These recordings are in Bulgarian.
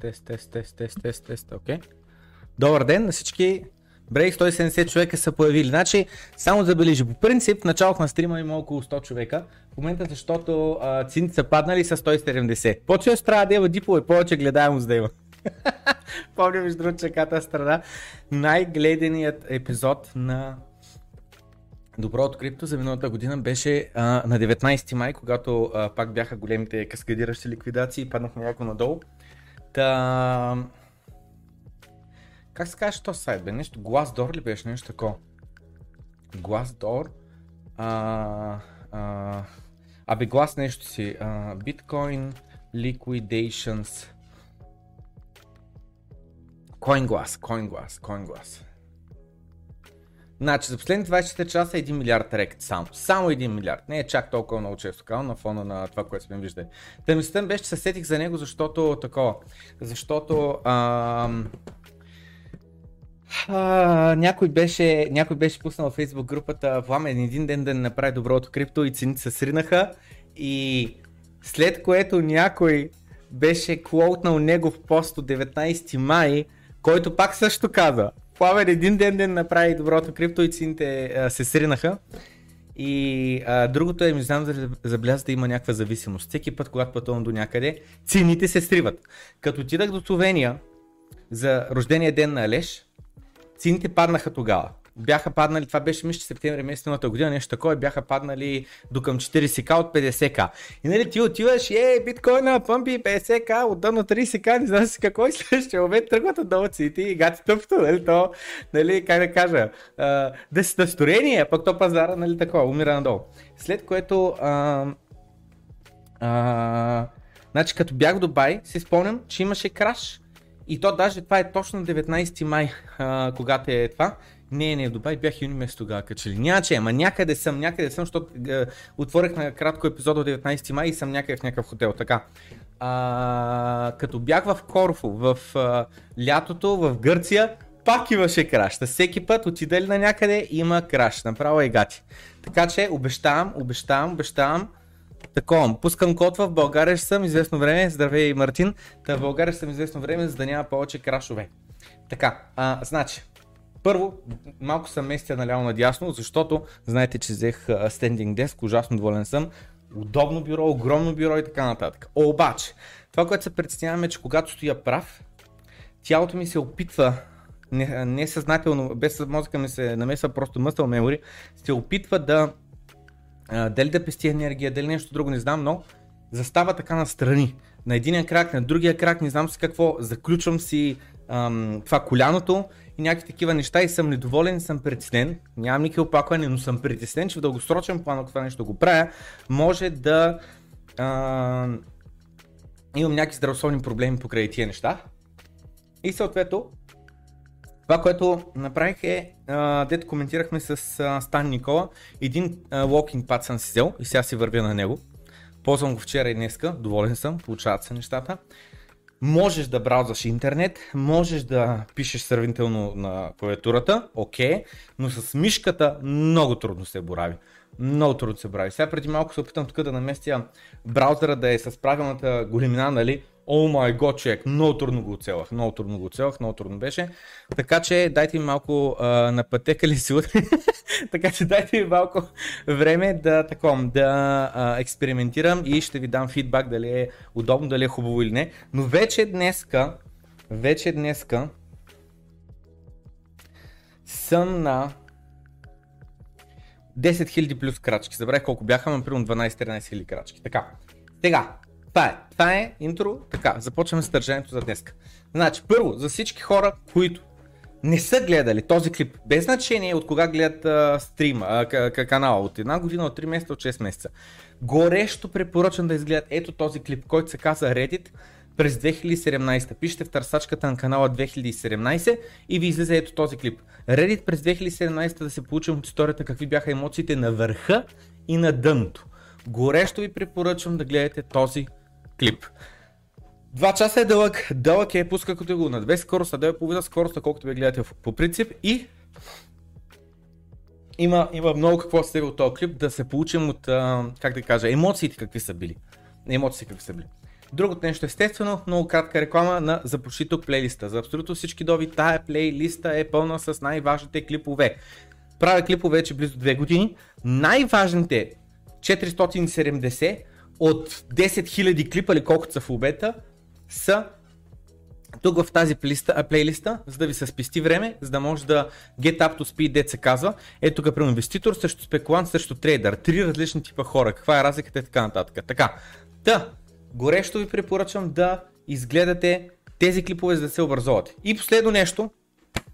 Тест, тест, тест, тест, тест, тест, окей. Добър ден на всички. Брейк 170 човека са появили. Значи, само забележи, по принцип началото на стрима има около 100 човека. В момента, защото а, цените са паднали с 170. По-често трябва да има дипове, повече гледаемост да има. Помня между другото, че ката страна най-гледаният епизод на Доброто крипто за миналата година беше а, на 19 май, когато а, пак бяха големите каскадиращи ликвидации и паднахме някакво надолу. Та... Как се казваш този сайт бе? Нещо Glassdoor ли беше? Нещо такова? Glassdoor? А, а, абе глас нещо си. А, Bitcoin Liquidations CoinGlass, CoinGlass, CoinGlass. Значи за последните 24 часа 1 милиард рекет само. Само 1 милиард. Не е чак толкова много често казвам на фона на това, което сме виждали. Та мисълта беше, че се сетих за него, защото такова. Защото ам, а, някой, беше, някой беше пуснал в Facebook групата Пламен един ден да не направи доброто крипто и цените се сринаха и след което някой беше клоутнал негов пост от 19 май, който пак също каза Пламен един ден ден направи доброто крипто и цените се сринаха. И а, другото е, не знам да забляза да има някаква зависимост. Всеки път, когато пътувам до някъде, цените се сриват. Като отидах до Словения за рождения ден на Алеш, цените паднаха тогава бяха паднали, това беше мисля септември месец миналата година, нещо такова, бяха паднали до към 40к от 50к. И нали ти отиваш, е, биткоина, пъмпи 50к, от дъно 30к, не знам си какво и следващия момент тръгват отдолу цените и гати тъпто, нали, то, нали, как да кажа, а, да си настроение, пък то пазара, нали, такова, умира надолу. След което, а, а, значи като бях в Дубай, си спомням, че имаше краш. И то даже това е точно 19 май, а, когато е това. Не, не, в Дубай бях юни месец тогава качели. Няма че, ама някъде съм, някъде съм, защото е, отворих на кратко епизод от 19 май и съм някъде в някакъв хотел. Така. А, като бях в Корфу, в а, лятото, в Гърция, пак имаше краш. Всеки път отидели на някъде има краш. Направо е гати. Така че обещавам, обещавам, обещавам. Такова, пускам код в България ще съм известно време. Здравей, Мартин. Та в България ще съм известно време, за да няма повече крашове. Така, а, значи, първо, малко съм местия наляво надясно, защото знаете, че взех стендинг деск, ужасно доволен съм. Удобно бюро, огромно бюро и така нататък. Обаче, това, което се представяме, е, че когато стоя прав, тялото ми се опитва несъзнателно, не без мозъка ми се намесва просто мъсъл мемори, се опитва да дали да пести енергия, дали нещо друго, не знам, но застава така настрани. На единия крак, на другия крак, не знам с какво, заключвам си ам, това коляното и някакви такива неща и съм недоволен, съм притеснен, нямам никакви оплакване, но съм притеснен, че в дългосрочен план, ако това нещо го правя, може да а, имам някакви здравословни проблеми покрай тия неща. И съответно, това, което направих е, а, дето коментирахме с а, Стан Никола, един walking pad съм си взел и сега си вървя на него. Ползвам го вчера и днеска, доволен съм, получават се нещата можеш да браузваш интернет, можеш да пишеш сравнително на клавиатурата, окей, okay, но с мишката много трудно се борави. Много трудно се борави. Сега преди малко се опитам тук да наместя браузъра да е с правилната големина, нали, О май гот, човек, много трудно го оцелах, много трудно го оцелах, много трудно беше. Така че дайте ми малко а, на пътека ли си така че дайте ми малко време да, таком, да а, експериментирам и ще ви дам фидбак дали е удобно, дали е хубаво или не. Но вече днеска, вече днеска съм на 10 000 плюс крачки. Забравих колко бяха, но примерно 12-13 000 крачки. Така, сега, това е. Това е интро. Така, започваме с държането за днес. Значи, първо, за всички хора, които не са гледали този клип, без значение от кога гледат а, стрима, а, канала, от една година, от 3 месеца, от 6 месеца. Горещо препоръчвам да изгледат ето този клип, който се казва Reddit през 2017. Пишете в търсачката на канала 2017 и ви излезе ето този клип. Reddit през 2017 да се получим от историята какви бяха емоциите на върха и на дъното. Горещо ви препоръчвам да гледате този клип. Два часа е дълъг, дълъг е, пуска като го на две скорост, а да е половина скорост, колкото ви гледате по принцип и има, има много какво се от този клип, да се получим от, как да кажа, емоциите какви са били. Емоциите какви са били. Другото нещо, естествено, много кратка реклама на Запуши тук плейлиста. За абсолютно всички дови, тая плейлиста е пълна с най-важните клипове. Правя клипове вече близо 2 години. Най-важните 470 от 10 000 клипа или колкото са в обета са тук в тази плейлиста, плейлиста, за да ви се спести време, за да може да get up to speed, дет се казва. Ето тук, при инвеститор, срещу спекулант, срещу трейдър. Три различни типа хора. Каква е разликата и така нататък. Така, та, горещо ви препоръчвам да изгледате тези клипове, за да се образувате. И последно нещо,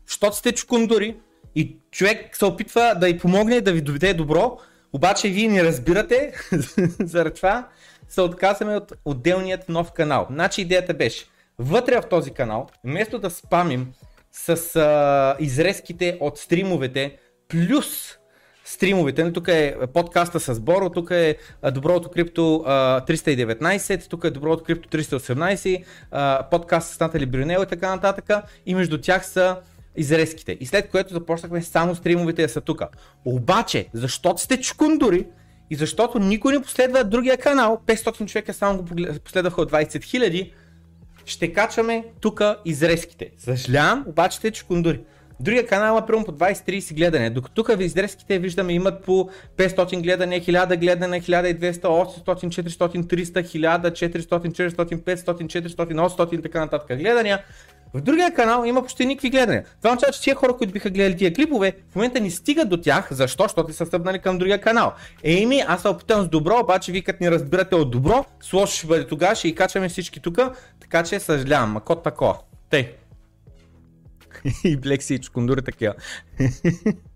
защото сте чукундури и човек се опитва да ви помогне да ви доведе добро, обаче вие не разбирате, заради това се отказваме от отделният нов канал. Значи идеята беше, вътре в този канал, вместо да спамим с а, изрезките от стримовете, плюс стримовете. Тук е подкаста с Боро, тук е Доброто крипто 319, тук е Доброто крипто 318, подкаст с Натали Брюнел и така нататък. И между тях са изрезките. И след което започнахме само стримовете да са тук. Обаче, защото сте чукундури и защото никой не последва другия канал, 500 човека само го последваха от 20 000, ще качваме тук изрезките. Съжалявам, обаче сте чукундури. Другия канал има примерно по 20-30 гледания, докато тук изрезките виждаме имат по 500 гледания, 1000 гледания, 1200, 800, 400, 300, 1000, 400, 400, 500, 400, 800 и така нататък гледания. В другия канал има почти никакви гледания. Това означава, че тия хора, които биха гледали тия клипове, в момента не стигат до тях. Защо? Защото са стъпнали към другия канал. Еми, аз се опитам с добро, обаче вие като ни разбирате от добро, с ще бъде тогава, ще и качваме всички тук, така че съжалявам, ма код тако. Тей. и Блекси и Чукундури такива.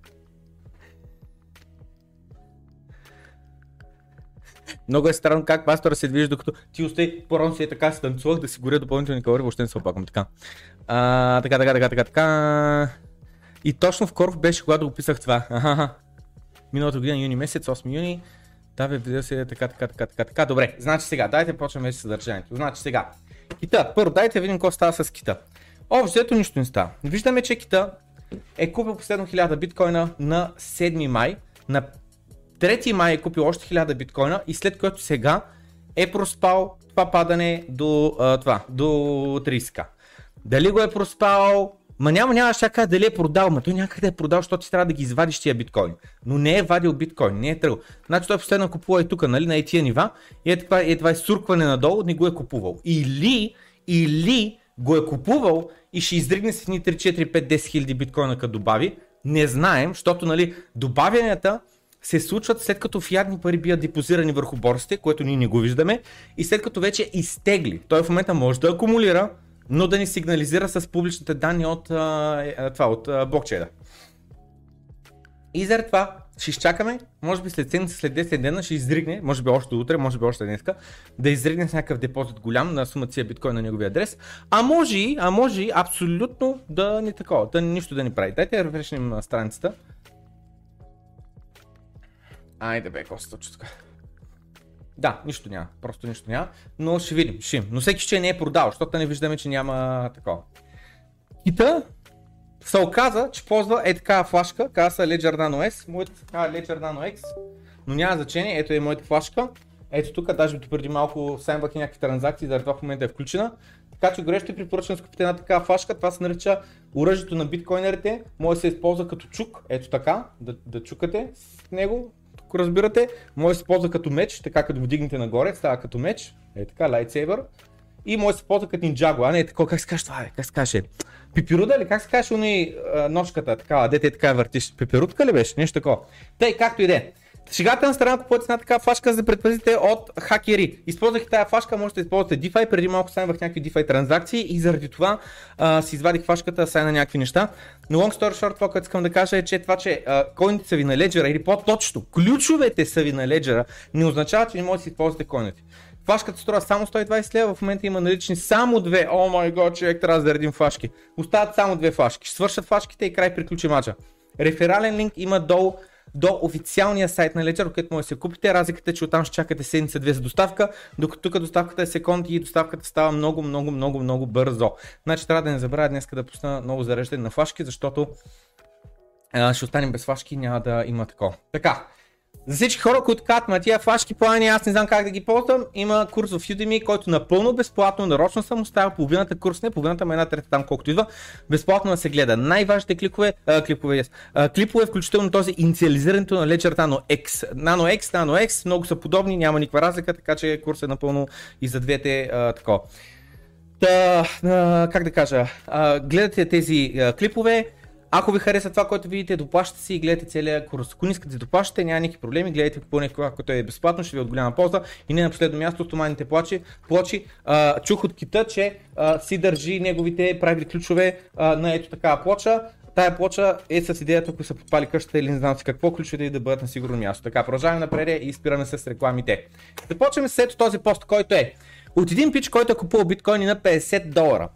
Много е странно как пастора се движи, докато ти остай, по си е така, се танцувах да си горя допълнителни калории, въобще не се опаквам така. А, така, така, така, така, така. И точно в Коров беше, когато го писах това. Аха. Миналата година, юни месец, 8 юни. Да, бе, видео се така, така, така, така, така. Добре, значи сега, дайте почваме с съдържанието. Значи сега, кита. Първо, дайте видим какво става с кита. Общо, взето нищо не става. Виждаме, че кита е купил последно 1000 биткоина на 7 май. На 3 май е купил още 1000 биткоина и след което сега е проспал това падане до а, това, до 30к. Дали го е проспал, Ма няма, няма ще дали е продал, ма той някъде е продал, защото ти трябва да ги извадиш тия биткоин. Но не е вадил биткоин, не е тръгал. Значи той последно купува и тук, нали, на тия нива и е това, е това е суркване надолу, не го е купувал. Или, или го е купувал и ще издригне с едни 3, 4, 5, 10 хиляди биткоина като добави. Не знаем, защото нали, добавянията се случват след като фиатни пари бият депозирани върху борсите, което ние не го виждаме, и след като вече изтегли. Той в момента може да акумулира, но да ни сигнализира с публичните данни от, а, това, от а, блокчейна. И заради това ще изчакаме, може би след седмица, след 10 дена ще изригне, може би още утре, може би още днеска, да изригне с някакъв депозит голям на сумата си биткоин на неговия адрес, а може и, а може и абсолютно да ни такова, да нищо да ни прави. Дайте да рефрешнем страницата. Айде бе, Коста, тук. Да, нищо няма, просто нищо няма, но ще видим, ще Но всеки ще не е продал, защото не виждаме, че няма такова. Кита се оказа, че ползва е такава флашка, казва се Ledger Nano S, моята така Ledger Nano X, но няма значение, ето е моята флашка. Ето тук, даже преди малко саймвах и някакви транзакции, заради това в момента е включена. Така че горещо препоръчвам да купите една такава флашка. Това се нарича оръжието на биткоинерите. Може да се използва като чук, ето така, да, да чукате с него, ако разбирате. Може да се използва като меч, така като вдигнете нагоре, става като меч. Е така, лайтсейбър. И може да се използва като нинджаго, а не е такова, как се каже това, как се каже? Пипируда ли? Как се каже уни ножката, такава, дете така въртиш? Пипирутка ли беше? Нещо такова. Тъй, както и де. Е. Шегата на страна купувате една така флашка, за да предпазите от хакери. Използвах тази флашка, можете да използвате DeFi, преди малко сайнвах някакви DeFi транзакции и заради това а, си извадих флашката, сайна някакви неща. Но long story short, това, което искам да кажа е, че това, че а, койните са ви на Ledger или по-точно ключовете са ви на Ledger, не означава, че не можете да си използвате койните. Флашката струва само 120 лева, в момента има налични само две. О май гот, човек трябва да заредим флашки. Остават само две флашки. Свършат флашките и край приключи мача. Реферален линк има долу до официалния сайт на Ledger, където може да се купите. Разликата е, че оттам ще чакате седмица-две за доставка, докато тук доставката е секунди и доставката става много, много, много, много бързо. Значи трябва да не забравя днес да пусна много зареждане на флашки, защото а, ще останем без флашки, няма да има такова. Така, За всички хора, които казват, ма тия флашки плани, аз не знам как да ги ползвам, има курс в Udemy, който напълно безплатно, нарочно съм оставил половината курс, не половината, ма една трета там колкото идва, безплатно да се гледа. Най-важните клипове, а, клипове, yes, а, клипове, включително този инициализирането на Ledger Nano X. Nano X, Nano X, много са подобни, няма никаква разлика, така че курс е напълно и за двете а, тако. Та, а, как да кажа, а, гледате тези а, клипове, ако ви хареса това, което видите, доплащате си и гледате целият курс. Ако не искате да доплащате, няма никакви проблеми, гледайте какво не което е безплатно, ще ви е от голяма полза. И не на последно място, стоманите плочи. плочи а, чух от кита, че а, си държи неговите правили ключове а, на ето такава плоча. Тая плоча е с идеята, ако са подпали къщата или не знам си какво, ключовете и да бъдат на сигурно място. Така, продължаваме напред и спираме с рекламите. Започваме с ето този пост, който е от един пич, който е купувал биткоини на 50 долара.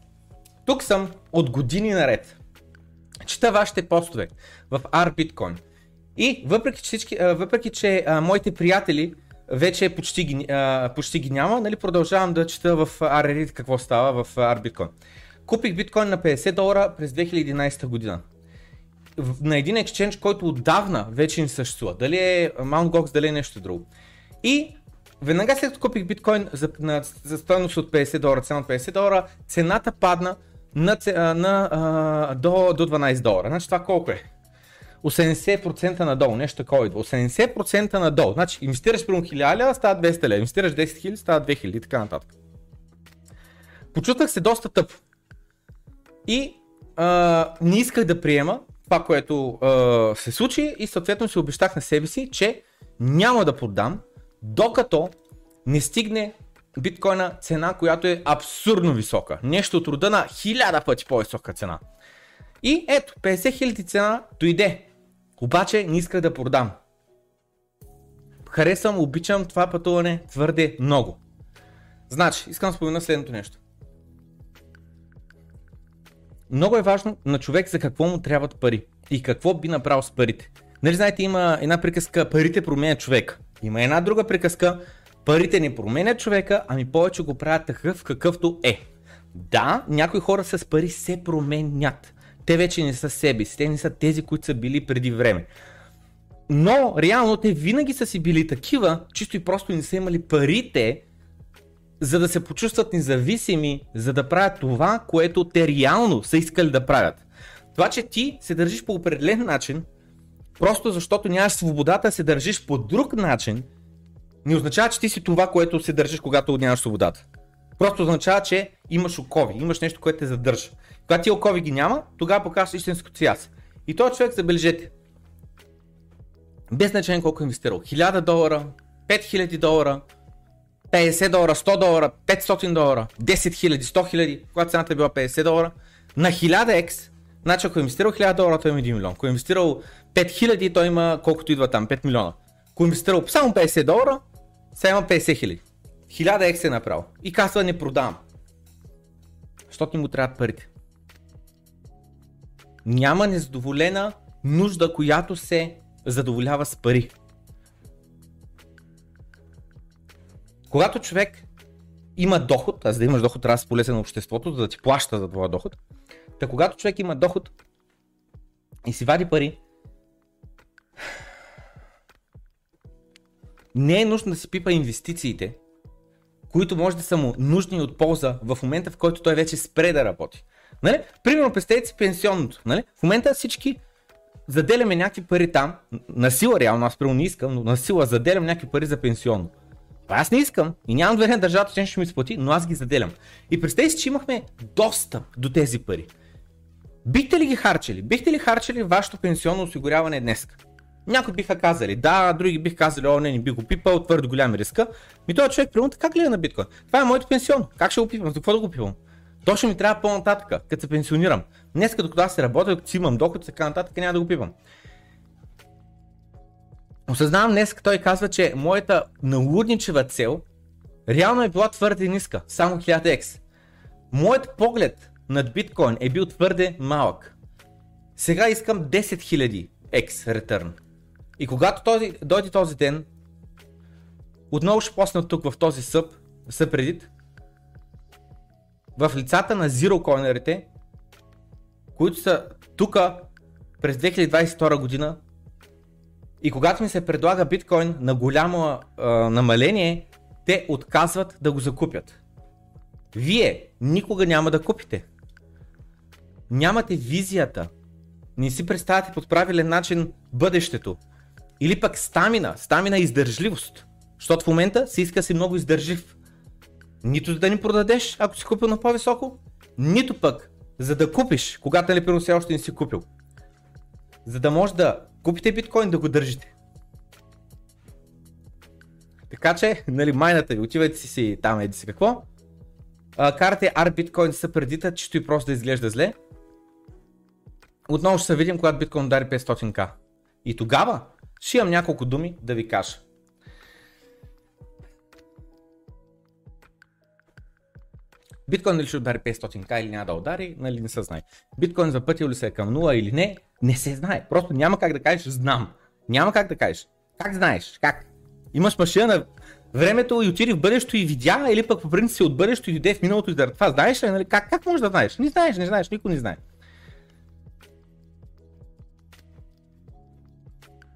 Тук съм от години наред чета вашите постове в R-Bitcoin. И въпреки, че, всички, въпреки, че а, моите приятели вече почти ги, а, почти ги няма, нали, продължавам да чета в RRit какво става в R-Bitcoin. Купих биткоин на 50 долара през 2011 година. На един екшенж, който отдавна вече не съществува. Дали е Mt. Gox, дали е нещо друго. И веднага след като купих биткоин за, на, за стоеност от 50 долара, цена от 50 долара, цената падна на, на, до, до 12 долара. Значи това колко е? 80% надолу, нещо такова идва. 80% надолу. Значи инвестираш при 1000 лева, става 200 лева. Инвестираш 10 000, става 2000 и така нататък. Почувствах се доста тъп. И а, не исках да приема това, което а, се случи и съответно си обещах на себе си, че няма да поддам, докато не стигне биткоина цена, която е абсурдно висока. Нещо от рода на хиляда пъти по-висока цена. И ето, 50 000 цена дойде. Обаче не исках да продам. Харесвам, обичам това пътуване твърде много. Значи, искам да спомена следното нещо. Много е важно на човек за какво му трябват пари и какво би направил с парите. Нали знаете, има една приказка, парите променят човек. Има една друга приказка, Парите не променят човека, ами повече го правят такъв какъвто е. Да, някои хора с пари се променят. Те вече не са себе си, те не са тези, които са били преди време. Но реално те винаги са си били такива, чисто и просто не са имали парите, за да се почувстват независими, за да правят това, което те реално са искали да правят. Това, че ти се държиш по определен начин, просто защото нямаш свободата да се държиш по друг начин, не означава, че ти си това, което се държиш, когато нямаш свободата. Просто означава, че имаш окови, имаш нещо, което те задържа. Когато ти окови ги няма, тогава показваш истинското си аз. И този човек, забележете, без значение колко е инвестирал, 1000 долара, 5000 долара, 50 долара, 100 долара, 500 долара, 10 000, 100 000, когато цената е била 50 долара, на 1000x, значи ако е инвестирал 1000 долара, той има 1 милион. Ако е инвестирал 5000, той има колкото идва там, 5 милиона. Ако е инвестирал само 50 долара, сега има 50 хиляди. 1000 екс е направил. И казва не продавам. Защото му трябват парите. Няма незадоволена нужда, която се задоволява с пари. Когато човек има доход, а за да имаш доход трябва да си на обществото, за да ти плаща за твоя доход, та когато човек има доход и си вади пари, не е нужно да си пипа инвестициите, които може да са му нужни от полза в момента, в който той вече спре да работи. Нали? Примерно, представете си пенсионното. Нали? В момента всички заделяме някакви пари там, на сила реално, аз прямо не искам, но на сила заделям някакви пари за пенсионно. Аз не искам и нямам доверие на държавата, че ще ми изплати, но аз ги заделям. И представете си, че имахме достъп до тези пари. Бихте ли ги харчили? Бихте ли харчили вашето пенсионно осигуряване днес? Някои биха казали да, други биха казали, о, не, не би го пипал, твърде голям риска. Ми този човек, примерно, как гледа на биткоин? Това е моето пенсион. Как ще го пипам? За какво да го пипам? То ще ми трябва по-нататък, като се пенсионирам. Днес, като аз се работя, като си имам доход, така нататък, няма да го пипам. Осъзнавам днес, той казва, че моята налудничева цел реално е била твърде ниска, само 1000x. Моят поглед над биткоин е бил твърде малък. Сега искам 10 000 X return. И когато този, дойде този ден, отново ще посна тук в този съб, съпредит, в лицата на Zero коинерите, които са тук през 2022 година И когато ми се предлага биткоин на голямо а, намаление, те отказват да го закупят. Вие никога няма да купите. Нямате визията. Не си представяте по правилен начин бъдещето. Или пък стамина. Стамина и издържливост. Защото в момента се иска си много издържив. Нито да ни продадеш, ако си купил на по-високо, нито пък за да купиш, когато нали все още не си купил. За да може да купите биткоин да го държите. Така че, нали, майната ви, отивайте си си там, еди си какво. А, карате R биткоин са предита, чисто и просто да изглежда зле. Отново ще се видим, когато биткоин удари 500к. И тогава ще имам няколко думи да ви кажа. Биткоин дали ще удари 500к или няма да удари, нали не се знае. Биткоин запътил ли се е към 0 или не, не се знае. Просто няма как да кажеш знам. Няма как да кажеш. Как знаеш? Как? Имаш машина на времето и отиди в бъдещето и видя, или пък по принцип си от бъдещето и дойде в миналото и да това знаеш ли? Нали? Как, как можеш да знаеш? Не знаеш, не знаеш, никой не знае.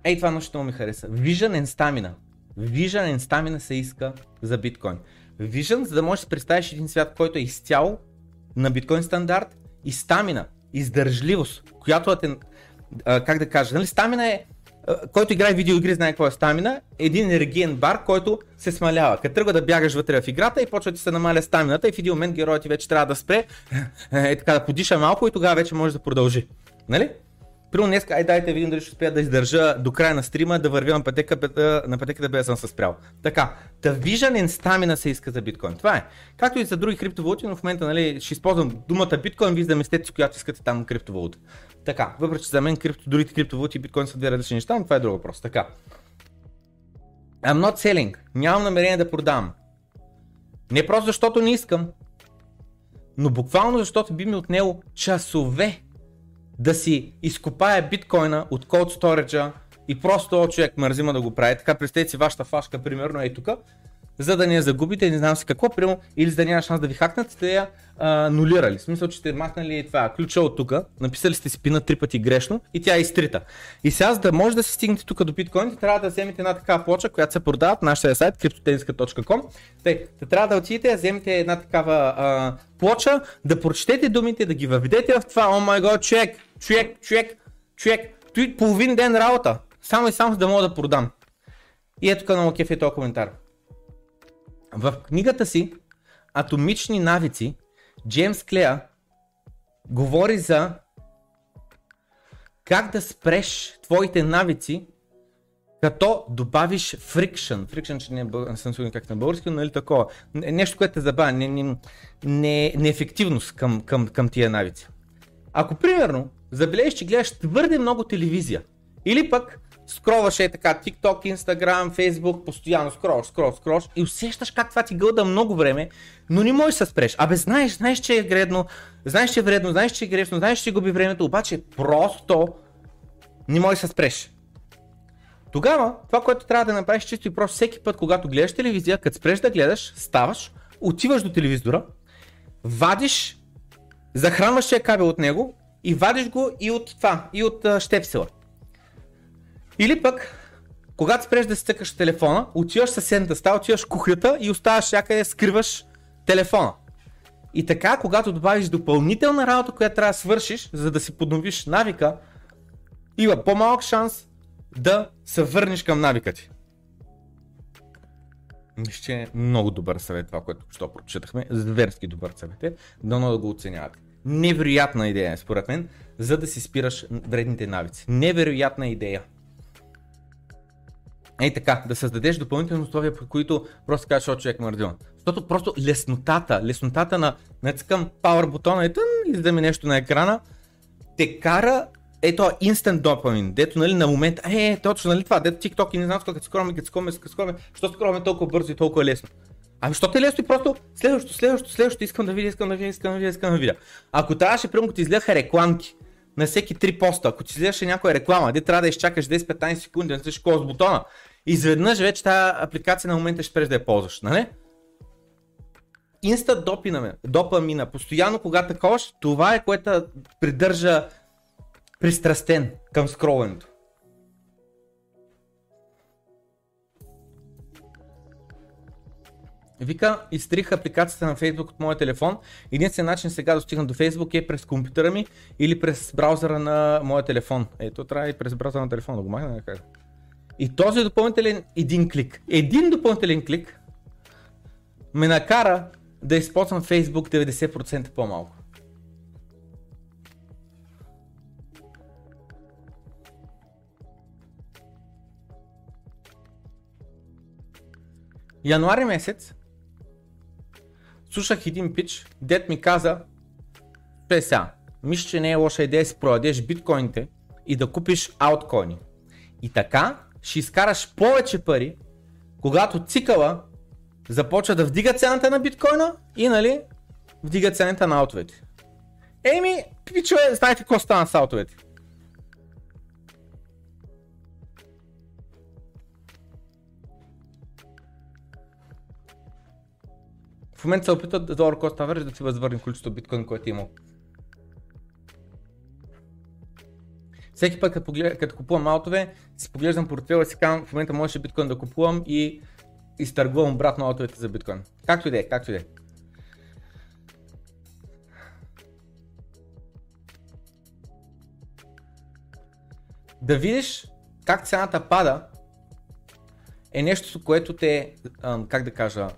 Ей, това нещо ми хареса. Vision and Stamina. Vision and Stamina се иска за биткоин. Vision, за да можеш да представиш един свят, който е изцяло на биткоин стандарт и стамина, издържливост, която е, как да кажа, нали, стамина е, който играе видеоигри знае какво е стамина, един енергиен бар, който се смалява. Като тръгва да бягаш вътре в играта и почва да ти се намаля стамината и в един момент героят ти вече трябва да спре, е, така да подиша малко и тогава вече може да продължи. Нали? Примерно днес, ай дайте видим дали ще успея да издържа до края на стрима, да вървя на пътека, на пътеката без съм се спрял. Така, та Vision and се иска за биткоин. Това е. Както и за други криптовалути, но в момента нали, ще използвам думата биткоин, вие да която искате там криптовалута. Така, въпреки че за мен крипто, другите криптовалути и биткоин са две различни неща, но това е друг въпрос. Така. I'm not selling. Нямам намерение да продавам. Не просто защото не искам, но буквално защото би ми отнело часове да си изкопая биткоина от cold storage и просто човек мързима да го прави. Така представете си вашата фашка, примерно е тук, за да не я загубите, не знам си какво, прямо, или за да няма шанс да ви хакнат, сте я а, нулирали. В смисъл, че сте махнали това ключа от тук, написали сте си пина три пъти грешно и тя е изтрита. И сега, за да може да се стигнете тук до биткоините, трябва да вземете една такава плоча, която се продава на нашия сайт cryptotenska.com. Да трябва да отидете, да вземете една такава а, плоча, да прочетете думите, да ги въведете в това, о май год, човек, човек, човек, човек, той половин ден работа, само и само за да мога да продам. И ето тук много кеф е този коментар. В книгата си Атомични навици Джеймс Клея говори за как да спреш твоите навици, като добавиш фрикшн. Фрикшн, че не, е, не съм сигурен как на български, но нали такова. Нещо, което те забавя, не, не, не, неефективност към, към, към тия навици. Ако примерно забележиш, че гледаш твърде много телевизия, или пък скроваш е така TikTok, Instagram, Facebook, постоянно скроваш, скроваш, скроваш и усещаш как това ти гълда много време, но не можеш да спреш. Абе, знаеш, знаеш, че е вредно, знаеш, че е вредно, знаеш, че е грешно, знаеш, че губи времето, обаче просто не можеш да спреш. Тогава, това, което трябва да направиш чисто и просто всеки път, когато гледаш телевизия, като спреш да гледаш, ставаш, отиваш до телевизора, вадиш, захранваш кабел от него и вадиш го и от това, и от а, щепсела. Или пък, когато спреш да стъкаш телефона, отиваш съседната стая, отиваш в кухнята и оставаш някъде, скриваш телефона. И така, когато добавиш допълнителна работа, която трябва да свършиш, за да си подновиш навика, има по-малък шанс да се върнеш към навика ти. Мисля, че е много добър съвет това, което що прочитахме. Зверски добър съвет е. Дано да го оценявате. Невероятна идея, според мен, за да си спираш вредните навици. Невероятна идея. Ей така, да създадеш допълнителни условия, по които просто кажеш, от човек мърдил. Защото просто леснотата, леснотата на натискам power бутона и тън, изда ми нещо на екрана, те кара ето instant допамин, дето нали на момент, е, точно нали това, дето TikTok и не знам как скроме, като скроме, като скроме, що скроме толкова бързо и толкова лесно. Ами, що те лесно и просто следващо, следващо, следващо, искам да видя, искам да видя, искам да видя, искам да видя. Ако трябваше, примерно, ти изгледаха рекламки на всеки три поста, ако ти изгледаше някоя реклама, де трябва да изчакаш 10-15 секунди, да натискаш с бутона, изведнъж вече тази апликация на момента ще спреш да я ползваш, нали? Инста допинаме, допамина, постоянно когато таковаш, това е което придържа пристрастен към скроването. Вика, изтрих апликацията на Facebook от моя телефон. Единствен начин сега да стигна до Facebook е през компютъра ми или през браузъра на моя телефон. Ето, трябва и през браузъра на телефона да го махна. Как? И този допълнителен един клик, един допълнителен клик ме накара да използвам Facebook 90% по-малко. Януари месец слушах един пич, дет ми каза, песя, мисля, че не е лоша идея да си продадеш биткоините и да купиш ауткоини. И така ще изкараш повече пари, когато цикъла започва да вдига цената на биткоина и нали, вдига цената на аутовете. Еми, пичове, знаете какво стана с аутовете? В момента се опитват долар кост average да си възвърне количеството биткоин, което е имал. Всеки път, като, поглед, като купувам аутове, си поглеждам портфела и си казвам, в момента можеше биткоин да купувам и изтъргувам обратно аутовете за биткоин. Както и да е, както и да е. Да видиш как цената пада е нещо, което те, как да кажа,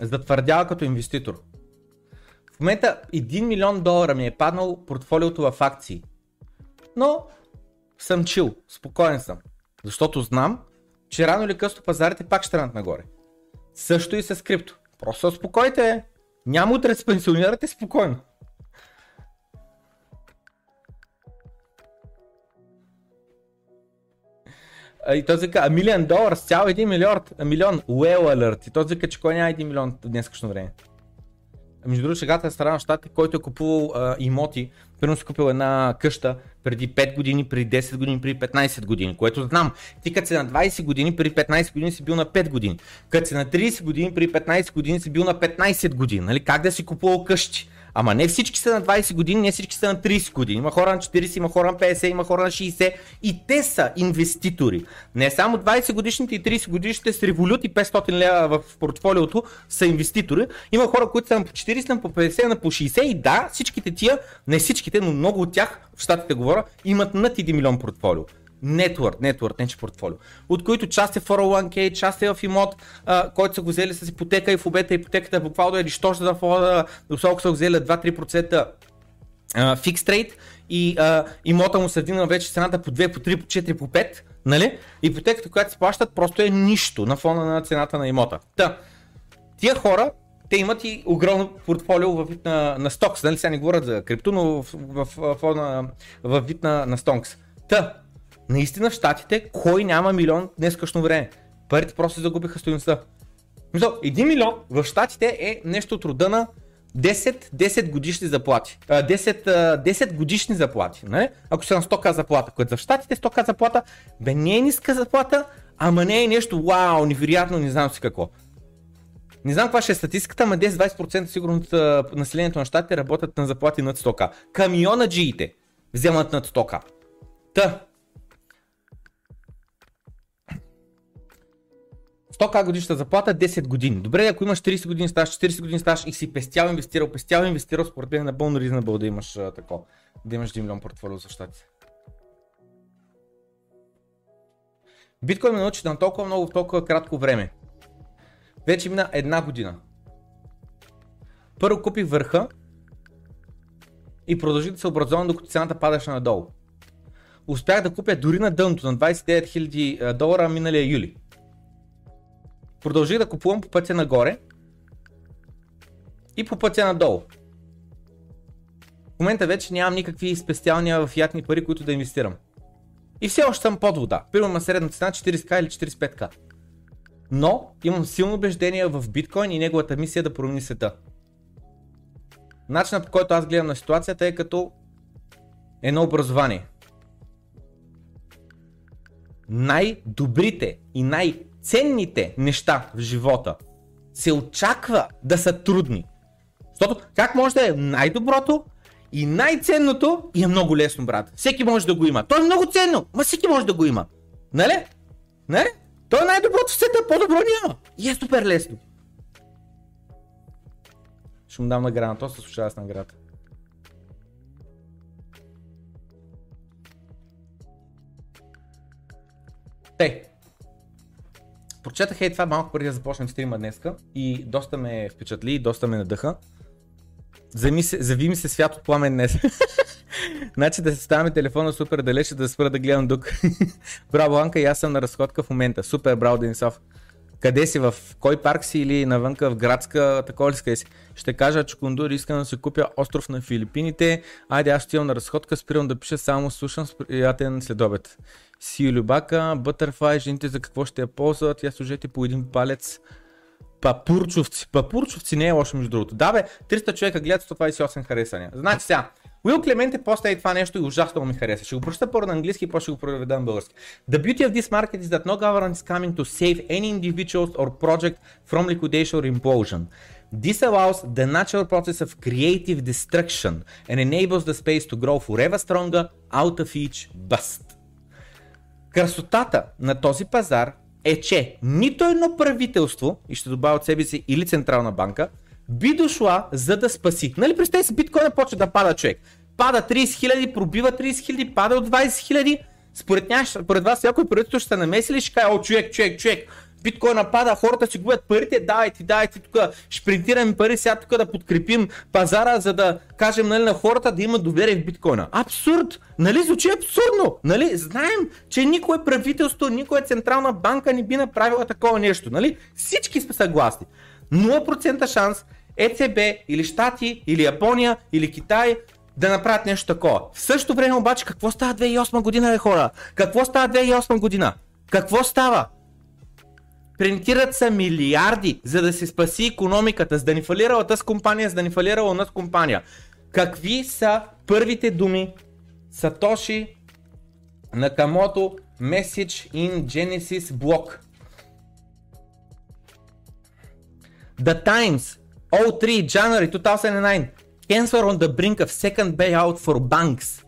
затвърдява като инвеститор. В момента 1 милион долара ми е паднал портфолиото в акции. Но съм чил, спокоен съм. Защото знам, че рано или късно пазарите пак ще тръгнат нагоре. Също и с крипто. Просто успокойте. Няма утре да се пенсионирате спокойно. И той вика, а милион долар с цял 1 милиард, милион, well alert. И той вика, че кой няма 1 милион в днескашно време. Между другото, шегата е страна на щатите, който е купувал а, имоти, примерно си купил една къща преди 5 години, преди 10 години, преди 15 години, което знам. Ти като си на 20 години, преди 15 години си бил на 5 години. Като си на 30 години, преди 15 години си бил на 15 години. Нали? Как да си купувал къщи? Ама не всички са на 20 години, не всички са на 30 години. Има хора на 40, има хора на 50, има хора на 60 и те са инвеститори. Не само 20 годишните и 30 годишните с револют и 500 лева в портфолиото са инвеститори. Има хора, които са на по 40, на по 50, на по 60 и да, всичките тия, не всичките, но много от тях, в щатите говоря, имат над 1 милион портфолио. Network, network, не че портфолио, от които част е 401k, част е в имот, а, който са го взели с ипотека и в обета ипотеката буквално е нищожна да входа, доколко са го взели 2-3% фикс рейт и а, имота му се вдигна вече цената по 2, по 3, по 4, по 5, нали? Ипотеката, която се плащат, просто е нищо на фона на цената на имота. Та, тия хора, те имат и огромно портфолио в вид на, на стокс, нали сега не говорят за крипто, но в, в, в, в, в вид на, на стокс. Та, наистина в Штатите, кой няма милион днес късно време? Парите просто загубиха стоеността. Мисъл, 1 милион в Штатите е нещо от рода на 10, 10 годишни заплати. 10, 10 годишни заплати. Не? Ако са на 100к заплата, което в Штатите 100к заплата, бе не е ниска заплата, ама не е нещо вау, невероятно, не знам си какво. Не знам каква ще е статистиката, ама 10-20% сигурно от населението на щатите работят на заплати над 100к. Камиона джиите вземат над 100к. Та, 100к годишна заплата 10 години. Добре, ако имаш 30 години стаж, 40 години стаж и си пестял, инвестирал, пестял, инвестирал, според мен е напълно reasonable да имаш а, да имаш 1 милион портфолио за щати. Биткоин ме научи на толкова много в толкова кратко време. Вече мина една година. Първо купих върха и продължих да се образувам, докато цената падаше надолу. Успях да купя дори на дъното на 29 000 долара миналия юли. Продължих да купувам по пътя нагоре и по пътя надолу. В момента вече нямам никакви спестявания в ятни пари, които да инвестирам. И все още съм под вода. Първо има средна цена 40к или 45к. Но имам силно убеждение в биткоин и неговата мисия да промени света. Начинът по който аз гледам на ситуацията е като едно образование. Най-добрите и най- ценните неща в живота се очаква да са трудни. Защото как може да е най-доброто и най-ценното и е много лесно, брат. Всеки може да го има. То е много ценно, но всеки може да го има. Нали? Нали? То е най-доброто в света, по-добро няма. И е супер лесно. Ще му дам награда, то се слушава с награда. Те. Прочетах и това малко преди да започнем стрима днеска и доста ме впечатли, доста ме надъха. Зави, се, зави ми се свят от пламен днес. значи да се ставаме телефона супер далече, да спра да гледам дук. браво, Анка, и аз съм на разходка в момента. Супер, браво, Денисов. Къде си? В кой парк си или навънка в градска, такова ли си? Ще кажа, че Кондур искам да си купя остров на Филипините. Айде, аз отивам на разходка, спирам да пиша, само слушам с приятен следобед. Си Любака, Бътърфлай, жените за какво ще я ползват, я служете по един палец. Папурчовци. Папурчовци не е лошо между другото. Да бе, 300 човека гледат 128 харесания. Значи сега, Уил Клементе поста това нещо и ужасно ми хареса. Ще го прочета първо на английски и после ще го проведа на български. The beauty of this market is that no government is coming to save any individuals or project from liquidation or implosion. This allows the natural process of creative destruction and enables the space to grow forever stronger out of each bust. Красотата на този пазар е, че нито едно правителство, и ще добавя от себе си или Централна банка, би дошла за да спаси. Нали представи си биткоина почва да пада човек. Пада 30 хиляди, пробива 30 хиляди, пада от 20 хиляди. Според, ня, според вас някой правителство ще се намеси ли ще каже, о човек, човек, човек, биткоина пада, хората си губят парите, давайте, давайте тук, ще принтираме пари сега тук да подкрепим пазара, за да кажем нали, на хората да имат доверие в биткоина. Абсурд! Нали звучи абсурдно? Нали? Знаем, че никое правителство, никоя централна банка не би направила такова нещо. Нали? Всички сме съгласни. 0% шанс ЕЦБ или Штати, или Япония, или Китай да направят нещо такова. В същото време обаче какво става 2008 година, бе хора? Какво става 2008 година? Какво става? Принтират са милиарди, за да се спаси економиката, за да ни фалирала тази компания, за да ни фалирала нас компания. Какви са първите думи Сатоши Накамото Message in Genesis Block? The Times 03 January 2009 Cancer on the brink of second bailout for banks.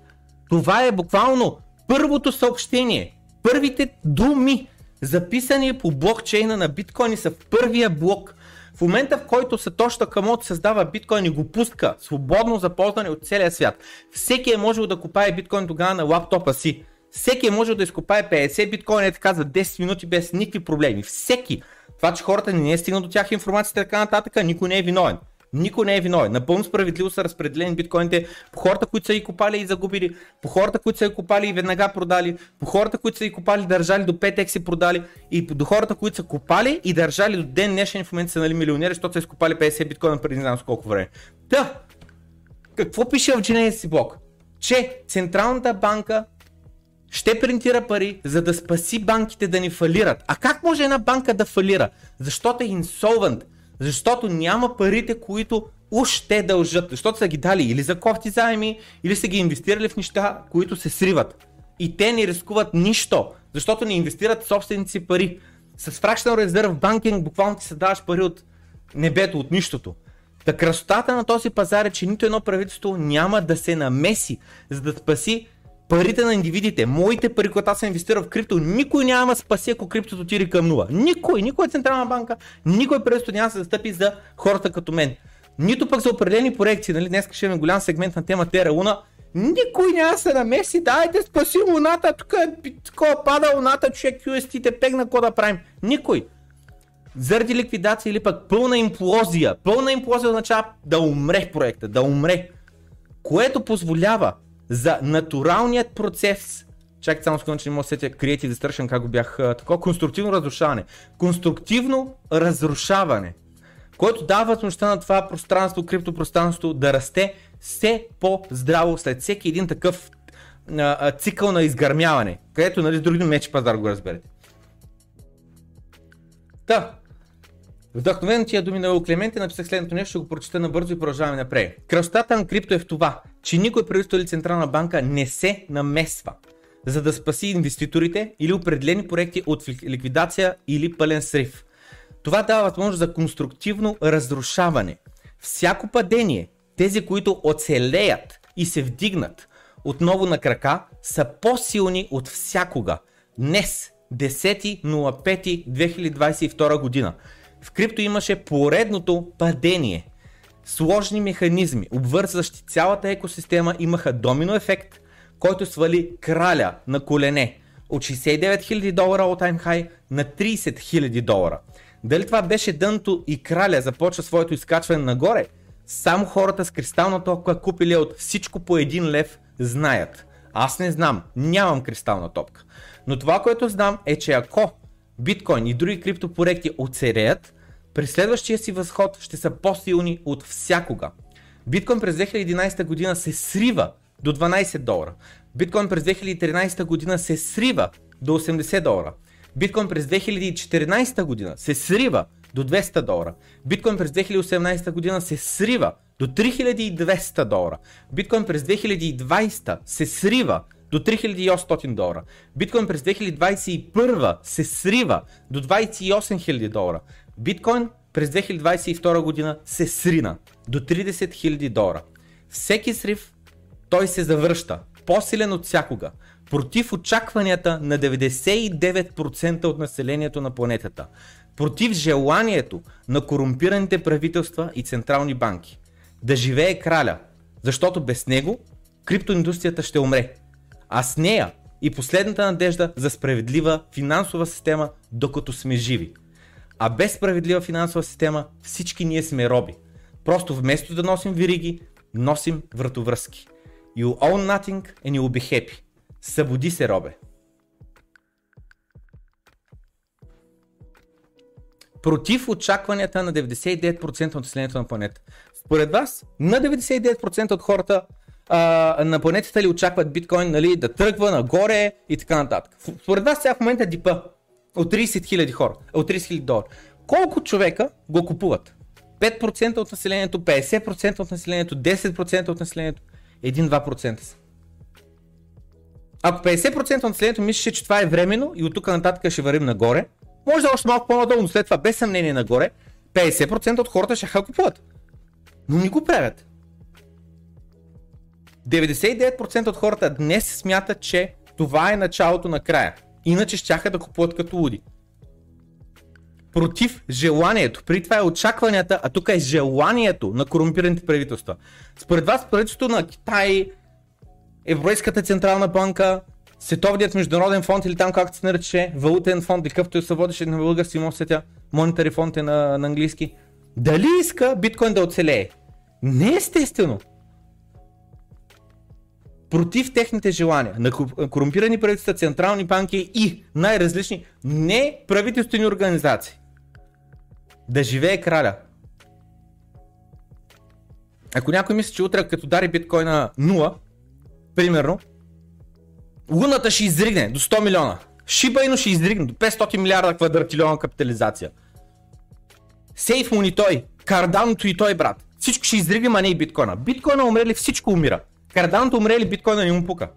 Това е буквално първото съобщение, първите думи записани по блокчейна на биткоини са в първия блок. В момента в който Сатоши Камото създава биткоин и го пуска свободно за ползване от целия свят, всеки е можел да купае биткоин тогава на лаптопа си. Всеки е можел да изкопае 50 биткоина е така за 10 минути без никакви проблеми. Всеки. Това, че хората не е стигнал до тях информацията и така нататък, никой не е виновен. Никой не е виновен. Напълно справедливо са разпределени биткоините по хората, които са и купали и загубили, по хората, които са и купали и веднага продали, по хората, които са и купали и държали до 5x и продали, и до хората, които са купали и държали до ден днешен в момента са нали, милионери, защото са изкупали 50 биткоина преди не знам с колко време. Да, какво пише в Genesis блок? Че Централната банка ще принтира пари, за да спаси банките да ни фалират. А как може една банка да фалира? Защото е инсолвент защото няма парите, които уж те дължат, защото са ги дали или за кофти заеми, или са ги инвестирали в неща, които се сриват. И те не рискуват нищо, защото не инвестират собствените си пари. С Fractional Reserve Banking буквално ти се даваш пари от небето, от нищото. Та красотата на този пазар е, че нито едно правителство няма да се намеси, за да спаси парите на индивидите, моите пари, които аз съм инвестирал в крипто, никой няма спаси, ако криптото отиде към нула. Никой, никой централна банка, никой правителство няма да се застъпи за хората като мен. Нито пък за определени проекции, нали? Днес ще имаме голям сегмент на тема Тера Луна. Никой няма да се намеси, дайте спаси луната, тук е такова пада луната, човек UST-те пегна, какво да правим? Никой. Заради ликвидация или пък пълна имплозия. Пълна имплозия означава да умре проекта, да умре. Което позволява за натуралният процес Чакай само секунда, че не мога да сетя Creative Destruction, как го бях такова. Конструктивно разрушаване. Конструктивно разрушаване, което дава възможността на това пространство, криптопространство да расте все по-здраво след всеки един такъв а, а, цикъл на изгърмяване, където нали, с други мечи пазар го разберете. Та, Вдъхновен тия думи на Клементе написах следното нещо, ще го прочета набързо и продължаваме напред. Красотата на крипто е в това, че никой правителство или централна банка не се намесва, за да спаси инвеститорите или определени проекти от ликвидация или пълен срив. Това дава възможност за конструктивно разрушаване. Всяко падение, тези, които оцелеят и се вдигнат отново на крака, са по-силни от всякога. Днес 10.05.2022 година. В крипто имаше поредното падение. Сложни механизми, обвързващи цялата екосистема, имаха домино ефект, който свали краля на колене от 69 000 долара от time high на 30 000 долара. Дали това беше дънто и краля започва своето изкачване нагоре? Само хората с кристална топка купили от всичко по един лев знаят. Аз не знам, нямам кристална топка. Но това, което знам е, че ако биткоин и други криптопроекти оцереят, през следващия си възход ще са по-силни от всякога. Биткоин през 2011 година се срива до 12 долара. Биткоин през 2013 година се срива до 80 долара. Биткоин през 2014 година се срива до 200 долара. Биткоин през 2018 година се срива до 3200 долара. Биткоин през 2020 се срива до 3800 долара. Биткоин през 2021 се срива до 28 000 долара. Биткоин през 2022 година се срина до 30 000 долара. Всеки срив той се завръща по-силен от всякога, против очакванията на 99% от населението на планетата, против желанието на корумпираните правителства и централни банки. Да живее краля, защото без него криптоиндустрията ще умре. А с нея и последната надежда за справедлива финансова система, докато сме живи. А без справедлива финансова система всички ние сме роби. Просто вместо да носим вириги, носим вратовръзки. You own nothing and you will be happy. Събуди се, робе. Против очакванията на 99% от населението на планета. Според вас, на 99% от хората а, на планетата ли очакват биткоин нали, да тръгва нагоре и така нататък. Според вас сега в момента дипа от 30 000 хора, от 30 000 долара. Колко човека го купуват? 5% от населението, 50% от населението, 10% от населението. 1-2% са. Ако 50% от населението мислеше, че това е временно и от тук нататък ще вървим нагоре, може да е още малко по-надолу, но след това без съмнение нагоре, 50% от хората ще ха купуват. Но не го правят. 99% от хората днес смятат, че това е началото на края. Иначе щяха да купуват като луди. Против желанието. При това е очакванията, а тук е желанието на корумпираните правителства. Според вас правителството на Китай, Европейската централна банка, Световният международен фонд или там както се нарече, валутен фонд, какъвто се водеше на български му сетя, монетари фонд е на, на английски. Дали иска биткоин да оцелее? Не естествено. Против техните желания на корумпирани правителства, централни банки и най-различни неправителствени организации. Да живее краля. Ако някой мисли, че утре като дари биткоина 0, примерно, луната ще изригне до 100 милиона. Шибайно ще изригне до 500 милиарда квадратилиона капитализация. Сейф му ни той, карданото и той брат. Всичко ще изригне, а не и биткоина. Биткоина умрели, всичко умира. Карданото умрели, биткоина не му пука.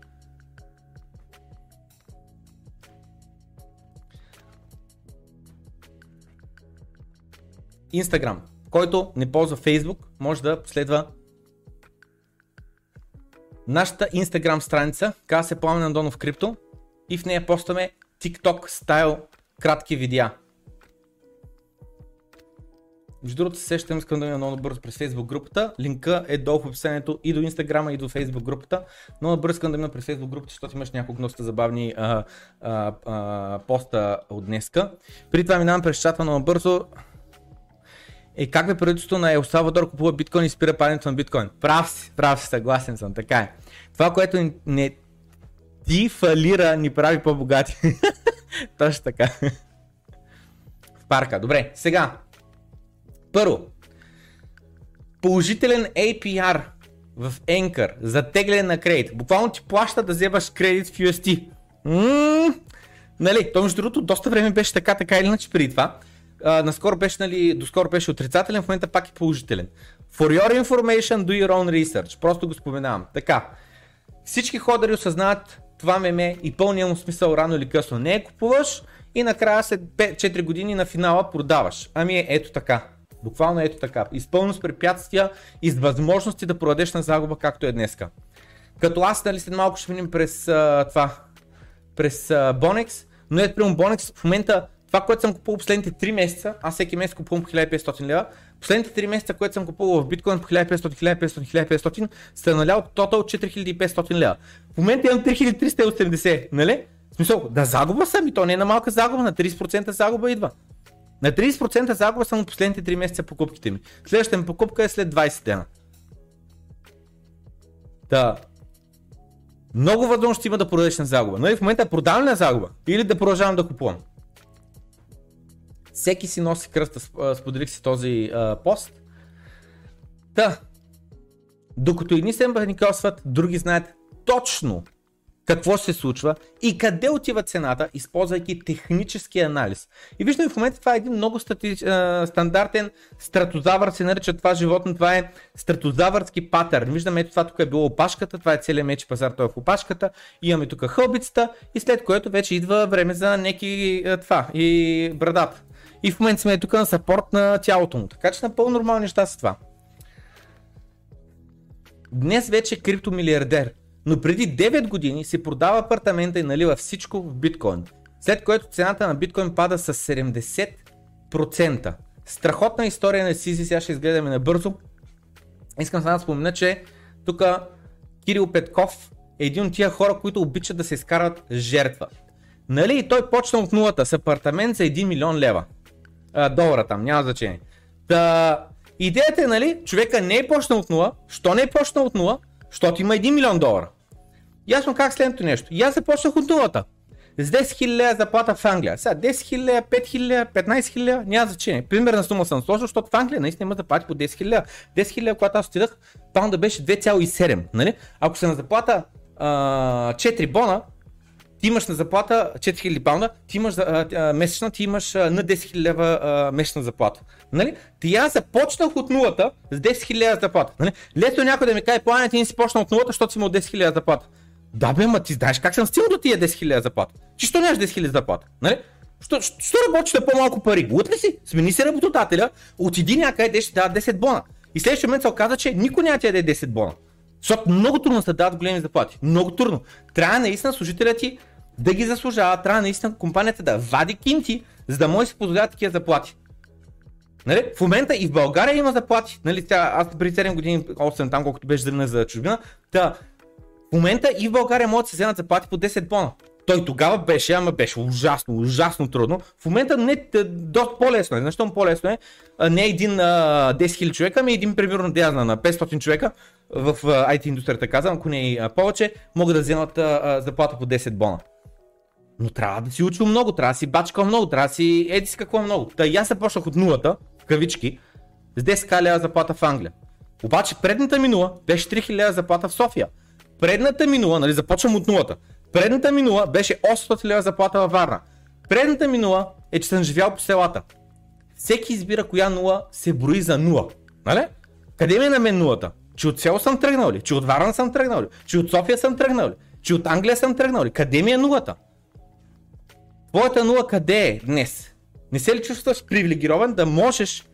Инстаграм. Който не ползва Фейсбук, може да последва нашата Instagram страница, казва се Пламен Андонов Крипто и в нея постваме TikTok стайл кратки видеа. Между другото се сещам, искам да ми много бързо през Facebook групата. Линка е долу в описанието и до Instagram и до Facebook групата. Много бързо искам да мина през Facebook групата, защото имаш няколко доста забавни а, а, а, поста от днеска. При това минавам през чата много бързо. Е, как бе правителството на Ел Салвадор купува биткоин и спира падането на биткоин? Прав си, прав си, съгласен съм, така е. Това, което не ти фалира, ни прави по-богати. Точно така. В парка. Добре, сега. Първо. Положителен APR в Anchor за тегляне на кредит. Буквално ти плаща да вземаш кредит в UST. Ммм, нали, то между другото доста време беше така, така или иначе преди това а, наскоро беше, нали, доскоро беше отрицателен, в момента пак е положителен. For your information, do your own research. Просто го споменавам. Така, всички ходъри осъзнават това меме и пълния му смисъл рано или късно. Не е купуваш и накрая след 4 години на финала продаваш. Ами е ето така. Буквално ето така. Изпълно с препятствия и с възможности да продадеш на загуба, както е днеска. Като аз, нали, след малко ще минем през а, това, през а, Bonex, Но е, примерно Bonex в момента това, което съм купувал последните 3 месеца, аз всеки месец купувам по 1500 лева, последните 3 месеца, което съм купувал в биткоин по 1500, 1500, 1500, се налял тотал 4500 лева. В момента имам 3380, нали? В смисъл, да загуба съм и то не е на малка загуба, на 30% загуба идва. На 30% загуба съм от последните 3 месеца покупките ми. Следващата ми покупка е след 20 дена. Да. Много възможности има да продадеш на загуба. Но и в момента продавам на загуба или да продължавам да купувам. Всеки си носи кръста, споделих си този а, пост. Та, докато едни се паникосват, други знаят точно какво се случва и къде отива цената, използвайки технически анализ. И виждаме в момента това е един много стати... стандартен стратозавър, се нарича това животно, това е стратозавърски патърн. Виждаме ето това тук е било опашката, това е целият меч пазар, той е в опашката, имаме тук хълбицата и след което вече идва време за неки това и брадата. И в момента сме тук на сапорт на тялото му, така че напълно нормални неща са това. Днес вече е криптомилиардер но преди 9 години си продава апартамента и налива всичко в биткоин. След което цената на биткоин пада с 70%. Страхотна история на Сизи, сега ще изгледаме набързо. Искам само да спомена, че тук Кирил Петков е един от тия хора, които обичат да се изкарват жертва. Нали и той почна от нулата с апартамент за 1 милион лева. А, долара там, няма значение. Та, идеята е, нали, човека не е почнал от нула. Що не е почнал от нула? Защото има 1 милион долара. И аз му казах следното нещо. И аз започнах от нулата. С 10 000 заплата в Англия. Сега 10 000, 5 000, 15 000, няма значение. Примерна сума съм сложил, защото в Англия наистина има заплати по 10 000. 10 000, когато аз отидах, паунда беше 2,7. Нали? Ако се на заплата а, 4 бона, ти имаш на заплата 4000 паунда, ти имаш а, а, месечна, ти имаш а, на 10 000 лева а, месечна заплата. Нали? Ти аз започнах от нулата с 10 000 заплата. Нали? Лесно някой да ми каже, плане, ти не си почнал от нулата, защото си имал 10 000 заплата. Да бе, ма ти знаеш как съм стигнал до тия 10 000 заплата. Ти що нямаш 10 000 заплата? Нали? Що, що, що работиш на по-малко пари? Лут ли си? Смени се работодателя, отиди някъде, де ще дава 10 бона. И следващия момент се оказа, че никой няма ти даде 10 бона. Защото много трудно се дават големи заплати. Много трудно. Трябва наистина служителят ти да ги заслужава, трябва наистина компанията да вади кинти, за да може да си позволяват такива заплати. Нали? В момента и в България има заплати. Нали? Тя, аз преди 7 години, 8 там, колкото беше зрена за чужбина. Та, в момента и в България могат да се вземат заплати по 10 бона. Той тогава беше, ама беше ужасно, ужасно трудно. В момента не, доста по-лесно е. Защо по-лесно е? Не един а, 10 000 човека, ами един примерно да на 500 човека в IT индустрията казвам, ако не и повече, могат да вземат а, заплата по 10 бона. Но трябва да си учил много, трябва да си бачкал много, трябва да си еди си какво много. Та и аз започнах от нулата, в кавички, с 10 лева заплата в Англия. Обаче предната минула беше 3000 заплата в София. Предната минула, нали започвам от нулата, предната минула беше 800 лева заплата във Варна. Предната минула е, че съм живял по селата. Всеки избира коя нула се брои за нула. Нали? Къде ми е на мен нулата? Че от село съм тръгнал ли? Че от Варна съм тръгнал ли? Че от София съм тръгнал ли? Че от Англия съм тръгнал ли? Къде ми е нулата? Твоята нула къде е днес? Не се ли чувстваш привилегирован да можеш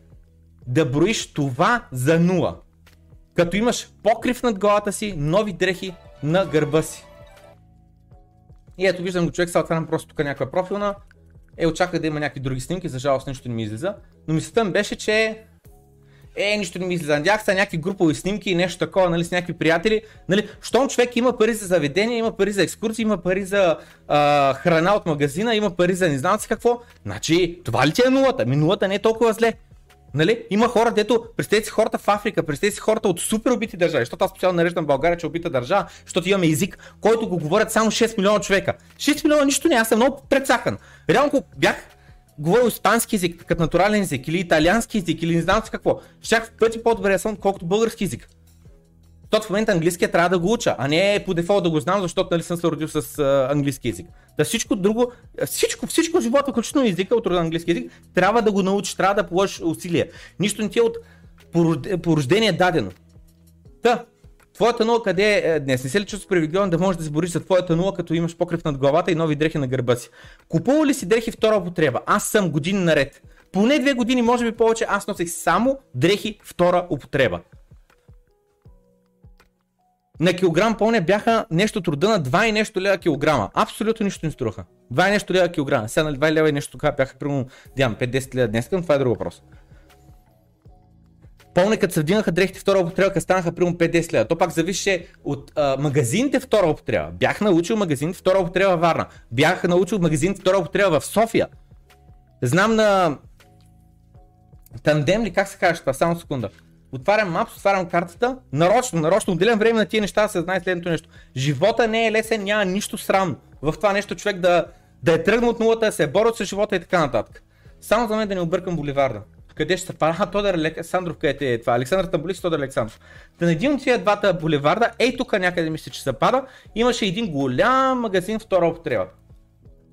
да броиш това за нула? Като имаш покрив над главата си, нови дрехи на гърба си. И ето виждам го човек, сега отварям просто тук някаква профилна. Е, очаквах да има някакви други снимки, за жалост нещо не ми излиза. Но мислята ми беше, че е, нищо не ми излиза. Надях се някакви групови снимки и нещо такова, нали, с някакви приятели. Нали, щом човек има пари за заведение, има пари за екскурсии, има пари за а, храна от магазина, има пари за не знам си какво. Значи, това ли ти е нулата? Ми нулата не е толкова зле. Нали? Има хора, дето, представете си хората в Африка, представете си хората от супер убити държави, защото аз специално нареждам България, че е убита държава, защото имаме език, който го говорят само 6 милиона човека. 6 милиона нищо не, аз съм много предсакан. Реално, бях говорил испански език, като натурален език, или италиански език, или не знам си какво, щях в пъти по-добре съм, колкото български език. Защото в момента английския трябва да го уча, а не по дефолт да го знам, защото нали съм се родил с а, английски език. Да всичко друго, всичко, всичко живота, включително езика от рода английски език, трябва да го научиш, трябва да положиш усилия. Нищо не ти е от порождение дадено. Та, Твоята нула къде е днес? Не се ли чувстваш привилегирован да можеш да се бориш за твоята нула, като имаш покрив над главата и нови дрехи на гърба си? Купува ли си дрехи втора употреба? Аз съм години наред. Поне две години, може би повече, аз носех само дрехи втора употреба. на килограм помня бяха нещо труда на 2 и нещо лева килограма. Абсолютно нищо не струваха. 2 и нещо лева килограма. Сега нали 2 лева и нещо така бяха примерно, дявам 5-10 лева днес, това е друг въпрос. Помня като се вдигнаха дрехите втора употреба, като станаха примерно 5-10 лева. То пак завише от а, магазините втора употреба. Бях научил магазините втора употреба в Варна. Бях научил магазините втора употреба в София. Знам на тандем ли, как се казва това, само секунда. Отварям мапс, отварям картата, нарочно, нарочно, отделям време на тия неща да се знае следното нещо. Живота не е лесен, няма нищо срамно. В това нещо човек да, да е тръгнал от нулата, да се е борил с живота и така нататък. Само за мен да не объркам буливарда. Къде ще се пара? Тодор Александров, където е това? Александър Тамбулис, Тодор Александров. Та на един от тия двата булеварда, ей тук някъде мисля, че се пада, имаше един голям магазин втора употреба.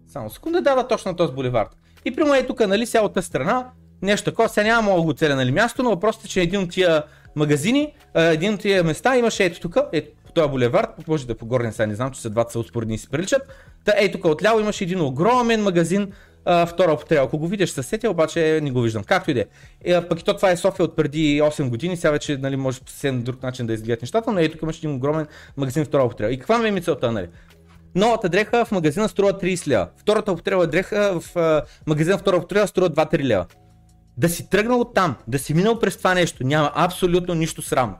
Само секунда дава точно този булевард. И при е тук, нали, сега от тази страна, нещо такова, сега няма мога го целя нали, място, но въпросът е, че един от тия магазини, един от тия места имаше ето тук, ето по този булевард, може да е по-горен, сега не знам, че са двата са успоредни и си приличат. Та ето тук отляво имаше един огромен магазин, втора употреба. Ако го видиш със сетя, обаче не го виждам. Както и да е. е. Пък и то това е София от преди 8 години, сега вече нали, може по съвсем друг начин да изгледат нещата, но ето тук имаше един огромен магазин втора употреба. И каква ми е мисълта, нали? Новата дреха в магазина струва 30 лева. Втората употреба дреха в а, магазина втора употреба струва 2-3 лева. Да си тръгнал от там, да си минал през това нещо, няма абсолютно нищо срамно.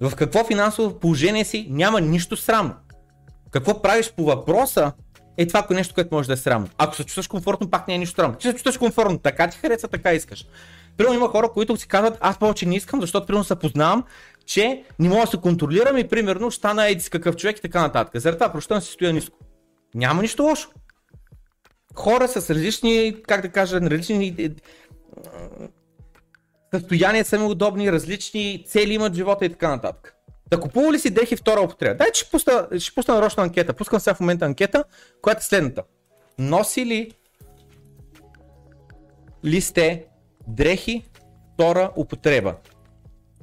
В какво финансово положение си, няма нищо срамно. Какво правиш по въпроса, е това е нещо, което може да е срамно. Ако се чувстваш комфортно, пак не е нищо срамно. Ти се чувстваш комфортно, така ти хареса, така искаш. Примерно има хора, които си казват, аз повече не искам, защото примерно се познавам, че не мога да се контролирам и примерно стана еди какъв човек и така нататък. Заради това прощавам си стоя ниско. Няма нищо лошо. Хора с различни, как да кажа, различни е, е, състояния са ми удобни, различни цели имат живота и така нататък. Да купува ли си дрехи втора употреба? Дай, ще пусна, ще пусна нарочна анкета. Пускам сега в момента анкета, която е следната. Носи ли ли сте дрехи втора употреба?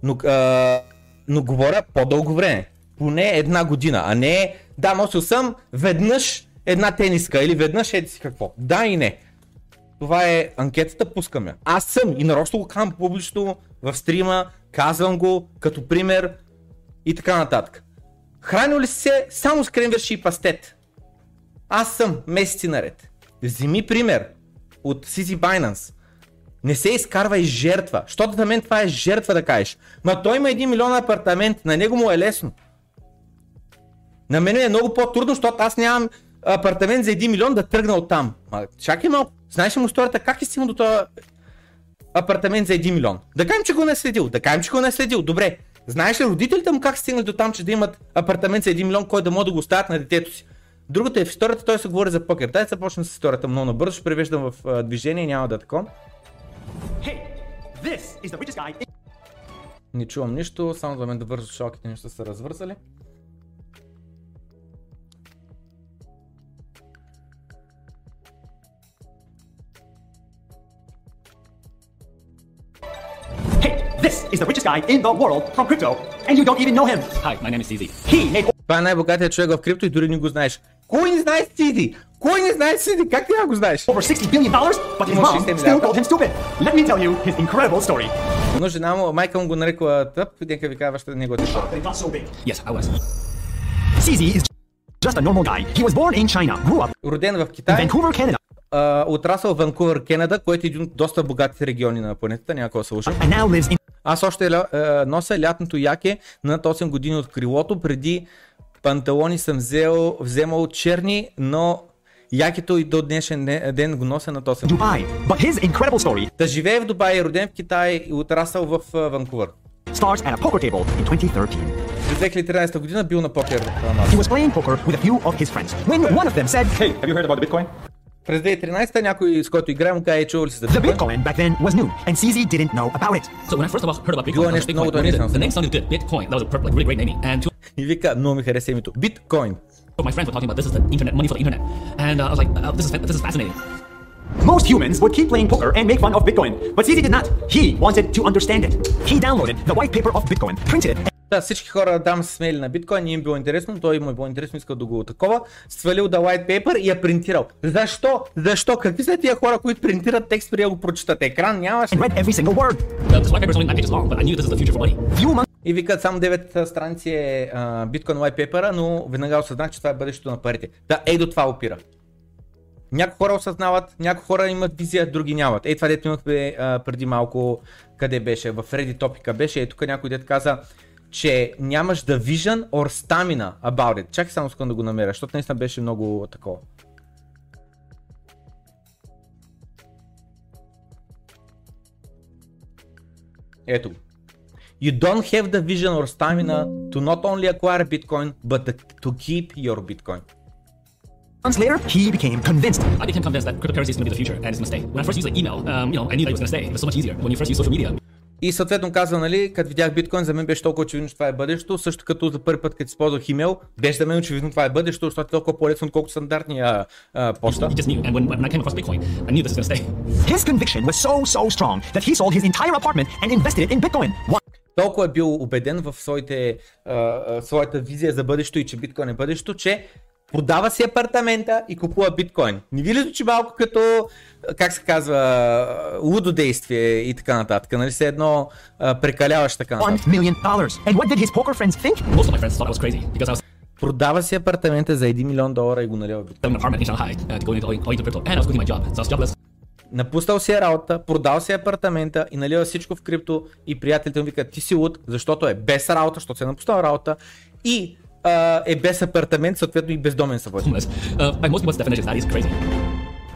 Но, а, но говоря по-дълго време. Поне една година, а не да, носил съм веднъж една тениска или веднъж еди си какво. Да и не. Това е анкетата, пускаме. Аз съм и нарочно го казвам публично в стрима, казвам го като пример, и така нататък. Хранил ли се само с кремверши и пастет? Аз съм месеци наред. Вземи пример от Сизи Binance. Не се изкарва и жертва. Защото за мен това е жертва да кажеш. Ма той има 1 милион апартамент, на него му е лесно. На мен е много по-трудно, защото аз нямам апартамент за 1 милион да тръгна от там. Ма, чакай малко. Знаеш ли му историята как е стигнал до този апартамент за 1 милион? Да кажем, че го не е следил. Да кажем, че го не е следил. Добре. Знаеш ли родителите му как стигнали до там, че да имат апартамент за 1 милион, кой да може да го оставят на детето си? Другата е в историята, той се говори за покер. Дай да започнем с историята много набързо, ще превеждам в uh, движение, няма да е тако. Hey. Не чувам нищо, само за мен да вържа шалките, неща са развързали. is the richest guy in the world from crypto, and you don't even know him. Hi, my name is CZ. He made... Това е най-богатият човек в крипто и дори не го знаеш. Кой не знае Сиди? Кой не знае Сиди? Как ти да го знаеш? Over 60 billion dollars, but his mom still called him stupid. Let me tell you his incredible story. Но жена му, майка му го нарекла тъп, нека ви кажа вашата неговата история. Yes, I was. CZ is just a normal guy. He was born in China, grew up Роден в Китай. In Vancouver, Canada. Отрасъл Ванкувър, Канада, който е един от доста богатите региони на планетата, някой слуша. Аз още е, нося лятното яке над 8 години от крилото. Преди панталони съм взел, вземал черни, но Якето и до днешен ден го нося на 8 Дубай. But his incredible story. Да живее в Дубай, роден в Китай и отрасъл в Ванкувър. Starts at a poker table in 2013. През 2013 година бил на покер. He was playing poker with a few of his friends. When one of them said, Hey, have you heard about Bitcoin? През 2013 някой с който играем каза, е чувал ли си за биткоин? The Bitcoin back then was new and CZ didn't know about it. So when I first of all heard about Bitcoin, нещо много the, the name sounded good, Bitcoin. That was a perfect, like, really great naming. And to... И вика, много ми хареса името. Биткоин. My friends were talking about this is the internet, money for the internet. And uh, I was like, uh, this is this is fascinating. Most humans would keep playing poker and make fun of Bitcoin, but CZ did not. He wanted to understand it. He downloaded the white paper of Bitcoin, printed it, да, всички хора там се смели на биткоин, не им било интересно, той им е било интересно, искал да го такова, свалил да white paper и я принтирал. Защо? Защо? Какви са тия хора, които принтират текст при да го прочитат? Екран нямаш. И викат само 9 страници е Bitcoin White Paper, но веднага осъзнах, че това е бъдещето на парите. Да, ей до това опира. Някои хора осъзнават, някои хора имат визия, други нямат. Ей това дето имахме преди малко, къде беше, в Reddit топика беше, ей тук някой дет каза, че нямаш да vision or stamina about it. Чакай само секунда да го намеря, защото наистина беше много такова. Ето го. You don't have the vision or stamina to not only acquire Bitcoin, but to keep your Bitcoin. Months later, he became convinced. I became convinced that cryptocurrency is going to be the future and it's going to stay. When I first used like email, um, you know, I knew that it was going to stay. It was so much easier when you first use social media. И съответно казва, нали, като видях биткоин, за мен беше толкова очевидно, че това е бъдещето. Също като за първи път, като използвах имейл, беше за мен очевидно това е бъдещето, защото е толкова по-лесно, отколкото стандартния а. One Толкова е бил убеден в своите, а, а, своята визия за бъдещето и че биткоин е бъдещето, че продава си апартамента и купува биткоин. Не ви ли звучи малко като, как се казва, лудодействие и така нататък, нали се едно а, прекаляваш така one нататък. million dollars. And what did his poker friends think? Most of my friends thought I was crazy because I was Продава си апартамента за 1 милион долара и го налива в биткоин. selling an apartment in Shanghai uh, to go into, go into crypto. And I was quitting my job, so I was jobless. Напуснал си е работа, продал си апартамента и налива всичко в крипто и приятелите му викат ти си луд, защото е без работа, защото се е напуснал работа и а, е без апартамент, съответно и бездомен са бъде.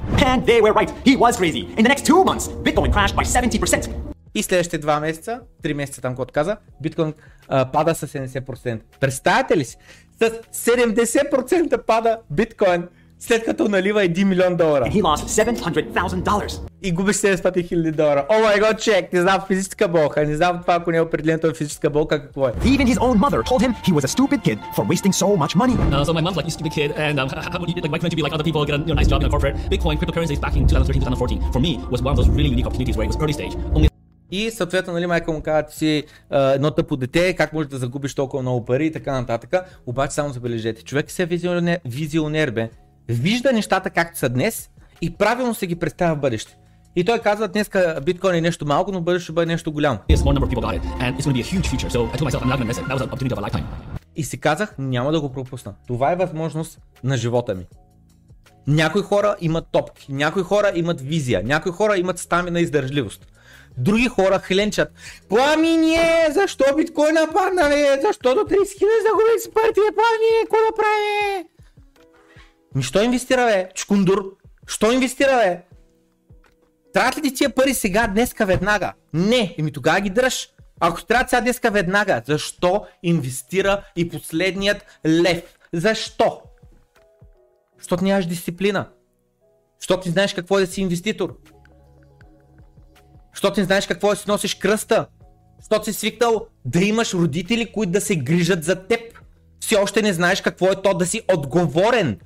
Uh. And they were right. He was crazy. In the next two months, Bitcoin crashed by 70%. И следващите два месеца, три месеца там, когато каза, биткоин а, пада с 70%. Представяте ли си? С 70% пада биткоин, след като налива 1 милион долара. And he lost $700,000. И губиш 700 хиляди долара. О май гот, чек, не знам физическа болка, не знам това, ако не е определено това е физическа болка, какво е. Even his own mother told him he was a stupid kid for wasting so much money. Uh, so my mom's like, you stupid kid, and um, how, how, like, why couldn't you be like other people, get a you know, nice job in a corporate? Bitcoin, cryptocurrencies back in 2013, 2014, for me, was one of those really unique opportunities where it was early stage. Only И съответно, нали, майка му казва, си а, едно тъпо дете, как можеш да загубиш толкова много пари и така нататък. Обаче само забележете, човек се е визионер, визионер бе. Вижда нещата както са днес и правилно се ги представя в бъдеще. И той казва, днеска биткоин е нещо малко, но бъдеще ще бъде нещо голямо. И си казах, няма да го пропусна. Това е възможност на живота ми. Някои хора имат топки, някои хора имат визия, някои хора имат стамина и издържливост. Други хора хленчат. Пламине, защо биткоина падна, бе? Защо до 30 хиляди загуби си парите, пламине, какво да прави? Ми, що инвестира, бе? Чкундур. Що инвестира, бе? Трябва ли ти тия пари сега, днеска, веднага? Не, еми тогава ги дръж. Ако ти трябва сега днеска веднага, защо инвестира и последният лев? Защо? Защото нямаш дисциплина. Защото не знаеш какво е да си инвеститор. Защото не знаеш какво е да си носиш кръста. Защото си свикнал да имаш родители, които да се грижат за теб. Все още не знаеш какво е то да си отговорен.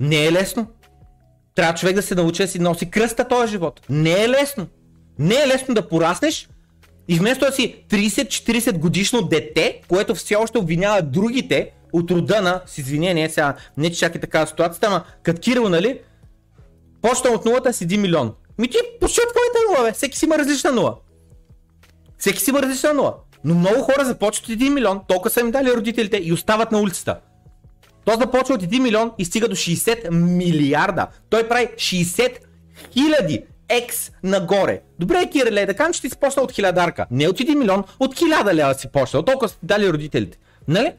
Не е лесно. Трябва човек да се научи да си носи кръста този живот. Не е лесно. Не е лесно да пораснеш и вместо да си 30-40 годишно дете, което все още обвинява другите от рода на, с извинение, сега не че чак е такава ситуацията, ама като Кирил, нали, почна от нулата с 1 милион. Ми ти почти от твоята нула, бе. Всеки си има различна нула. Всеки си има различна нула. Но много хора започват от 1 милион, толкова са им дали родителите и остават на улицата. Той започва от 1 милион и стига до 60 милиарда. Той прави 60 хиляди екс нагоре. Добре, Кириле, да кажем, че ти си почнал от хилядарка. Не от 1 милион, от 1000 лева си почнал. Толкова са дали родителите. Нали?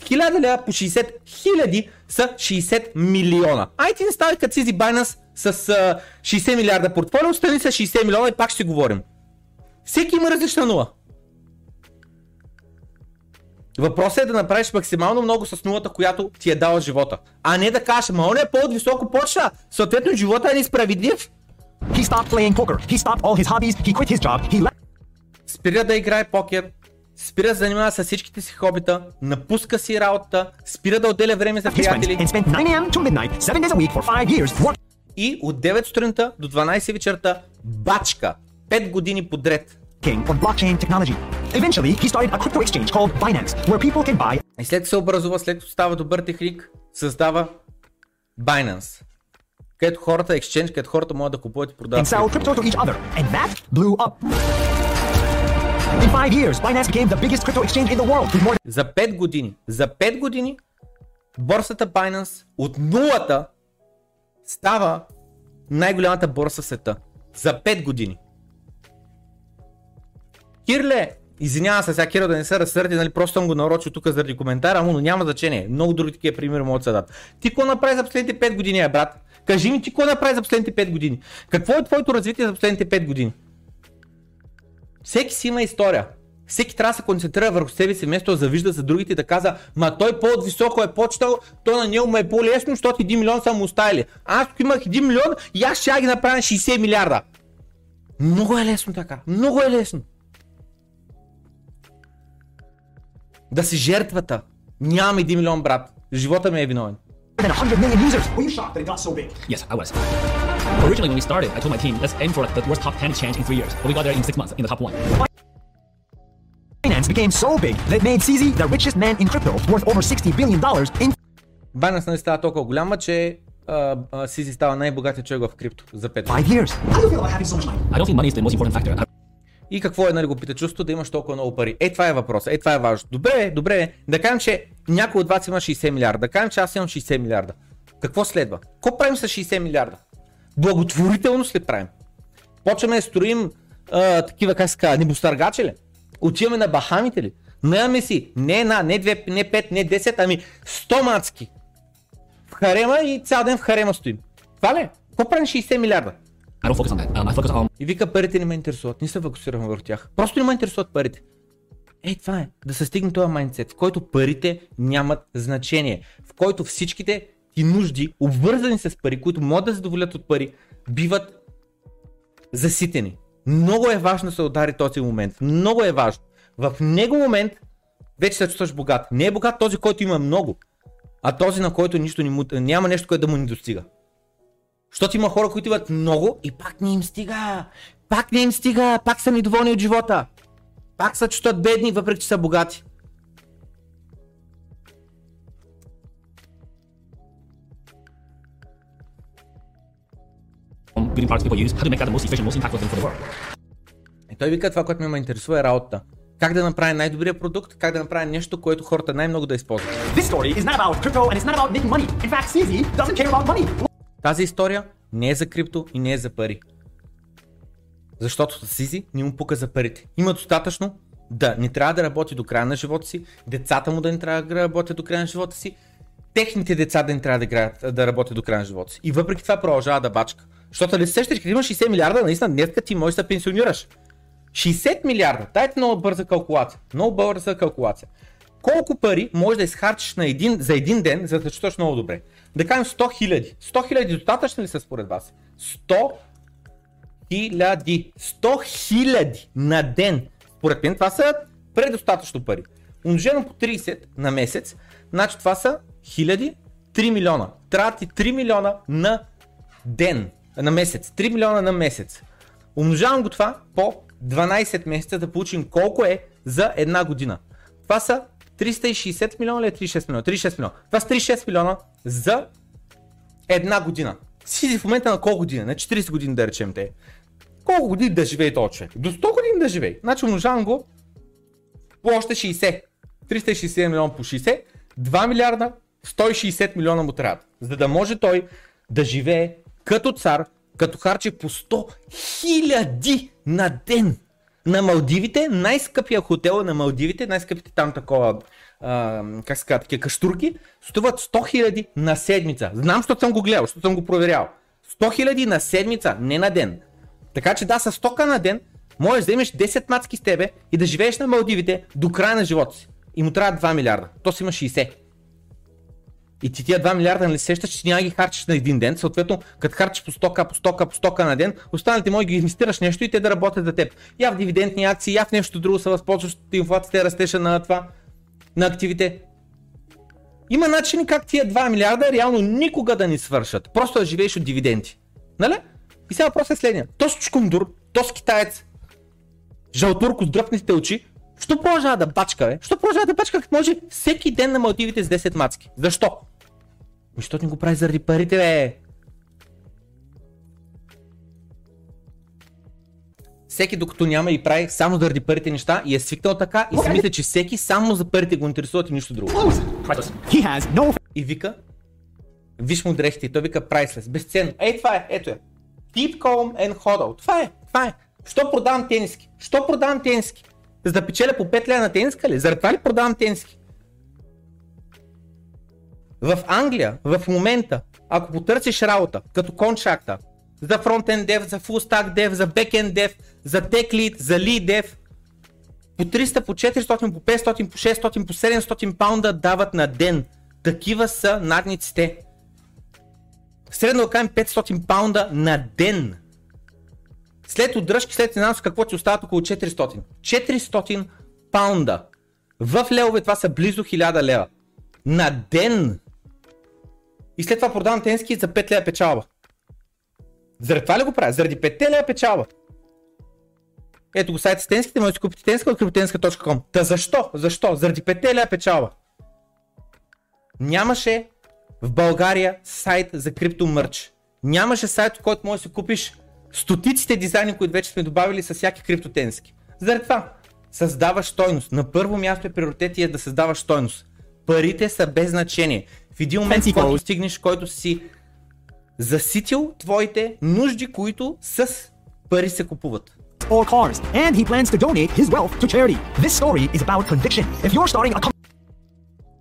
1000 лева по 60 хиляди са 60 милиона. Ай ти не ставай като си Binance с а, 60 милиарда портфолио, остани с 60 милиона и пак ще говорим. Всеки има различна нула. Въпросът е да направиш максимално много с нулата, която ти е дала живота. А не да кажеш, ма он е по-високо почна. Съответно живота е несправедлив. He stopped playing poker. He stopped all his hobbies. He quit his job. He left Спира да играе покер, спира да занимава с всичките си хобита, напуска си работата, спира да отделя време за приятели and spent 9 a.m. to midnight, 7 days a week for 5 years working и от 9 сутринта до 12 вечерта бачка. 5 години подред. On blockchain technology. Eventually, he started a crypto exchange called Binance, where people can buy И след като се образува, след като става добър техник, създава Binance. Където хората, exchange, където хората могат да купуват и and продават. sell крипто. crypto to each other. And that blew up. In five years, Binance became the biggest crypto exchange in the world with more than За 5 години. За 5 години борсата Binance от нулата става най-голямата борса в света. За 5 години. Кирле, извинявам се сега Киро да не се разсърди, нали, просто съм го нарочил тук заради коментара, му, но няма значение. Много други такива примери могат да дадат. Ти какво направи за последните 5 години, брат? Кажи ми ти какво направи за последните 5 години? Какво е твоето развитие за последните 5 години? Всеки си има история. Всеки трябва да се концентрира върху себе си, вместо да завижда за другите и да казва, ма той по-високо е почитал, то на него му е по-лесно, защото 1 милион са му оставили. Аз тук имах 1 милион и аз ще ги направя на 60 милиарда. Много е лесно така. Много е лесно. Да си жертвата. Нямам 1 милион, брат. Живота ми е виновен. than 100 million users. Were you shocked that it got so big? Yes, I was. Originally, when we started, I told my team, let's aim for like, the worst top 10 exchange in three years. But we got there in six months, in the top one. Binance became so big that it made CZ the richest man in crypto, worth over $60 billion in Binance нали става толкова голяма, че а, а, Сизи става най-богатия човек в крипто за 5 five years. How do you feel about having so much money? I don't think money is the most important factor. I И какво е, нали, го пита чувство да имаш толкова много пари? Е, това е въпросът, е, това е важно. Добре, добре, да кажем, че някой от вас има 60 милиарда, да кажем, че аз имам 60 милиарда. Какво следва? Какво правим с 60 милиарда? Благотворителност ли правим? Почваме да строим а, такива, как се казва, небостъргачи ли? Отиваме на Бахамите ли? Наемаме си не една, не две, не пет, не 10, ами 100 мацки. В харема и цял ден в харема стоим. Това ли? е? Какво правим с 60 милиарда? Don't focus on that. Um, I focus on И вика, парите не ме интересуват, не се фокусирам върху тях. Просто не ме интересуват парите. Е, това е. Да се стигне този майндсет, в който парите нямат значение. В който всичките ти нужди, обвързани с пари, които могат да задоволят от пари, биват заситени. Много е важно да се удари този момент. Много е важно. В него момент вече се чувстваш богат. Не е богат този, който има много, а този, на който нищо не му, няма нещо, което да му не достига. Защото има хора, които имат много и пак не им стига. Пак не им стига, пак са недоволни от живота. Пак се чувстват бедни, въпреки че са богати. building products people use, how to make that the most efficient, most impactful thing for the world. И той вика, това, което ме, ме интересува е работата. Как да направя най-добрия продукт, как да направя нещо, което хората най-много да използват. This story is not about crypto and it's not about making money. In fact, CZ doesn't care about money. Тази история не е за крипто и не е за пари. Защото Сизи не му пука за парите. Има достатъчно да не трябва да работи до края на живота си, децата му да не трябва да работят до края на живота си, техните деца да не трябва да, играят, да работят до края на живота си. И въпреки това продължава да бачка. Защото ли се сещаш, като имаш 60 милиарда, наистина днес ти можеш да пенсионираш. 60 милиарда, дайте много бърза калкулация. Много бърза калкулация. Колко пари можеш да изхарчиш на един, за един ден, за да чувстваш много добре? Да кажем 100 хиляди. 100 хиляди достатъчно ли са според вас? 100 хиляди. 100 хиляди на ден. Според мен това са предостатъчно пари. Умножено по 30 на месец, значи това са хиляди, 3 милиона. Трябва ти 3 милиона на ден, на месец. 3 милиона на месец. Умножавам го това по 12 месеца да получим колко е за една година. Това са 360 милиона или 36 милиона? 36 милиона. Това са 36 милиона за една година. Си в момента на колко години? На 40 години да речем те. Колко години да живее този човек? До 100 години да живее. Значи умножавам го по още 60. 360 милиона по 60. 2 милиарда, 160 милиона му трябва. За да може той да живее като цар, като харчи по 100 хиляди на ден. На Малдивите, най-скъпия хотел е на Малдивите, най-скъпите там такова, а, как се казва, такива каштурки, струват 100 хиляди на седмица. Знам, защото съм го гледал, защото съм го проверял. 100 хиляди на седмица, не на ден. Така че да, с 100 на ден, можеш да имаш 10 мацки с тебе и да живееш на Малдивите до края на живота си. И му трябва 2 милиарда. То си има 60. И ти тия 2 милиарда нали сещаш, че няма ги харчиш на един ден, съответно, като харчиш по 100к, по 100к, по 100к на ден, останалите да ги инвестираш нещо и те да работят за теб. Я в дивидендни акции, я в нещо друго се възползваш от инфлацията, растеша на това, на активите. Има начини как тия 2 милиарда реално никога да ни свършат. Просто да живееш от дивиденти. Нали? И сега въпросът е следния. Тос чукундур, тос китаец, жълтурко с дръпните очи, Що продължава да бачка, бе? Що продължава да бачка, като може всеки ден на Малдивите с 10 мацки? Защо? Ами, Защото не го прави заради парите, бе. Всеки докато няма и прави само заради парите неща и е свикнал така и си мисля, че всеки само за парите го интересуват и нищо друго. No И вика, виж му дрехите, той вика priceless, безценно. Ей, това е, ето е. Keep calm and hodl. Това е, това е. Що продавам тениски? Що продавам тениски? За да печеля по 5 лева на тениска ли? Заради това ли продавам тениски? В Англия, в момента, ако потърсиш работа, като контракта, за фронтен дев, за full stack дев, за backend дев, за tech lead, за lead дев, по 300, по 400, по 500, по 600, по 700 паунда дават на ден. Такива са надниците. Средно да кажем 500 паунда на ден. След отдръжки, след финансово, какво ти остават около 400? 400 паунда. В левове това са близо 1000 лева. На ден. И след това продавам тенски за 5 лева печалба. Заради това ли го правя? Заради 5 лева печалба. Ето го сайт с тенските, може да си купите тенска от криптотенска.com. Та защо? Защо? Заради 5 лева печалба. Нямаше в България сайт за крипто мърч. Нямаше сайт, в който можеш да си купиш стотиците дизайни, които вече сме добавили с всяки криптотенски. Заради това създаваш стойност. На първо място е приоритет и е да създаваш стойност. Парите са без значение. В един момент, Fancy в който goals. стигнеш, който си заситил твоите нужди, които с пари се купуват. or cars, and he plans to donate his wealth to charity. This story is about conviction. If you're starting a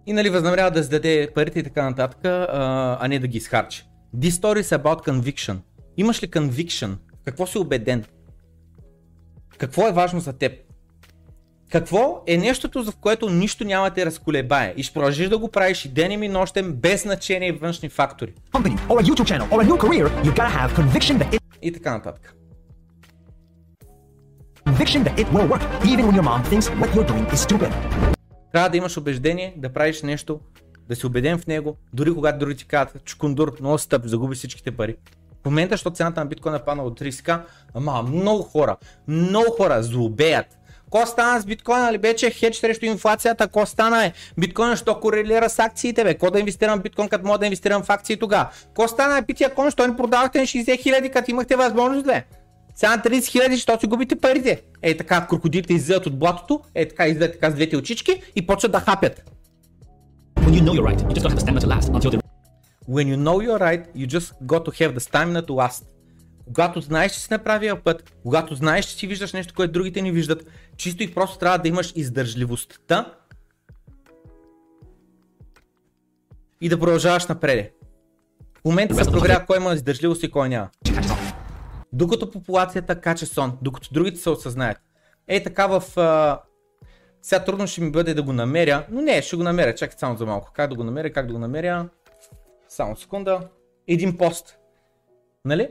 И нали възнамерява да зададе парите и така нататък, а, а не да ги изхарчи. This story is about conviction. Имаш ли conviction? Какво си убеден? Какво е важно за теб? Какво е нещото, за което нищо няма те разколебае и ще продължиш да го правиш и денем и нощем без значение и външни фактори career, и така нататък. conviction that it will work, even when your mom thinks what you're doing is stupid. Трябва да имаш убеждение да правиш нещо, да си убеден в него, дори когато други ти казват, чукундур, много стъп, загуби всичките пари. В момента, защото цената на биткоин е паднала от 30к, ама много хора, много хора злобеят. Ко стана с биткоина ли бе, че е хедж срещу инфлацията, ко стана е? Биткоин що корелира с акциите бе? Ко да инвестирам в биткоин, като мога да инвестирам в акции тогава? Ко стана е пития кон, що ни продавахте на 60 хиляди, като имахте възможност бе? Сега на 30 хиляди, що си губите парите? Е така, крокодилите излизат от блатото, е така излизат така с двете очички и почват да хапят. When you know you're right, you just gotta have the stamina to last until the When you know you're right, you just got to have the stamina to last. Когато знаеш, че си на правия път, когато знаеш, че си виждаш нещо, което другите не виждат, чисто и просто трябва да имаш издържливостта и да продължаваш напред. В момента се проверява кой има издържливост и кой няма. Докато популацията кача сон, докато другите се осъзнаят. Е така в... А... Сега трудно ще ми бъде да го намеря, но не, ще го намеря, чакай само за малко. Как да го намеря, как да го намеря? Само секунда. Един пост. Нали?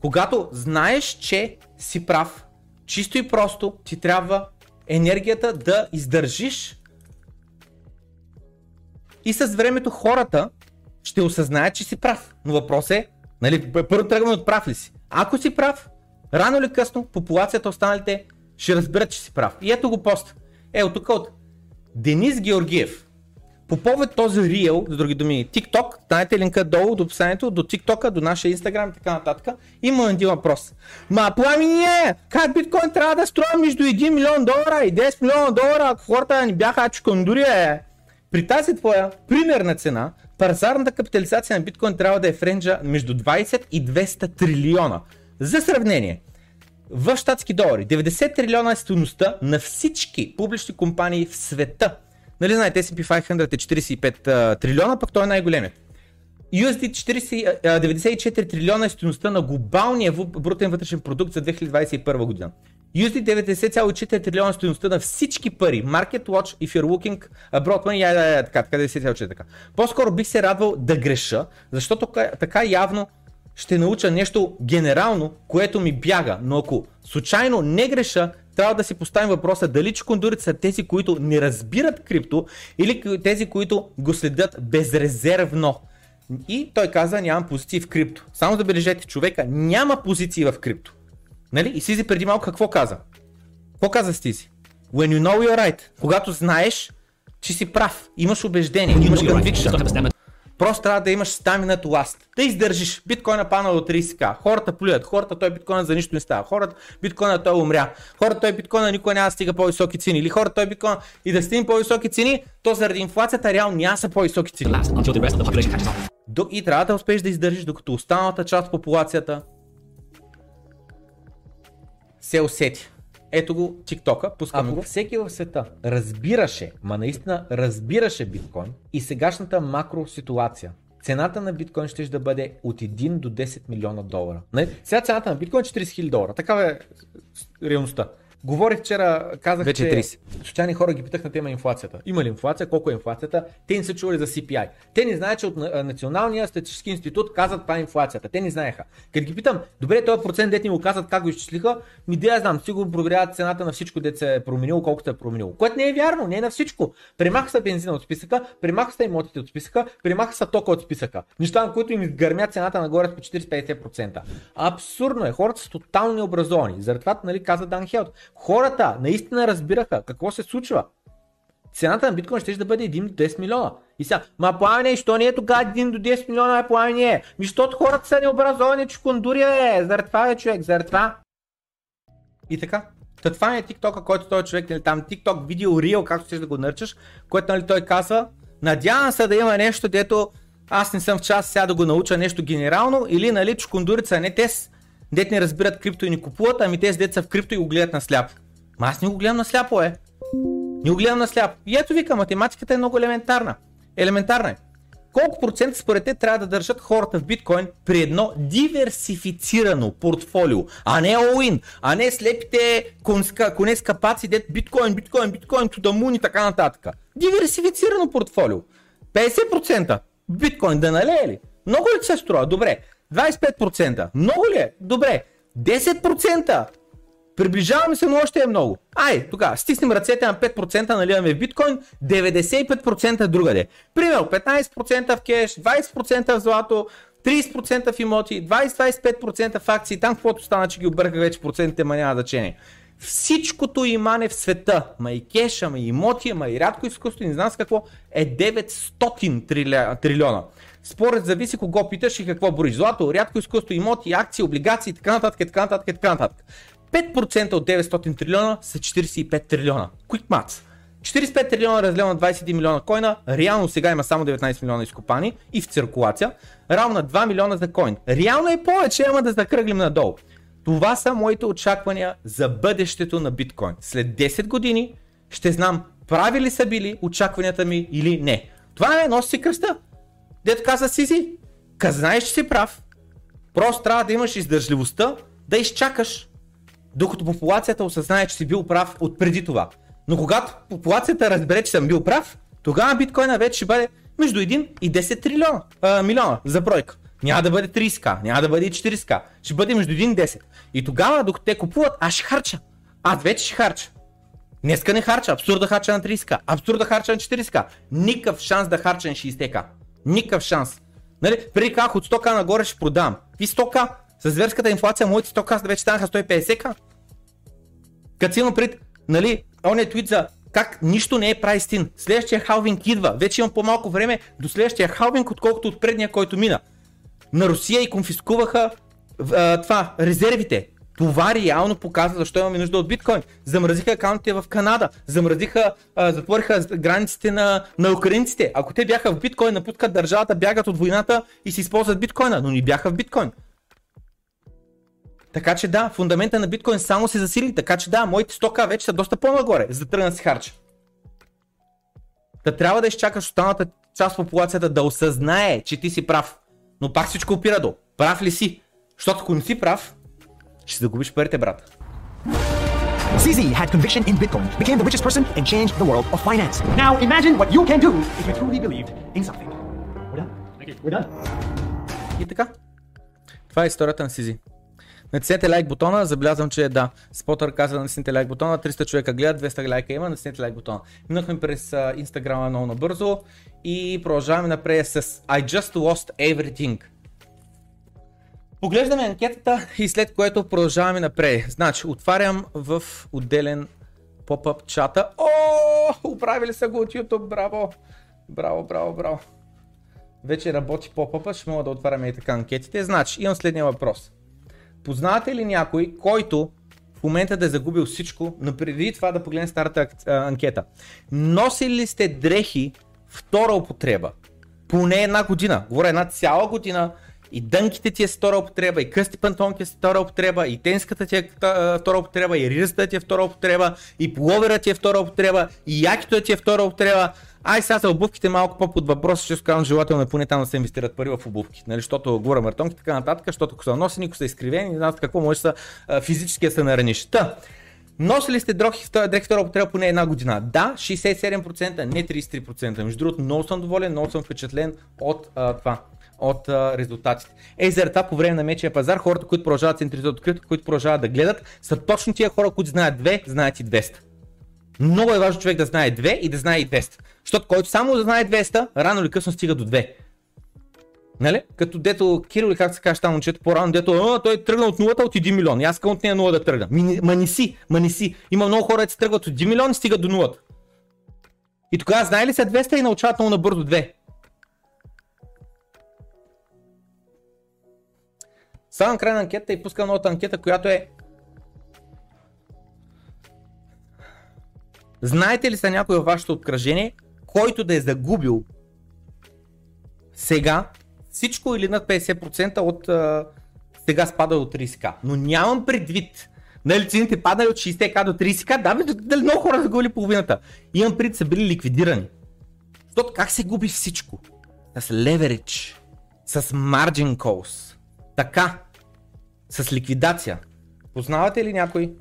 Когато знаеш, че си прав, чисто и просто ти трябва енергията да издържиш и с времето хората ще осъзнаят, че си прав. Но въпрос е, нали, първо тръгваме от прав ли си. Ако си прав, рано или късно популацията останалите ще разберат, че си прав. И ето го пост. Е, от тук от Денис Георгиев. По повод този рил, с други думи, TikTok, знаете линка долу до описанието, до TikTok, до нашия Instagram и така нататък, има един въпрос. Ма, пламение, как биткоин трябва да струва между 1 милион долара и 10 милиона долара, ако хората ни бяха чукандури, е? При тази твоя примерна цена, пазарната капитализация на биткоин трябва да е в ренджа между 20 и 200 трилиона. За сравнение, в щатски долари 90 трилиона е стоеността на всички публични компании в света. Нали знаете, S&P 500 е 45 а, трилиона, пък той е най-големият. USD 40, а, 94 трилиона е стоеността на глобалния брутен вътрешен продукт за 2021 година. USD 90,4 трилиона е стоеността на всички пари. Market Watch, if you're looking abroad money, я, я, я, така, така 90,4 така. По-скоро бих се радвал да греша, защото така явно ще науча нещо генерално, което ми бяга, но ако случайно не греша, трябва да си поставим въпроса дали чукундурите са тези, които не разбират крипто или тези, които го следят безрезервно. И той каза, нямам позиции в крипто. Само забележете, човека няма позиции в крипто. Нали? И Сизи преди малко какво каза? Какво каза Стизи? When you know you're right. Когато знаеш, че си прав, имаш убеждение, имаш conviction. Просто трябва да имаш стамина to last. Да издържиш. Биткоина пана до 30к. Хората плюят. Хората той биткоина за нищо не става. Хората биткоина той умря. Хората той биткоина никой няма да стига по-високи цени. Или хората той биткоина и да стигне по-високи цени, то заради инфлацията реално няма са по-високи цени. И трябва да успееш да издържиш, докато останалата част от популацията се усети. Ето го TikTok-а, пускаме го. Всеки в света разбираше, ма наистина разбираше биткоин и сегашната макро ситуация. Цената на биткоин ще да бъде от 1 до 10 милиона долара. Не? Сега цената на биткоин е 40 000 долара. Такава е реалността. Говорих вчера, казах, Вече че 30. случайни хора ги питах на тема инфлацията. Има ли инфлация? Колко е инфлацията? Те не са чували за CPI. Те не знаят, че от Националния статистически институт казват това е инфлацията. Те не знаеха. Като ги питам, добре, този процент дете ни го казват как го изчислиха, ми да я знам, сигурно проверяват цената на всичко, дете се е променило, колкото е променило. Което не е вярно, не е на всичко. Премаха са бензина от списъка, премаха са имотите от списъка, премаха са тока от списъка. Неща, на които им изгърмят цената нагоре с по 40-50%. Абсурдно е. Хората са тотално необразовани. Заради това, нали, каза Дан Хелт. Хората наистина разбираха какво се случва. Цената на биткоин ще да бъде 1 до 10 милиона. И сега, ма пламене, що не е тогава 1 до 10 милиона е пламене? Ми, защото хората са необразовани, че кондурия е. Заради това е човек, заради това. И така. Та това е TikTok, който той човек, нали, там TikTok видео Reel, както ще да го наричаш, което нали, той казва, надявам се да има нещо, дето аз не съм в час сега да го науча нещо генерално, или нали, чукундурица, не те, дет не разбират крипто и не купуват, ами те с деца в крипто и го гледат на сляпо. Ма аз не го гледам на сляпо, е. Не го гледам на сляпо. И ето вика, математиката е много елементарна. Елементарна е. Колко процента според те трябва да държат хората в биткоин при едно диверсифицирано портфолио, а не all-in, а не слепите конска, коне с капаци, дет биткоин, биткоин, биткоин, moon и така нататък. Диверсифицирано портфолио. 50% биткоин да налее ли? Много ли се струва? Добре. 25%. Много ли е? Добре. 10%. Приближаваме се, но още е много. Ай, тогава стиснем ръцете на 5% наливаме в биткоин, 95% другаде. Примерно 15% в кеш, 20% в злато, 30% в имоти, 20-25% в акции, там каквото стана, че ги обърках вече процентите, ма няма значение. Всичкото имане в света, ма и кеш, ама и имоти, ама и рядко изкуство, не знам с какво, е 900 триля, трилиона. Според зависи кого питаш и какво броиш. Злато, рядко изкуство, имоти, акции, облигации, така нататък, така нататък, така нататък. 5% от 900 трилиона са 45 трилиона. Quick maths. 45 трилиона разделено на 21 милиона койна, реално сега има само 19 милиона изкопани и в циркулация, равно на 2 милиона за койн. Реално е повече, ама да закръглим надолу. Това са моите очаквания за бъдещето на биткоин. След 10 години ще знам прави ли са били очакванията ми или не. Това е носи си кръста. Дето каза Сизи, ка знаеш, че си прав, просто трябва да имаш издържливостта да изчакаш докато популацията осъзнае, че си бил прав от преди това. Но когато популацията разбере, че съм бил прав, тогава биткоина вече ще бъде между 1 и 10 трилиона, а, милиона за бройка. Няма да бъде 30к, няма да бъде и 40к, ще бъде между 1 и 10. И тогава, докато те купуват, аз ще харча. Аз вече ще харча. Днеска не харча, абсурда харча на 30к, абсурда харча на 40к. Никакъв шанс да харча на 60к. Никакъв шанс. Нали, преди как от 100к нагоре ще продам. И 100к, с зверската инфлация, моите 100к вече станаха 150к. Като си имам пред, нали, ония твит за как нищо не е прайстин. Следващия халвинг идва. Вече имам по-малко време до следващия халвинг, отколкото от предния, който мина. На Русия и конфискуваха а, това, резервите. Това реално показва защо имаме нужда от биткоин. Замразиха акаунтите в Канада, замразиха, а, затвориха границите на, на украинците. Ако те бяха в биткоин, напускат държавата, бягат от войната и си използват биткоина, но не бяха в биткоин. Така че да, фундамента на биткоин само се засили, така че да, моите 100к вече са доста по-нагоре, за да тръгна си харча. Та трябва да изчакаш останалата част популацията да осъзнае, че ти си прав. Но пак всичко опира до прав ли си? Защото ако не си прав, ще загубиш парите, брат. CZ had conviction in Bitcoin, became the richest person, and changed the world of finance. Now imagine what you can do if you truly believed in something. We're done. We're done. И така. Това е историята на Сизи. Натиснете лайк бутона, забелязвам, че да. Спотър каза да натиснете лайк бутона, 300 човека гледат, 200 лайка има, натиснете лайк бутона. Минахме през инстаграма много набързо и продължаваме напред с I just lost everything. Поглеждаме анкетата и след което продължаваме напред. Значи, отварям в отделен поп-ъп чата. О, управили са го от YouTube, браво! Браво, браво, браво. вече работи по-пъпа, ще мога да отваряме и така анкетите. Значи, имам следния въпрос. Познавате ли някой, който в момента да е загубил всичко, но преди това да погледне старата анкета. Носили ли сте дрехи втора употреба? Поне една година. Говоря една цяла година. И дънките ти е втора употреба, и късти пантонки е втора употреба, и тенската ти е втора употреба, и ризата ти е втора употреба, и половера ти е втора употреба, и якито ти е втора употреба. Ай сега за обувките малко по-под въпрос, ще казвам желателно е поне там да се инвестират пари в обувки, нали, защото говоря мартонки така нататък, защото ако са носени, ако са изкривени, не знаят какво може са физически да се нараниш. Та, Носили сте дрехи втора употреба поне една година? Да, 67%, не 33%. Между другото, много съм доволен, много съм впечатлен от а, това от а, резултатите. Ей, заради това по време на мечия пазар, хората, които продължават интересуват открито, които продължават да гледат, са точно тия хора, които знаят две, знаят и 200. Много е важно човек да знае две и да знае и 200. Защото който само да знае 200, рано или късно стига до 2. Нали? Като дето Кирил как се каже там момчето по-рано, дето а, той тръгна от нулата от 1 милион. И аз искам от нея нула да тръгна. Ми, ма не си, ма не си. Има много хора, които тръгват от 1 милион и стигат до нулата. И тогава знае ли се 200 и научават много набързо 2. Ставам край на анкета и пускам новата анкета, която е Знаете ли са някой във вашето обкръжение, който да е загубил сега всичко или над 50% от а, сега спада от 30к. Но нямам предвид нали, цените паднали от 60к до 30к, да, бе, дали много хора загубили половината. Имам предвид са били ликвидирани. Защото как се губи всичко? С leverage, с margin calls. Така, с ликвидация. Познавате ли някой?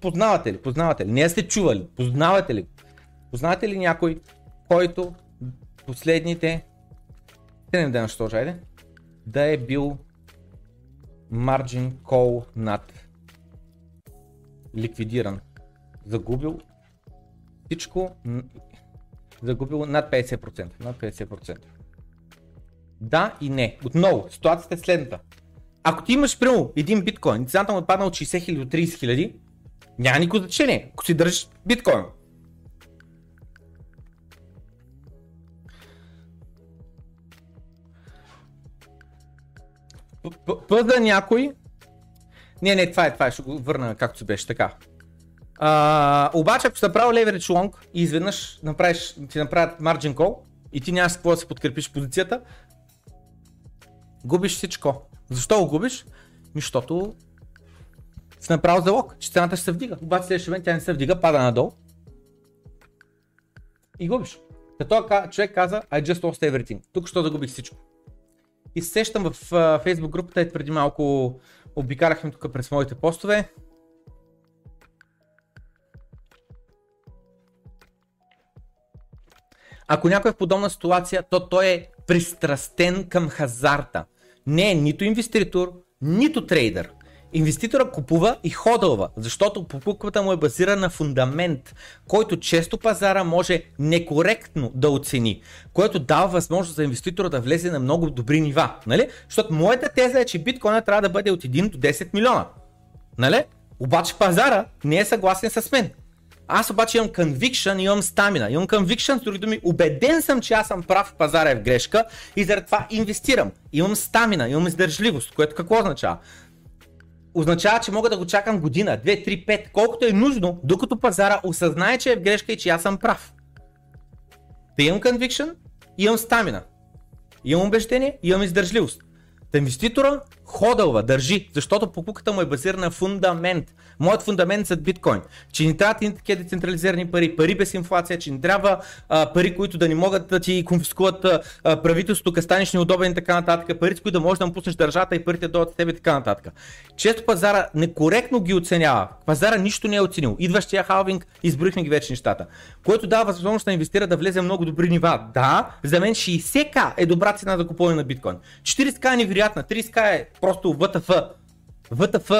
Познавате ли? Познавате ли? Не сте чували. Познавате ли? Познавате ли някой, който последните 7 дена ще айде, да е бил margin call над ликвидиран. Загубил всичко, загубил над 50%. Над 50%. Да и не. Отново, ситуацията е следната. Ако ти имаш прямо един биткоин, цената му е паднала от 60 000 до 30 000, няма никакво значение, ако си държиш биткоин. Пъда някой. Не, не, това е, това е, ще го върна както си беше така. А, обаче, ако си направил leverage long и изведнъж направиш, ти направят margin call и ти нямаш какво да се подкрепиш позицията, губиш всичко. Защо го губиш? Защото си направил залог, че цената ще се вдига. Обаче следващия момент тя не се вдига, пада надолу. И губиш. Като човек каза, I just lost everything. Тук що загубих всичко. И се сещам в Facebook групата, ето преди малко обикарахме тук през моите постове. Ако някой е в подобна ситуация, то той е пристрастен към хазарта. Не е нито инвеститор, нито трейдър. Инвеститора купува и ходълва, защото покупката му е базирана на фундамент, който често пазара може некоректно да оцени, което дава възможност за инвеститора да влезе на много добри нива. Нали? Защото моята теза е, че биткоина трябва да бъде от 1 до 10 милиона. Нали? Обаче пазара не е съгласен с мен. Аз обаче имам conviction, имам стамина. Имам conviction, с други думи, убеден съм, че аз съм прав, пазара е в грешка и заради това инвестирам. Имам стамина, имам издържливост, което какво означава? означава, че мога да го чакам година, 2, 3, 5, колкото е нужно, докато пазара осъзнае, че е в грешка и че аз съм прав. Та имам conviction, имам стамина. Имам убеждение, имам издържливост. Та инвеститора ходълва, държи, защото покупката му е базирана на фундамент. Моят фундамент за биткоин, че ни трябват и такива децентрализирани пари, пари без инфлация, че ни трябва а, пари, които да не могат да ти конфискуват правителството, къде станеш неудобен и така нататък, пари, с които да можеш да му пуснеш държата и парите да дойдат с теб и така нататък. Често пазара некоректно ги оценява. Пазара нищо не е оценил. Идващия халвинг, изброихме ги вече нещата. Което дава възможност на инвестира да влезе в много добри нива. Да, за мен 60к е добра цена за купуване на биткоин. 40к е невероятна, 30к е просто ВТФ. ВТФ.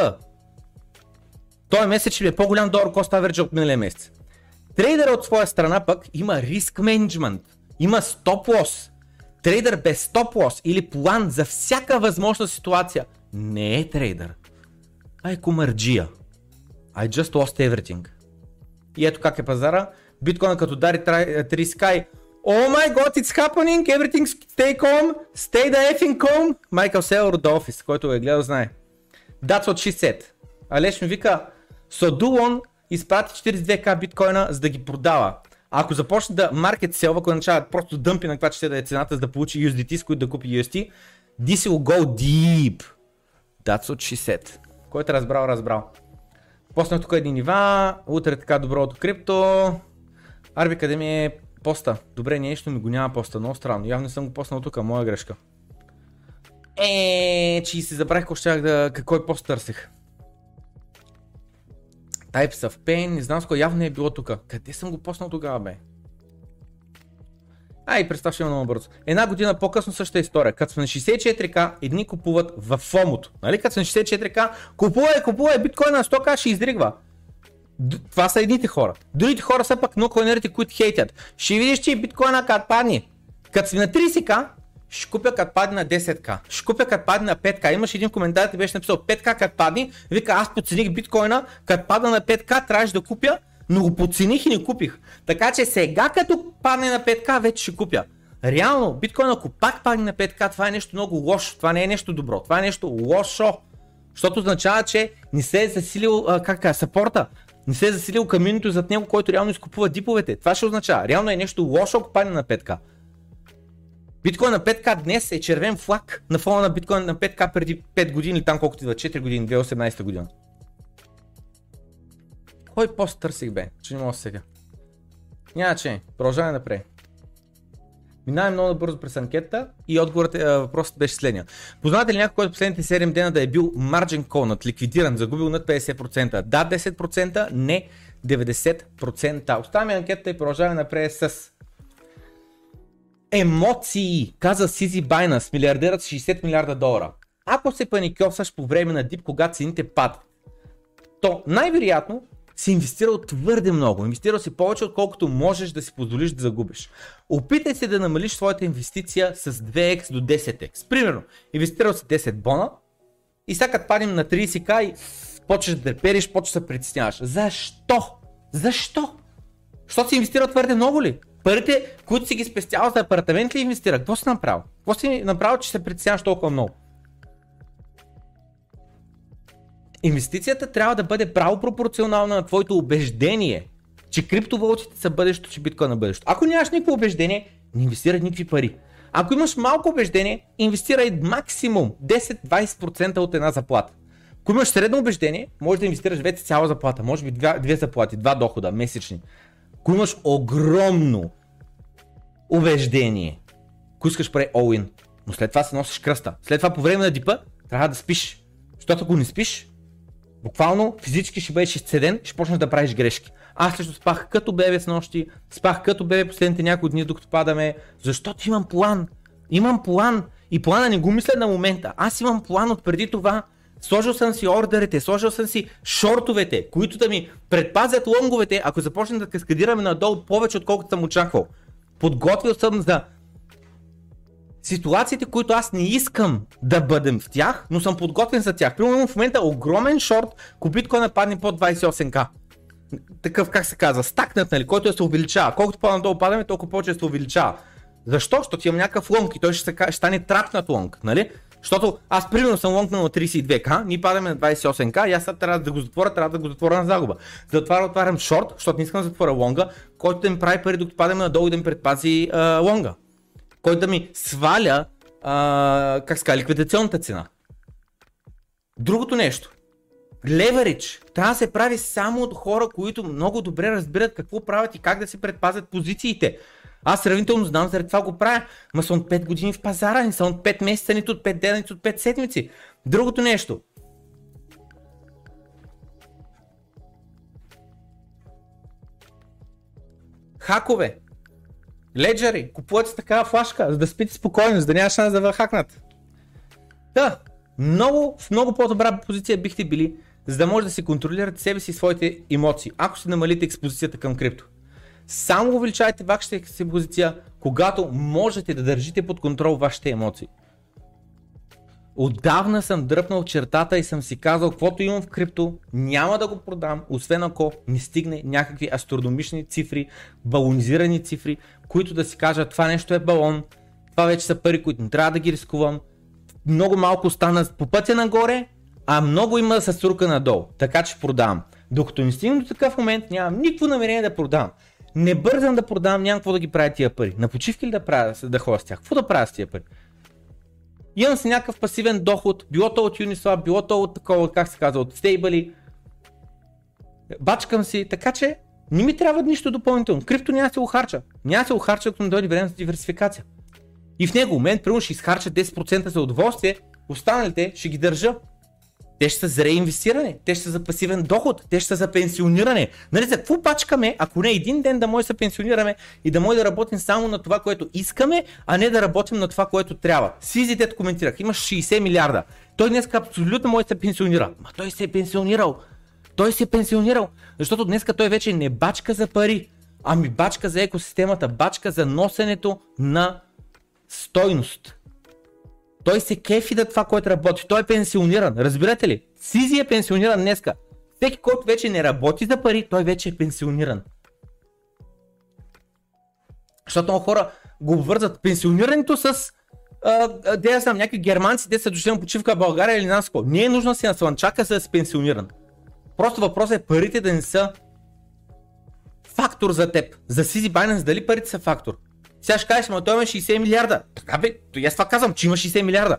Той месец ще е по-голям долар кост average от миналия месец. Трейдър от своя страна пък има риск менеджмент, има стоп лос. Трейдър без стоп лос или план за всяка възможна ситуация не е трейдър, а е комарджия. I just lost everything. И ето как е пазара. Биткоин като дари 30 Sky Oh my god, it's happening, everything stay calm, stay the effing calm. Майкъл от The Office, който е гледал, знае. That's what she said. Алеш ми вика, Dulon изпрати 42к биткоина, за да ги продава. Ако започне да маркет селва, ако начава просто дъмпи на каква ще да е цената, за да получи USDT, с които да купи USD, this will go deep. That's what she said. Който е разбрал, разбрал. Поснах тук едни нива, утре така доброто крипто. Арби, къде ми е поста? Добре, нещо ми го няма поста, много странно. Явно не съм го поснал тук, моя грешка. Е, че и се забравих какво щях да, какво пост търсех. Types of Pain, не знам с кой явно не е било тук. Къде съм го поснал тогава, бе? Ай, представя ще много бързо. Една година по-късно същата история. Като сме на 64к, едни купуват в фомото. Нали? Като сме на 64к, купувай, купувай, биткоина на 100к ще издригва. Това са едните хора. Другите хора са пък нокоинерите, които хейтят. Ще видиш, че и биткоина като падне. Като си на 30к, ще купя като падне на 10к. Ще купя като падне на 5к. Имаш един коментар, ти беше написал 5к като падне. Вика, аз подцених биткоина, като падна на 5к, трябваше да купя, но го подцених и не купих. Така че сега като падне на 5к, вече ще купя. Реално, биткоин ако пак падне на 5к, това е нещо много лошо. Това не е нещо добро. Това е нещо лошо. Защото означава, че не се е засилил, а, как кажа, сапорта. Не се е засилил каминото зад него, който реално изкупува диповете. Това ще означава. Реално е нещо лошо, ако падне на 5к. Биткоин на 5к днес е червен флаг на фона на биткоин на 5к преди 5 години, или там колкото идва, 4 години, 2018 година. Кой пост търсих бе, че не мога сега. Няма че, продължаваме напред. Минаваме много набързо през анкета и отговорът, е, въпросът беше следния. Познавате ли някой, който последните 7 дена да е бил margin call, ликвидиран, загубил над 50%? Да, 10%, не 90%. Оставяме анкетата и продължаваме напред с емоции, каза Сизи Байнас, милиардерът с 60 милиарда долара. Ако се паникьосаш по време на дип, когато цените падат, то най-вероятно си инвестирал твърде много. Инвестирал си повече, отколкото можеш да си позволиш да загубиш. Опитай се да намалиш своята инвестиция с 2x до 10x. Примерно, инвестирал си 10 бона и сега като падим на 30к и почваш да трепериш, почваш да се притесняваш. Защо? Защо? Що си инвестирал твърде много ли? Парите, които си ги спестял за апартамент ли инвестира? Какво си направил? Какво си направил, че се притесняваш толкова много? Инвестицията трябва да бъде право пропорционална на твоето убеждение, че криптовалутите са бъдещето, че биткоин на бъдещето. Ако нямаш никакво убеждение, не инвестирай никакви пари. Ако имаш малко убеждение, инвестирай максимум 10-20% от една заплата. Ако имаш средно убеждение, може да инвестираш вече цяла заплата, може би две, две заплати, два дохода месечни. Ако имаш огромно убеждение, ако искаш прави all но след това се носиш кръста. След това по време на дипа трябва да спиш. Защото ако не спиш, буквално физически ще бъдеш изцеден ще почнеш да правиш грешки. Аз също спах като бебе с нощи, спах като бебе последните няколко дни, докато падаме, защото имам план. Имам план и плана не го мисля на момента. Аз имам план от преди това. Сложил съм си ордерите, сложил съм си шортовете, които да ми предпазят лонговете, ако започнем да каскадираме надолу повече, отколкото съм очаквал. Подготвил съм за ситуациите, които аз не искам да бъдем в тях, но съм подготвен за тях. Примерно в момента огромен шорт, ако биткоин падне под 28к. Такъв, как се казва, стакнат, нали, който се увеличава. Колкото по-надолу падаме, толкова повече се увеличава. Защо? Защото имам някакъв лонг и той ще, ще стане трапнат лонг, нали? Защото аз примерно съм лонгнал на 32к, ние падаме на 28к и аз трябва да го затворя, трябва да го затворя на загуба. Затова отварям шорт, защото не искам да затворя лонга, който да ми прави пари докато падаме надолу и да ми предпази а, лонга. Който да ми сваля, а, как ска, ликвидационната цена. Другото нещо. Леверидж трябва да се прави само от хора, които много добре разбират какво правят и как да си предпазят позициите. Аз сравнително знам, заради това го правя. Ма съм от 5 години в пазара, не съм от 5 месеца, нито от 5 дена, нито от 5 седмици. Другото нещо. Хакове. Леджери. Купуват с такава флашка, за да спите спокойно, за да няма шанс да ви хакнат. Да, много, в много по-добра позиция бихте били, за да може да си контролирате себе си и своите емоции, ако си намалите експозицията към крипто. Само увеличавайте вашата си позиция, когато можете да държите под контрол вашите емоции. Отдавна съм дръпнал чертата и съм си казал, каквото имам в крипто, няма да го продам, освен ако ми стигне някакви астрономични цифри, балонизирани цифри, които да си кажат, това нещо е балон, това вече са пари, които не трябва да ги рискувам. Много малко стана по пътя нагоре, а много има с рука надолу, така че продавам. Докато не стигна до такъв момент, нямам никакво намерение да продавам. Не бързам да продавам, нямам какво да ги правя тия пари. На почивки ли да правя, да ходя с тях? Какво да правя с тия пари? Имам си някакъв пасивен доход, било то от Uniswap, било то от такова, как се казва, от стейбъли. Бачкам си, така че не ми трябва нищо допълнително. Крипто няма се охарча. Няма се охарча, ако не дойде време за диверсификация. И в него момент, примерно ще изхарча 10% за удоволствие, останалите ще ги държа. Те ще са за реинвестиране, те ще са за пасивен доход, те ще са за пенсиониране. Нали, за какво пачкаме, ако не един ден да може да се пенсионираме и да може да работим само на това, което искаме, а не да работим на това, което трябва. Сизи коментирах, имаш 60 милиарда. Той днес абсолютно може да се пенсионира. Ма той се е пенсионирал. Той се е пенсионирал, защото днес той вече не бачка за пари, ами бачка за екосистемата, бачка за носенето на стойност. Той се кефи да това, което работи. Той е пенсиониран. Разбирате ли? Сизи е пенсиониран днеска. Всеки, който вече не работи за пари, той вече е пенсиониран. Защото много хора го обвързат пенсионирането с де я знам, някакви германци, те са дошли на почивка в България или нас Не е нужно да си на слънчака, за да си пенсиониран. Просто въпросът е парите да не са фактор за теб. За Сизи Binance дали парите са фактор? Сега ще кажеш, но той има 60 милиарда. Така бе, то аз това казвам, че има 60 милиарда.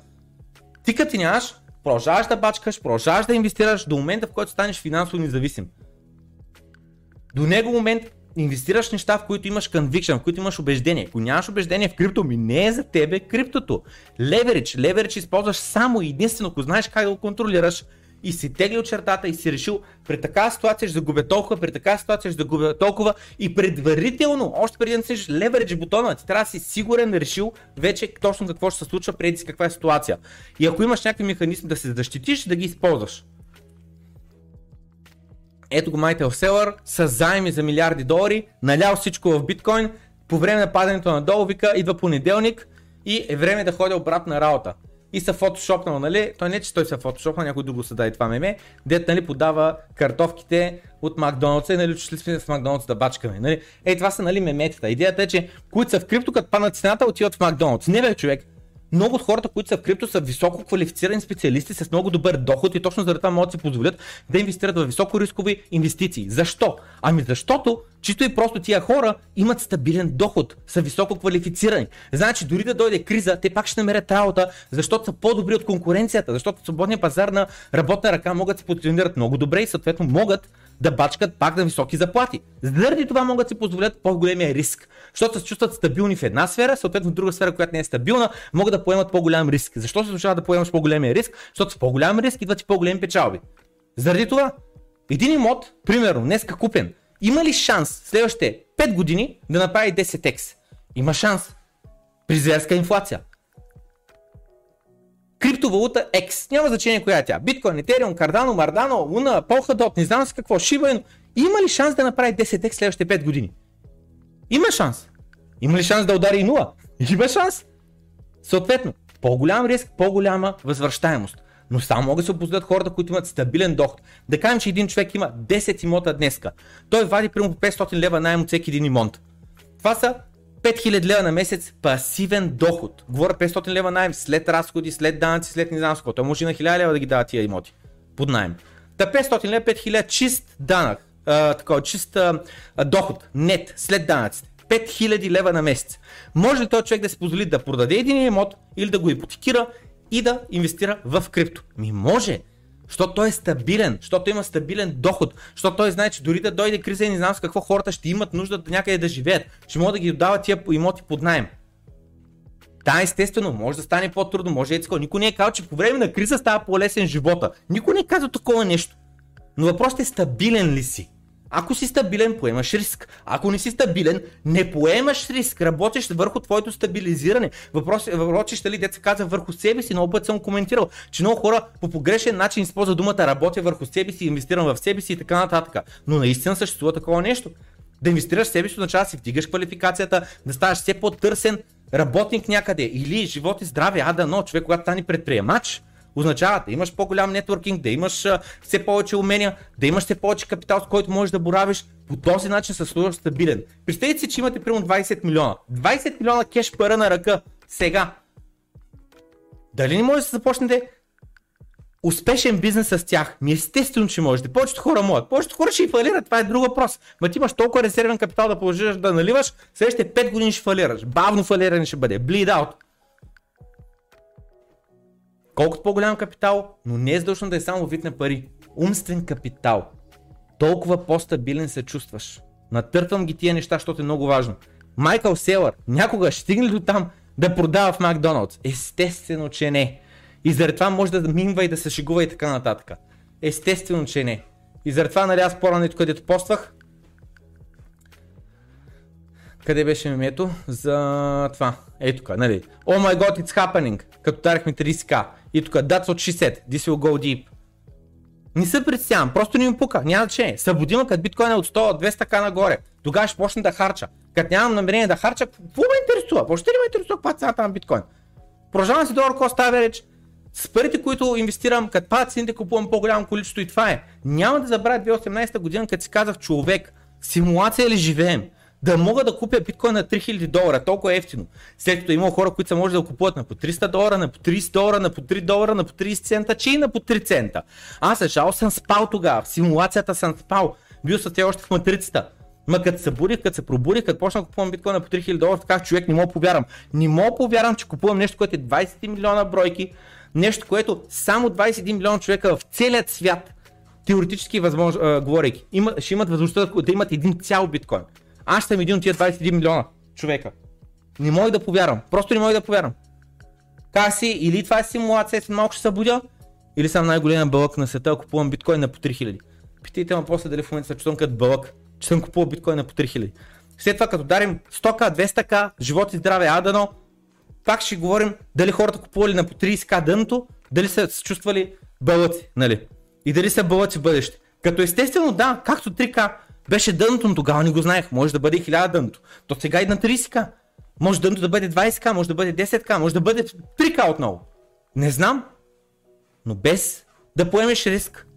Ти като ти нямаш, продължаваш да бачкаш, продължаваш да инвестираш до момента, в който станеш финансово независим. До него момент инвестираш неща, в които имаш conviction, в които имаш убеждение. Ако нямаш убеждение в крипто, ми не е за тебе криптото. Леверидж, леверидж използваш само и единствено, ако знаеш как да го контролираш, и си теглил чертата и си решил при такава ситуация ще загубя толкова, при такава ситуация ще загубя толкова и предварително, още преди да натиснеш leverage бутона, ти трябва да си сигурен решил вече точно какво ще се случва, преди си каква е ситуация. И ако имаш някакви механизми да се защитиш, да ги използваш. Ето го Michael Seller с заеми за милиарди долари, налял всичко в биткоин, по време на падането надолу вика, идва понеделник и е време да ходя обратно на работа и са фотошопнал, нали? Той не че той се фотошопнал, някой друго се даде това меме, дет нали, подава картофките от Макдоналдса и нали, че сме в Макдоналдс да бачкаме. Нали? Ей, това са нали, меметата. Идеята е, че които са в крипто, като паднат цената, отиват в Макдоналдс. Не бе, човек много от хората, които са в крипто, са високо квалифицирани специалисти с много добър доход и точно заради това могат да си позволят да инвестират в високо рискови инвестиции. Защо? Ами защото чисто и просто тия хора имат стабилен доход, са високо квалифицирани. Значи дори да дойде криза, те пак ще намерят работа, защото са по-добри от конкуренцията, защото свободния пазар на работна ръка могат да се позиционират много добре и съответно могат да бачкат пак на високи заплати. Заради това могат да си позволят по-големия риск, защото се чувстват стабилни в една сфера, съответно в друга сфера, която не е стабилна, могат да поемат по-голям риск. Защо се случва да поемаш по-големия риск? Защото с по-голям риск идват и по-големи печалби. Заради това, един имот, примерно, днеска купен, има ли шанс следващите 5 години да направи 10x? Има шанс. При зверска инфлация криптовалута X. Няма значение коя е тя. Биткоин, Ethereum, Cardano, Mardano, Luna, Polkadot, не знам с какво, Shiba Има ли шанс да направи 10x следващите 5 години? Има шанс. Има ли шанс да удари и 0? Има шанс. Съответно, по-голям риск, по-голяма възвръщаемост. Но само могат да се опознат хората, които имат стабилен доход. Да кажем, че един човек има 10 имота днеска. Той вади примерно 500 лева найем от всеки един имот. Това са 5000 лева на месец пасивен доход. Говоря 500 лева найем след разходи, след данъци, след не знам Той може и на 1000 лева да ги дава тия имоти под найем. Та 500 лева, 5000 чист данък, а, такова, чист а, доход, нет, след данъците. 5000 лева на месец. Може ли този човек да се позволи да продаде един имот или да го ипотекира и да инвестира в крипто? Ми може. Защото той е стабилен, защото има стабилен доход, защото той знае, че дори да дойде криза и не знам с какво хората ще имат нужда да някъде да живеят, ще могат да ги отдават тия имоти под найем. Да, естествено, може да стане по-трудно, може е такова. Никой не е казал, че по време на криза става по-лесен живота. Никой не е казал такова нещо. Но въпросът е стабилен ли си? Ако си стабилен, поемаш риск. Ако не си стабилен, не поемаш риск. Работиш върху твоето стабилизиране. Въпрос, работиш, дали деца каза върху себе си. Много път съм коментирал, че много хора по погрешен начин използват думата работя върху себе си, инвестирам в себе си и така нататък. Но наистина съществува такова нещо. Да инвестираш в себе си, означава да си вдигаш квалификацията, да ставаш все по-търсен работник някъде или живот и здраве, а да но, човек, когато стане предприемач, означава да имаш по-голям нетворкинг, да имаш все повече умения, да имаш все повече капитал, с който можеш да боравиш. По този начин се случва стабилен. Представете си, че имате примерно 20 милиона. 20 милиона кеш пара на ръка. Сега. Дали не може да започнете успешен бизнес с тях. Ми естествено, че можете. Повечето хора могат. Повечето хора ще и фалират. Това е друг въпрос. Ма ти имаш толкова резервен капитал да положиш да наливаш, следващите 5 години ще фалираш. Бавно фалиране ще бъде. Bleed out. Колкото по-голям капитал, но не е задължено да е само вид на пари. Умствен капитал. Толкова по-стабилен се чувстваш. Натъртвам ги тия неща, защото е много важно. Майкъл Селър, някога ще стигне ли до там да продава в Макдоналдс? Естествено, че не. И заради това може да минва и да се шегува и така нататък. Естествено, че не. И заради това, нали, аз по-рано където поствах, къде беше мемето? За това. Ето тук, нали? Oh my god, it's happening. Като дарихме 30к. И тук, that's she said. This will go deep. Не се представям, просто не ми пука, няма значение. Събудима, като биткоин е от 100, от 200к нагоре. Тогава ще почна да харча. Като нямам намерение да харча, какво ме интересува? Въобще не ме интересува каква е цената на биткоин. Продължавам си долар cost average, с парите, които инвестирам, като падат цените, купувам по-голямо количество и това е. Няма да забравя 2018 година, като си казах човек, симулация ли живеем? Да мога да купя биткоин на 3000 долара, толкова ефтино. След като има хора, които са може да го купуват на по 300 долара, на по 30 долара, на по 3 долара, на по 30 цента, че и на по 3 цента. Аз за жал съм спал тогава, в симулацията съм спал. Бил съм още в матрицата. Ма като се будих, като се пробудих, като почна да купувам биткоина по 3000 долара, така човек не мога повярвам. Не мога повярвам, че купувам нещо, което е 20 милиона бройки, Нещо, което само 21 милиона човека в целият свят, теоретически възможно, говорейки, има, ще имат възможността да имат един цял биткоин. Аз съм един от тия 21 милиона човека. Не мога да повярвам. Просто не мога да повярвам. Как си, или това е симулация, след малко ще се будя, или съм най-големия бълък на света, купувам биткоин на по 3000. Питайте ме после дали в момента се чувствам като бълък, че съм купувал биткоин на по 3000. След това като дарим 100к, 200к, живот и здраве, адано, пак ще говорим дали хората купували на по 30к дъното, дали са се чувствали бълъци, нали? И дали са бълъци бъдеще. Като естествено да, както 3к беше дъното, но тогава не го знаех. Може да бъде 1000 дъното. То сега и на 30к. Може дъното да бъде 20к, може да бъде 10к, може да бъде 3к отново. Не знам. Но без да поемеш риск.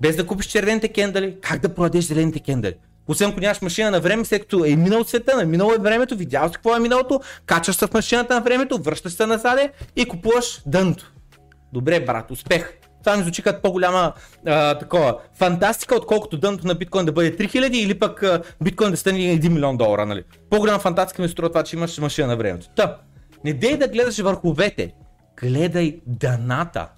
Без да купиш червените кендали, как да продадеш зелените кендали? Освен ако нямаш машина на време, след като е минал света, на минало е времето, видял си какво е миналото, качваш се в машината на времето, връщаш се назаде и купуваш дънто. Добре, брат, успех. Това ми звучи като по-голяма а, такова фантастика, отколкото дъното на биткоин да бъде 3000 или пък а, биткоин да стане 1 милион долара, нали? По-голяма фантастика ми струва това, че имаш машина на времето. Та, не дей да гледаш върховете, гледай даната.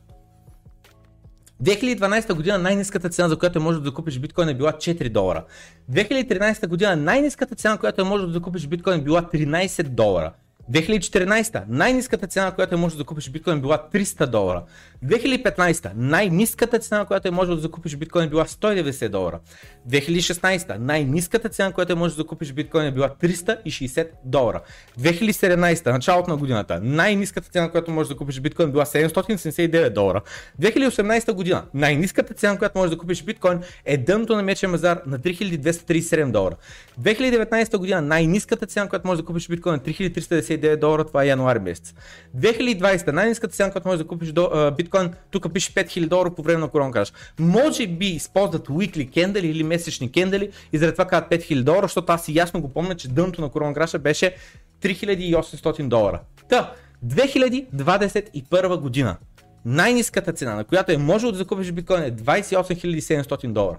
2012 година най-низката цена, за която може да закупиш биткоин е била 4 долара. 2013 година най-низката цена, която може да закупиш биткоин е била 13 долара. 2014 най-низката цена, която е може да закупиш биткоин била 300 долара. 2015 най-низката цена, която е може да закупиш биткоин била 190 долара. 2016 най-низката цена, която е може да закупиш биткоин е била 360 долара. 2017 началото на годината най-низката цена, която може да купиш биткоин била 779 долара. 2018 година най-низката цена, която може да купиш биткоин е дъното на мечен мазар на 3237 долара. 2019 година най-низката цена, която може да купиш биткоин е 3310 59 долара, това е януари месец. 2020, най-низката цена, която можеш да купиш до, а, биткоин, тук пише 5000 долара по време на корон краш. Може би използват weekly кендали или месечни кендали и заради това казват 5000 долара, защото аз ясно го помня, че дъното на корон краша беше 3800 долара. Та, 2021 година най-низката цена, на която е можел да закупиш биткоин е 28 700 долара.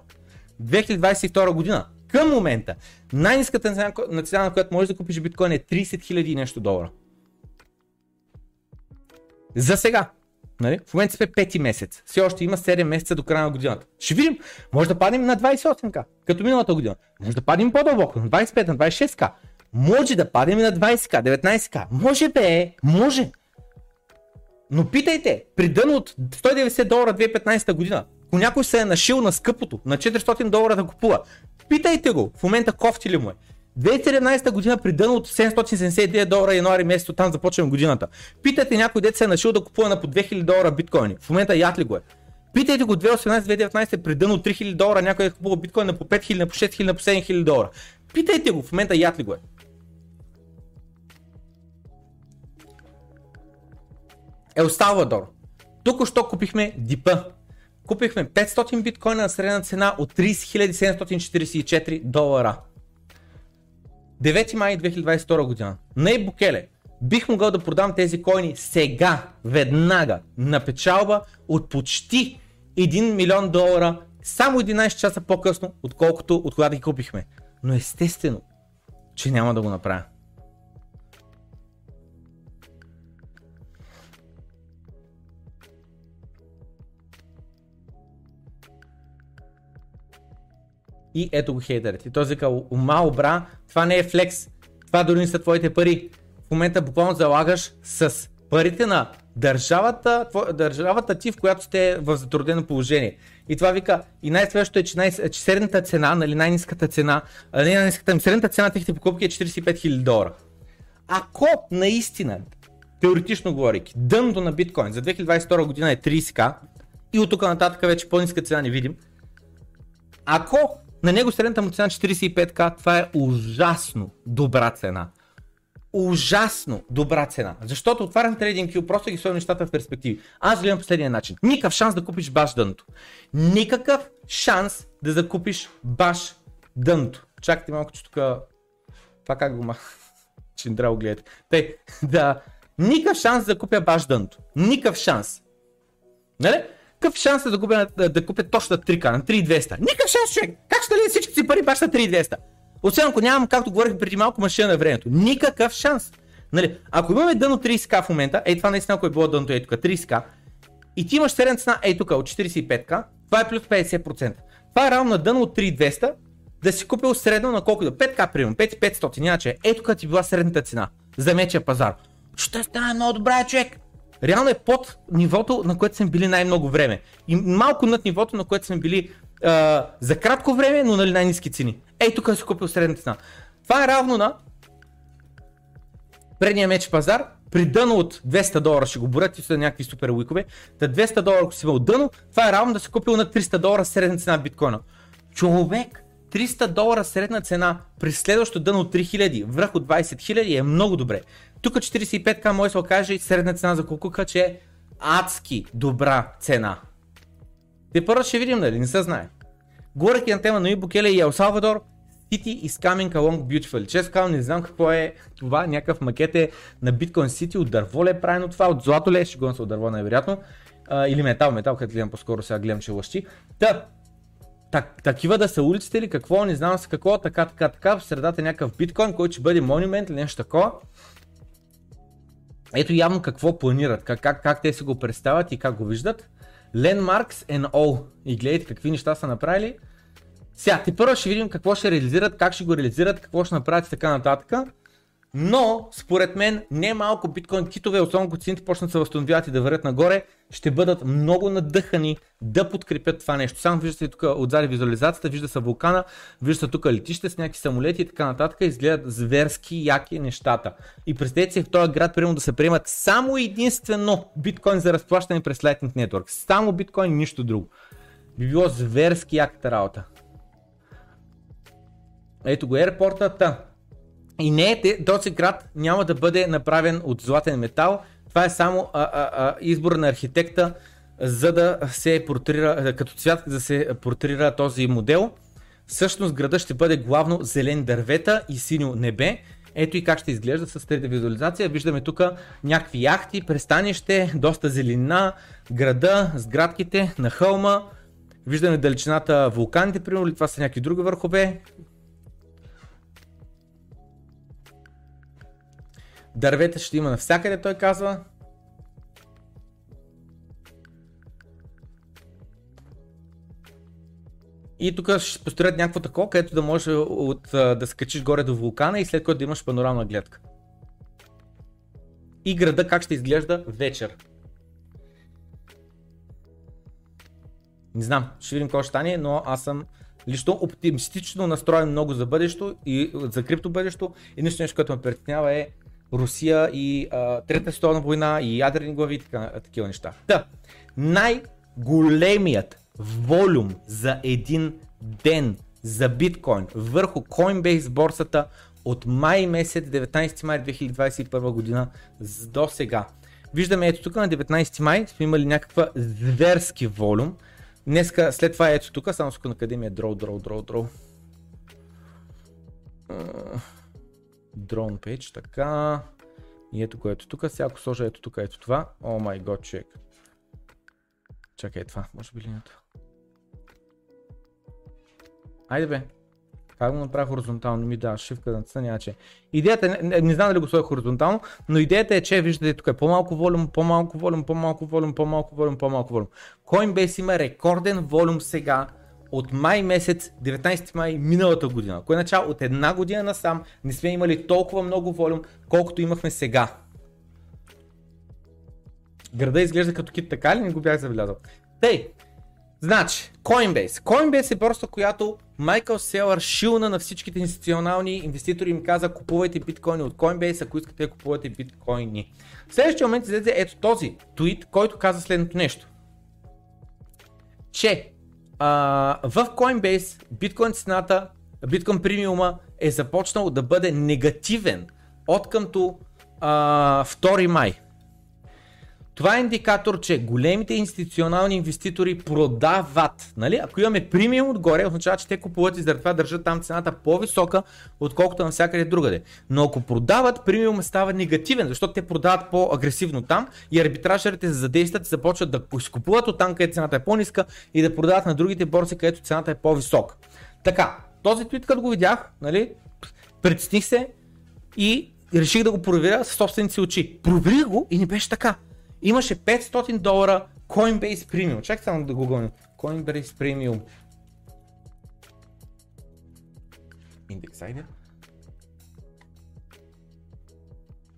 2022 година към момента най-низката цена, на цена, на която можеш да купиш биткоин е 30 000 и нещо долара. За сега. Нали? В момента сме пети месец. Все още има 7 месеца до края на годината. Ще видим. Може да паднем на 28к, като миналата година. Може да паднем по-дълбоко, на 25, на 26к. Може да паднем на 20к, 19к. Може бе, може. Но питайте, при дън от 190 долара 2015 година, ако някой се е нашил на скъпото, на 400 долара да купува, Питайте го, в момента кофти ли му е. 2017 година при дън от 779 долара януари месец, там започваме годината. Питайте някой дете се е нашил да купува на по 2000 долара биткоини. В момента яд ли го е. Питайте го 2018-2019 при дън от 3000 долара някой е купува биткоин на по 5000, на по 6000, на по 7000 долара. Питайте го, в момента яд ли го е. Ел Салвадор. Тук що купихме дипа. Купихме 500 биткоина на средна цена от 30 744 долара. 9 май 2022 година. Ней Букеле. Бих могъл да продам тези койни сега, веднага, на печалба от почти 1 милион долара, само 11 часа по-късно, отколкото от когато ги купихме. Но естествено, че няма да го направя. И ето го хейтерите. И той вика, ума, бра, това не е флекс. Това дори не са твоите пари. В момента буквално залагаш с парите на държавата, държавата ти, в която сте в затруднено положение. И това вика, и най-следващото е, че, най- че средната цена, нали, най-низката цена, а не най-низката, ами средната цена на техните покупки е 45 000 долара. Ако наистина, теоретично говорейки, дъното на биткоин за 2022 година е 30к и от тук нататък вече по-ниска цена не видим, ако на него средната му цена 45к, това е ужасно добра цена. Ужасно добра цена. Защото отварям TradingView, просто ги сложим нещата в перспективи. Аз гледам последния начин. Никакъв шанс да купиш баш дъното. Никакъв шанс да закупиш баш дъното. Чакайте малко, че тук... Това как го ма... Че не трябва да гледате. Тъй, да... Никакъв шанс да купя баш дъното. Никакъв шанс. Нали? Какъв шанс е да купя, да, да купя точно на 3К, на 3200? Никакъв шанс, човек! Как ще ли всички си пари баш на 3200? Освен ако нямам, както говорих преди малко, машина на времето. Никакъв шанс. Нали, ако имаме дъно 30к в момента, ей това наистина ако е било дъното, ей тук 30к, и ти имаш средна цена, ей тук от 45к, това е плюс 50%. Това е равно на дъно от 3200, да си купил средно на колко да 5к примерно, 5500, няма че ей тук ти била средната цена за мечия пазар. Ще стане много добра човек. Реално е под нивото, на което сме били най-много време. И малко над нивото, на което сме били а, за кратко време, но нали най-низки цени. Ей, тук си купил средната цена. Това е равно на предния меч пазар, при дъно от 200 долара ще го борят и са някакви супер уикове. Та 200 долара, ако си имал дъно, това е равно да си купил на 300 долара средна цена биткоина. Човек, 300 долара средна цена при следващото дъно от 3000 връх от 20 000 е много добре. Тук 45к може да се окаже средна цена за кукука, че е адски добра цена. Те първо ще видим, нали? Не се знае. Говоряки на тема на Ибукеле и Ел Салвадор, City is coming along beautifully. Често казвам, не знам какво е това, някакъв макет е на Bitcoin City, от дърво ли е правено това, от злато ли е, ще го от дърво най-вероятно, или метал, метал, като гледам по-скоро сега гледам, че лъщи. Та, так, такива да са улиците или какво, не знам с какво, така, така, така, в средата е някакъв биткоин, който ще бъде монумент или нещо такова. Ето явно какво планират, как, как, как те си го представят и как го виждат. Landmarks and all. И гледайте какви неща са направили. Сега, ти първо ще видим какво ще реализират, как ще го реализират, какво ще направят и така нататък. Но, според мен, не малко биткоин китове, особено когато цените почнат да се възстановяват и да вървят нагоре, ще бъдат много надъхани да подкрепят това нещо. Само виждате тук отзади визуализацията, вижда се вулкана, вижда се тук летище с някакви самолети и така нататък, изгледат зверски яки нещата. И представете си в този град, примерно да се приемат само единствено биткоин за разплащане през Lightning Network. Само биткоин, нищо друго. Би било зверски яката работа. Ето го аеропорта. И не е, този град няма да бъде направен от златен метал. Това е само а, а, а, избор на архитекта, за да се портрира, като цвят, да се портрира този модел. Всъщност града ще бъде главно зелен дървета и синьо небе. Ето и как ще изглежда с 3D визуализация. Виждаме тук някакви яхти, пристанище, доста зелена, града, сградките на хълма. Виждаме далечината вулканите, примерно, това са някакви други върхове. Дървета ще има навсякъде, той казва. И тук ще построят някакво такова, където да може от, да скачиш горе до вулкана и след което да имаш панорамна гледка. И града как ще изглежда вечер. Не знам, ще видим какво ще стане, но аз съм лично оптимистично настроен много за бъдещето и за крипто бъдещето. И нещо, което ме притеснява е Русия и а, Трета световна война и ядрени глави и така, такива неща. Да, най-големият волюм за един ден за биткоин върху Coinbase борсата от май месец 19 май 2021 година до сега Виждаме ето тук на 19 май сме имали някаква зверски волюм. Днеска, след това ето тук, само секунда, къде ми е дроу, дроу, дроу, дроу. Drone page, така. И ето което тук, сега ако сложа ето тук, ето това. О май год, човек. Чакай, е това, може би линията. Айде бе. Как го направя хоризонтално? Ми да, shift на няма че. Идеята, не, не, не знам дали го сложа хоризонтално, но идеята е, че виждате тук е по-малко волюм, по-малко волюм, по-малко волюм, по-малко волюм, по-малко волюм. Coinbase има рекорден волюм сега от май месец, 19 май миналата година, кое означава от една година насам не сме имали толкова много волюм, колкото имахме сега. Града изглежда като кит, така ли? Не го бях забелязал. Тъй, значи, Coinbase. Coinbase е борса, която Майкъл Селър шилна на всичките институционални инвеститори им каза купувайте биткоини от Coinbase, ако искате да купувате биткоини. В следващия момент излезе ето този твит, който каза следното нещо. Че а, в Coinbase биткоин цената, биткоин премиума е започнал да бъде негативен от къмто а, 2 май. Това е индикатор, че големите институционални инвеститори продават. Нали? Ако имаме премиум отгоре, означава, че те купуват и заради това държат там цената по-висока, отколкото навсякъде другаде. Но ако продават, премиум става негативен, защото те продават по-агресивно там и арбитражерите се задействат и започват да изкупуват от там, където цената е по-ниска и да продават на другите борси, където цената е по-висока. Така, този твит, като го видях, нали, предсних се и реших да го проверя с собствените си очи. Проверих го и не беше така имаше 500 долара Coinbase Premium. Чакай само да гугълнем. Coinbase Premium. Индекс, айде.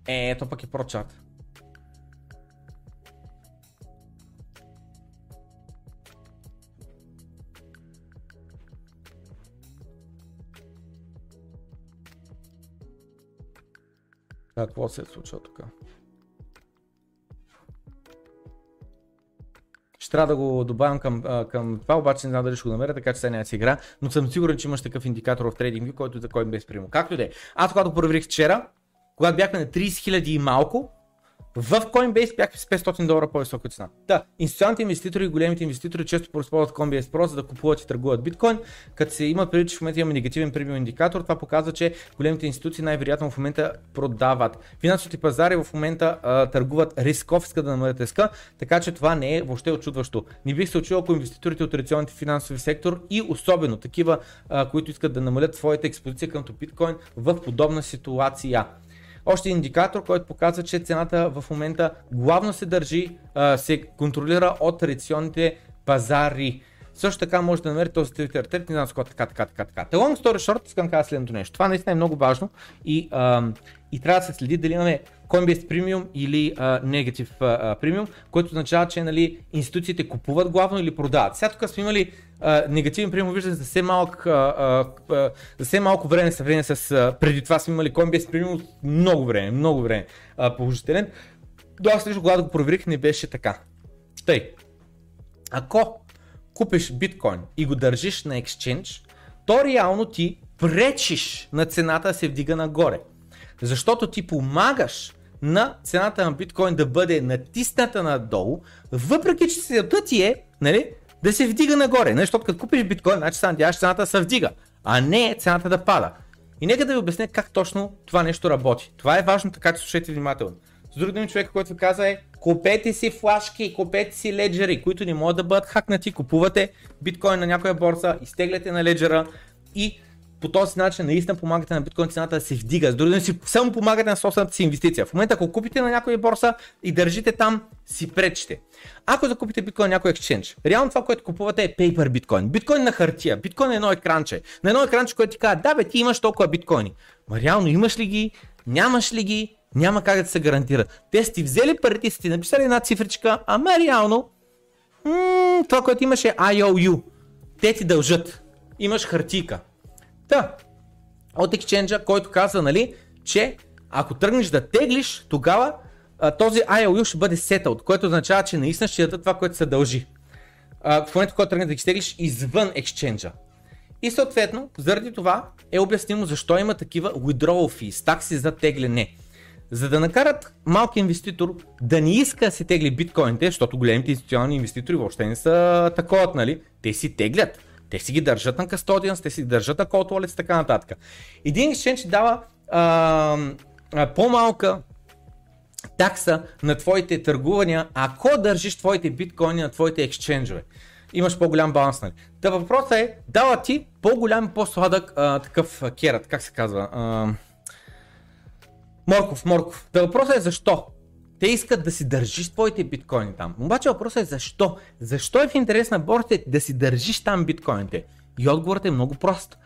Е, ето пък е прочат. Какво се е случило тук? Ще трябва да го добавям към, към това, обаче не знам дали ще го намеря, така че сега няма да си игра, но съм сигурен, че имаш такъв индикатор в TradingView, който за кой без примо. Както де. Аз когато проверих вчера, когато бяхме на 30 000 и малко, в Coinbase бяхме с 500 долара по-висока цена. Да, институционалните инвеститори и големите инвеститори често използват Coinbase Pro, за да купуват и търгуват биткоин. Като се има предвид, че в момента имаме негативен премиум индикатор, това показва, че големите институции най-вероятно в момента продават. Финансовите пазари в момента а, търгуват рисков, искат да намалят риска, така че това не е въобще очудващо. Не бих се очудил, ако инвеститорите от традиционните финансови сектор и особено такива, а, които искат да намалят своята експозиция към биткоин в подобна ситуация. Още индикатор, който показва, че цената в момента главно се държи, се контролира от традиционните пазари. Също така може да намерите този Twitter трет, не знам с така, така, така, така. The long story short, искам да кажа следното нещо. Това наистина е много важно и, а, и трябва да се следи дали имаме Coinbase Premium или uh, Negative uh, Premium, което означава, че нали, институциите купуват главно или продават. Сега тук сме имали uh, негативен премиум, виждате за все, малък, uh, uh, за все малко време сравнение с uh, преди това сме имали Coinbase Premium много време, много време uh, положителен. До аз лично, когато го проверих, не беше така. Тъй, ако купиш биткоин и го държиш на exchange, то реално ти пречиш на цената да се вдига нагоре. Защото ти помагаш на цената на биткоин да бъде натисната надолу, въпреки че целта ти е нали, да се вдига нагоре. Нали, защото като купиш биткоин, значи се надяваш цената се вдига, а не цената да пада. И нека да ви обясня как точно това нещо работи. Това е важно, така че слушайте внимателно. С други думи, човека, който каза е, купете си флашки, купете си леджери, които не могат да бъдат хакнати, купувате биткоин на някоя борса, изтегляте на леджера и по този начин наистина помагате на биткоин цената да се вдига. С други думи, си само помагате на собствената си инвестиция. В момента, ако купите на някоя борса и държите там, си пречите. Ако закупите биткоин на някой екшенж, реално това, което купувате е paper биткоин. Биткоин на хартия, биткоин е едно екранче. На едно екранче, което ти казва, да бе, ти имаш толкова биткоини. Ма реално имаш ли ги, нямаш ли ги, няма как да се гарантира. Те сте взели парите сте написали една цифричка, ама реално м- това, което имаше е IOU. Те ти дължат. Имаш хартийка. Та, от екшенджа, който каза, нали, че ако тръгнеш да теглиш, тогава а, този IOU ще бъде settled, което означава, че наистина ще дадат това, което се дължи. А, в момента, когато тръгнеш да ги теглиш извън екшенджа. И съответно, заради това е обяснимо защо има такива withdrawal fees, такси за тегляне. за да накарат малки инвеститор да не иска да се тегли биткоините, защото големите институционални инвеститори въобще не са такова, нали? Те си теглят. Те си ги държат на custodians, те си ги държат на cold wallets и така нататък. Един exchange дава а, а, по-малка такса на твоите търгувания, ако държиш твоите биткоини на твоите ексченджове. Имаш по-голям баланс, нали? Та въпросът е, дава ти по-голям, по-сладък а, такъв керат, как се казва? А, морков, морков. Та въпросът е защо? Те искат да си държиш твоите биткоини там. Обаче въпросът е защо? Защо е в интерес на борсите да си държиш там биткоините? И отговорът е много прост.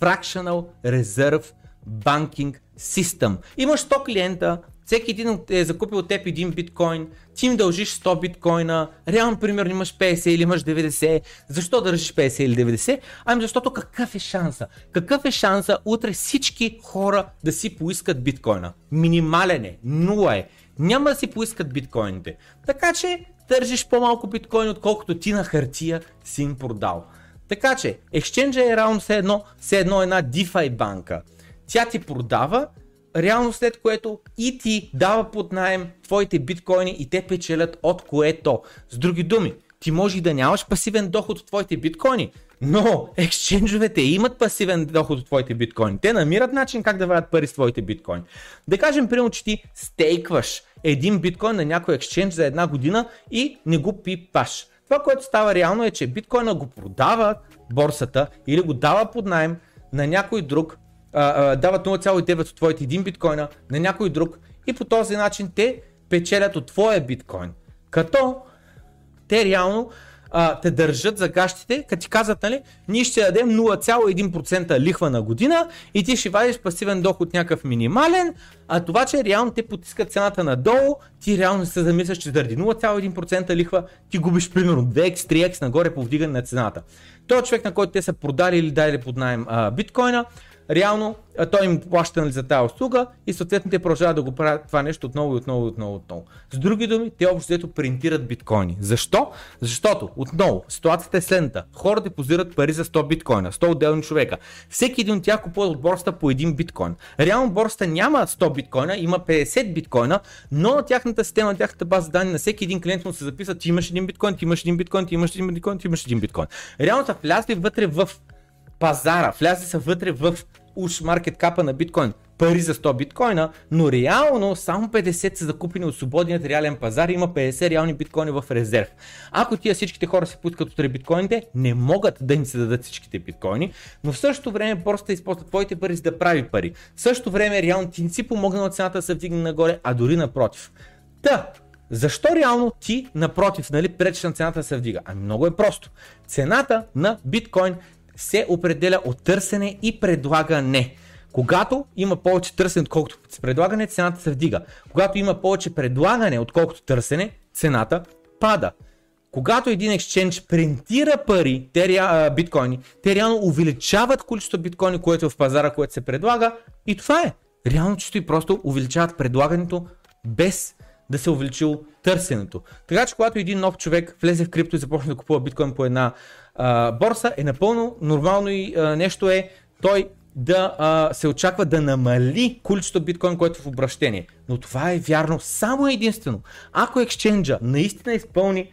Fractional Reserve Banking System. Имаш 100 клиента, всеки един е закупил от теб един биткоин, ти им дължиш 100 биткоина, реално примерно имаш 50 или имаш 90. Защо държиш 50 или 90? Ами защото какъв е шанса? Какъв е шанса утре всички хора да си поискат биткоина? Минимален е, нула е. Няма да си поискат биткоините. Така че държиш по-малко биткоин, отколкото ти на хартия си им продал. Така че, Exchange е равно все едно, все едно една DeFi банка. Тя ти продава, реално след което и ти дава под найем твоите биткоини и те печелят от което. С други думи, ти може и да нямаш пасивен доход от твоите биткоини, но ексченджовете имат пасивен доход от твоите биткоини. Те намират начин как да вадят пари с твоите биткоини. Да кажем, примерно, че ти стейкваш един биткоин на някой екшендж за една година и не го пипаш. Това, което става реално е, че биткоина го продава борсата или го дава под найем на някой друг, а, а, дават 0,9 от твоите един биткоина на някой друг и по този начин те печелят от твоя биткоин. Като те реално а, те държат за гащите, като ти казват, нали, ние ще дадем 0,1% лихва на година и ти ще вадиш пасивен доход някакъв минимален, а това, че реално те потискат цената надолу, ти реално се замисляш, че заради 0,1% лихва ти губиш примерно 2x, 3x нагоре по вдигане на цената. Той човек, на който те са продали или дали под найем биткоина, реално той им плаща нали, за тази услуга и съответно те продължават да го правят това нещо отново и отново и отново, отново. С други думи, те общо взето принтират биткоини. Защо? Защото, отново, ситуацията е следната. Хора депозират пари за 100 биткоина, 100 отделни човека. Всеки един от тях купува от борста по един биткоин. Реално борста няма 100 биткоина, има 50 биткоина, но на тяхната система, на тяхната база данни на всеки един клиент му се записва, ти имаш един биткоин, ти имаш един биткоин, ти имаш един биткоин, ти имаш един биткоин. Реално са влязли вътре в пазара, влязли са вътре в уж маркет капа на биткоин, пари за 100 биткоина, но реално само 50 са закупени от свободният реален пазар и има 50 реални биткоини в резерв. Ако тия всичките хора се пускат от биткоините, не могат да им се дадат всичките биткоини, но в същото време просто използва твоите пари за да прави пари. В същото време реално ти не си помогна от цената да се вдигне нагоре, а дори напротив. Та, защо реално ти, напротив, нали, пречиш на цената да се вдига? Ами много е просто. Цената на биткоин се определя от търсене и предлагане. Когато има повече търсене, отколкото предлагане, цената се вдига. Когато има повече предлагане, отколкото търсене, цената пада. Когато един екшенж принтира пари, те, а, биткоини, те реално увеличават количество биткоини, което е в пазара, което се предлага и това е. Реално чисто и просто увеличават предлагането без да се увеличило търсенето. Така че когато един нов човек влезе в крипто и започне да купува биткоин по една борса, е напълно нормално и а, нещо е той да а, се очаква да намали количеството биткоин, което е в обращение. Но това е вярно само единствено. Ако екшенджа наистина изпълни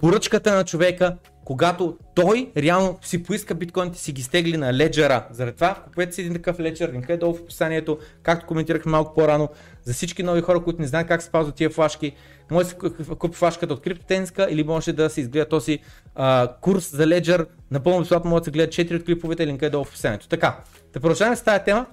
поръчката на човека, когато той реално си поиска биткоините, си ги стегли на леджера. Заради това купете си един такъв леджер, линка е долу в описанието, както коментирахме малко по-рано. За всички нови хора, които не знаят как се ползват тия флашки, може да си купи флашката от криптотенска или може да се изгледа този а, курс за леджер. Напълно безплатно може да се гледат 4 от клиповете, линка е долу в описанието. Така, да продължаваме с тази тема.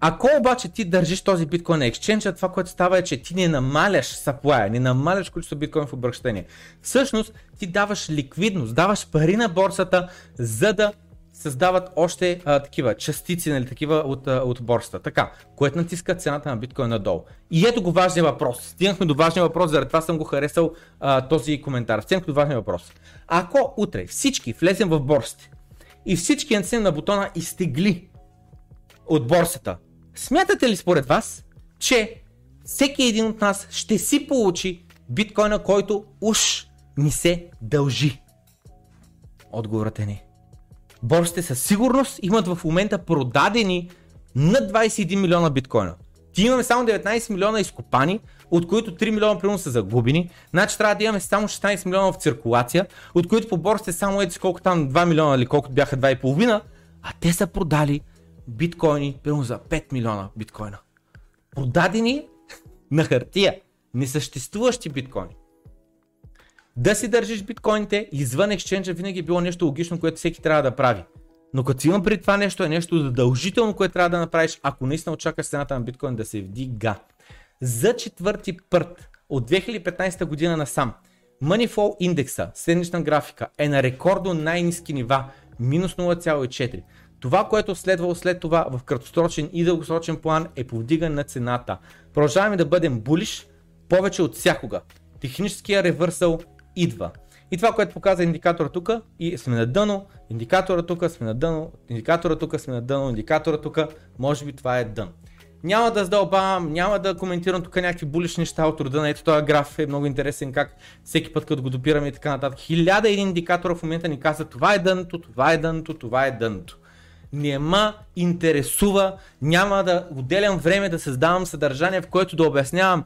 Ако обаче ти държиш този биткоин на екшенджа, това, което става е, че ти не намаляш саплая, не намаляш количество биткоин в обращение. Всъщност ти даваш ликвидност, даваш пари на борсата, за да създават още а, такива частици, нали, такива от, а, от борсата. Така, което натиска цената на биткоин надолу. И ето го важния въпрос. Стигнахме до важния въпрос, заради това съм го харесал а, този коментар. Стигнахме до важния въпрос. Ако утре всички влезем в борсите и всички натиснем на бутона изтегли от борсата, Смятате ли според вас, че всеки един от нас ще си получи биткоина, който уж ни се дължи? Отговорът е не. Борсите със сигурност имат в момента продадени над 21 милиона биткоина. Ти имаме само 19 милиона изкопани, от които 3 милиона примерно са загубени. Значи трябва да имаме само 16 милиона в циркулация, от които по борсите само еди колко там 2 милиона или колкото бяха 2,5, а те са продали биткоини примерно за 5 милиона биткоина. Продадени на хартия, несъществуващи биткоини. Да си държиш биткоините извън ексченджа винаги е било нещо логично, което всеки трябва да прави. Но като имам преди това нещо е нещо задължително, което трябва да направиш, ако наистина очакваш цената на биткоин да се вдига. За четвърти път от 2015 година насам, Moneyfall индекса, седмична графика, е на рекордно най-низки нива, минус 0,4. Това, което следвало след това в краткосрочен и дългосрочен план е повдигане на цената. Продължаваме да бъдем булиш повече от всякога. Техническия ревърсъл идва. И това, което показва индикатора тук, и сме на дъно, индикатора тук, сме на дъно, индикатора тук, сме на дъно, индикатора тук, може би това е дън. Няма да задълбавам, няма да коментирам тук някакви булични неща от рода ето този граф е много интересен как всеки път като го допираме и така нататък. Хиляда един индикатора в момента ни казва това е дъното, това е дъното, това е дъното. Не ма интересува, няма да отделям време да създавам съдържание, в което да обяснявам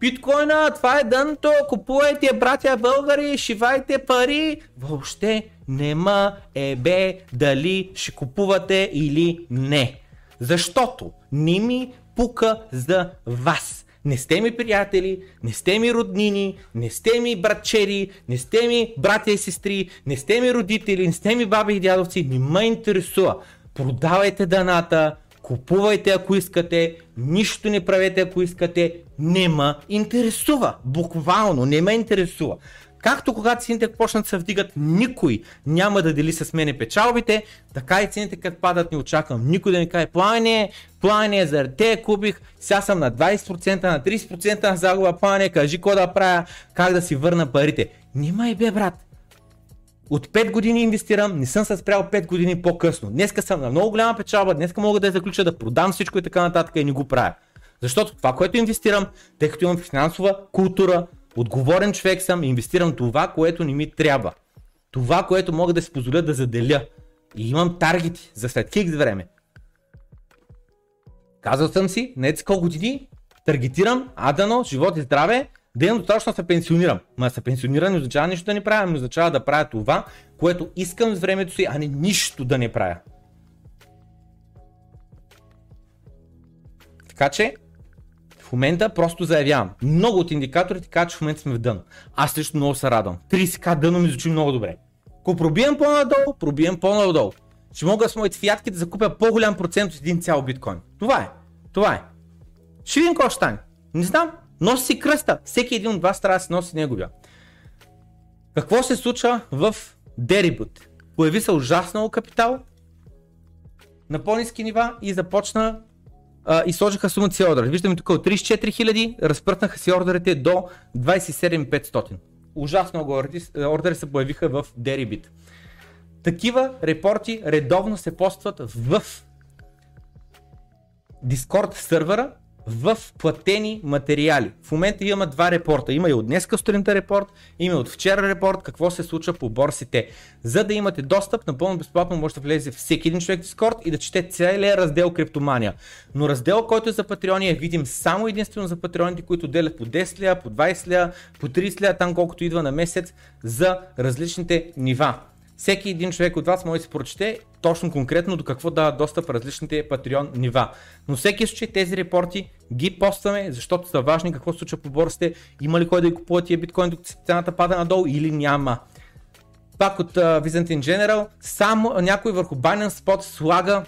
Биткоина, това е дъното, купувайте братя българи, шивайте пари. Въобще нема ебе дали ще купувате или не. Защото не ми пука за вас. Не сте ми приятели, не сте ми роднини, не сте ми братчери, не сте ми братя и сестри, не сте ми родители, не сте ми баби и дядовци, не ме интересува. Продавайте даната, купувайте ако искате, нищо не правете ако искате, не ме интересува. Буквално не ме интересува. Както когато цените почнат да се вдигат, никой няма да дели с мене печалбите, така и цените като падат не очаквам. Никой да ми каже, плане, плане, заради те купих, сега съм на 20%, на 30% на загуба, плане, кажи какво да правя, как да си върна парите. Нима и бе, брат. От 5 години инвестирам, не съм се спрял 5 години по-късно. Днеска съм на много голяма печалба, днеска мога да я заключа да продам всичко и така нататък и не го правя. Защото това, което инвестирам, тъй като имам финансова култура, отговорен човек съм, инвестирам това, което не ми трябва. Това, което мога да си позволя да заделя. И имам таргети за след хикс време. Казал съм си, не колко години, таргетирам, адано, живот и здраве, имам достатъчно се пенсионирам. Ма се пенсионирам не означава нищо да не правя, не означава да правя това, което искам с времето си, а не нищо да не правя. Така че, в момента просто заявявам. Много от индикаторите казват, че в момента сме в дъно. Аз също много се радвам. 30к дъно ми звучи много добре. Ако пробием по-надолу, пробием по-надолу. Ще мога с моите фиатки да закупя по-голям процент от един цял биткоин. Това е. Това е. Ще видим какво ще стане. Не знам. Носи си кръста. Всеки един от вас трябва да си носи неговия. Какво се случва в Deribut? Появи се ужасно капитал на по-низки нива и започна а, и сложиха сумата си ордер. Виждаме тук от 34 000, разпрътнаха си ордерите до 27 500. Ужасно много ордери се появиха в Deribit. Такива репорти редовно се постват в Discord сервера в платени материали. В момента има два репорта. Има и от днес сутринта репорт, има и от вчера репорт, какво се случва по борсите. За да имате достъп, напълно безплатно може да влезе всеки един човек в Discord и да чете целият раздел Криптомания. Но раздел, който е за патреони е видим само единствено за патреоните, които делят по 10 ля, по 20 ля, по 30 ля, там колкото идва на месец за различните нива всеки един човек от вас може да си прочете точно конкретно до какво дава достъп различните Patreon нива. Но всеки случай тези репорти ги постваме, защото са важни какво се случва по борсите, има ли кой да ги купува тия биткоин, докато цената пада надолу или няма. Пак от uh, Byzantine General, само някой върху Binance Spot слага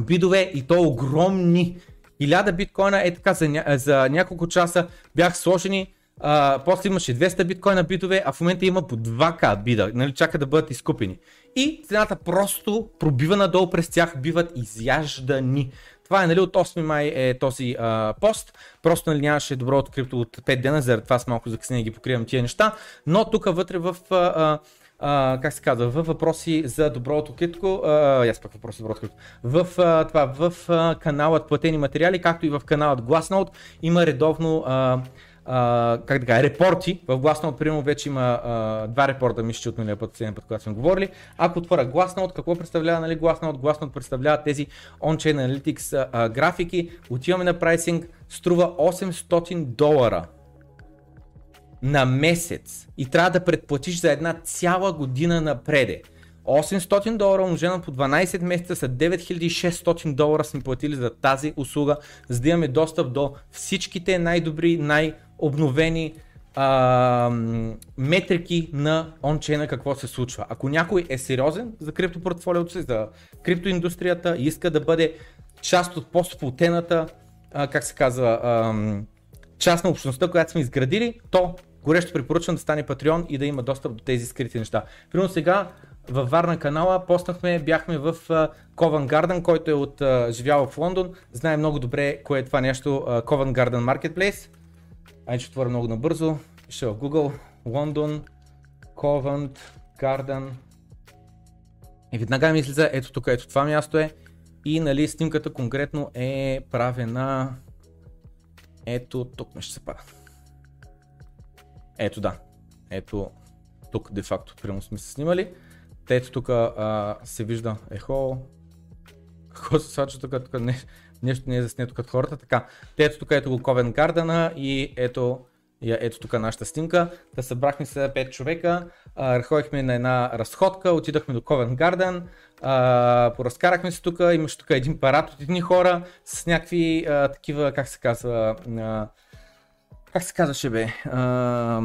бидове и то огромни. 1000 биткоина е така за, ня- за няколко часа бях сложени а, после имаше 200 биткоина битове, а в момента има по 2к бида, нали, чака да бъдат изкупени. И цената просто пробива надолу през тях, биват изяждани. Това е нали, от 8 май е този а, пост. Просто нали, нямаше добро открито от 5 дена, заради това с малко закъснение ги покривам тия неща. Но тук вътре в а, а, как се казва, в въпроси за доброто критко, аз пък въпроси за доброто критко, в, а, това, в а, каналът платени материали, както и в каналът Glassnode има редовно а, а, как да кажа, репорти. В Glassnode, примерно, вече има а, два репорта, мисля, че от миналия път, път, когато сме говорили. Ако отворя Glassnode, какво представлява нали, Glassnode? Glassnode представлява тези on-chain analytics а, графики. Отиваме на прайсинг, струва 800 долара на месец и трябва да предплатиш за една цяла година напреде. 800 долара умножено по 12 месеца са 9600 долара сме платили за тази услуга, за да имаме достъп до всичките най-добри, най-обновени а, метрики на ончейна какво се случва. Ако някой е сериозен за криптопортфолиото си, за криптоиндустрията и иска да бъде част от по-сплутената, как се казва, а, част на общността, която сме изградили, то горещо препоръчвам да стане патреон и да има достъп до тези скрити неща. Примерно сега във Варна канала постнахме, бяхме в Covent Garden, който е от живял в Лондон, знае много добре кое е това нещо Covent Garden Marketplace. Ай, че отворя много набързо, ще в Google, Лондон, Covent Garden. И веднага ми излиза, ето тук, ето това място е. И нали снимката конкретно е правена ето тук ме ще се пада. Ето да. Ето тук де факто прямо сме се снимали. Ето тук се вижда ехо. Какво се случва тук? тук не, нещо не е заснето като хората. Така, те ето тук ето го Ковен Гардена и ето ето тук нашата снимка. Да събрахме се 5 човека, ходихме на една разходка, отидахме до Ковен Гарден, поразкарахме се тук, имаше тук един парад от едни хора с някакви а, такива, как се казва, а, как се казваше бе, а,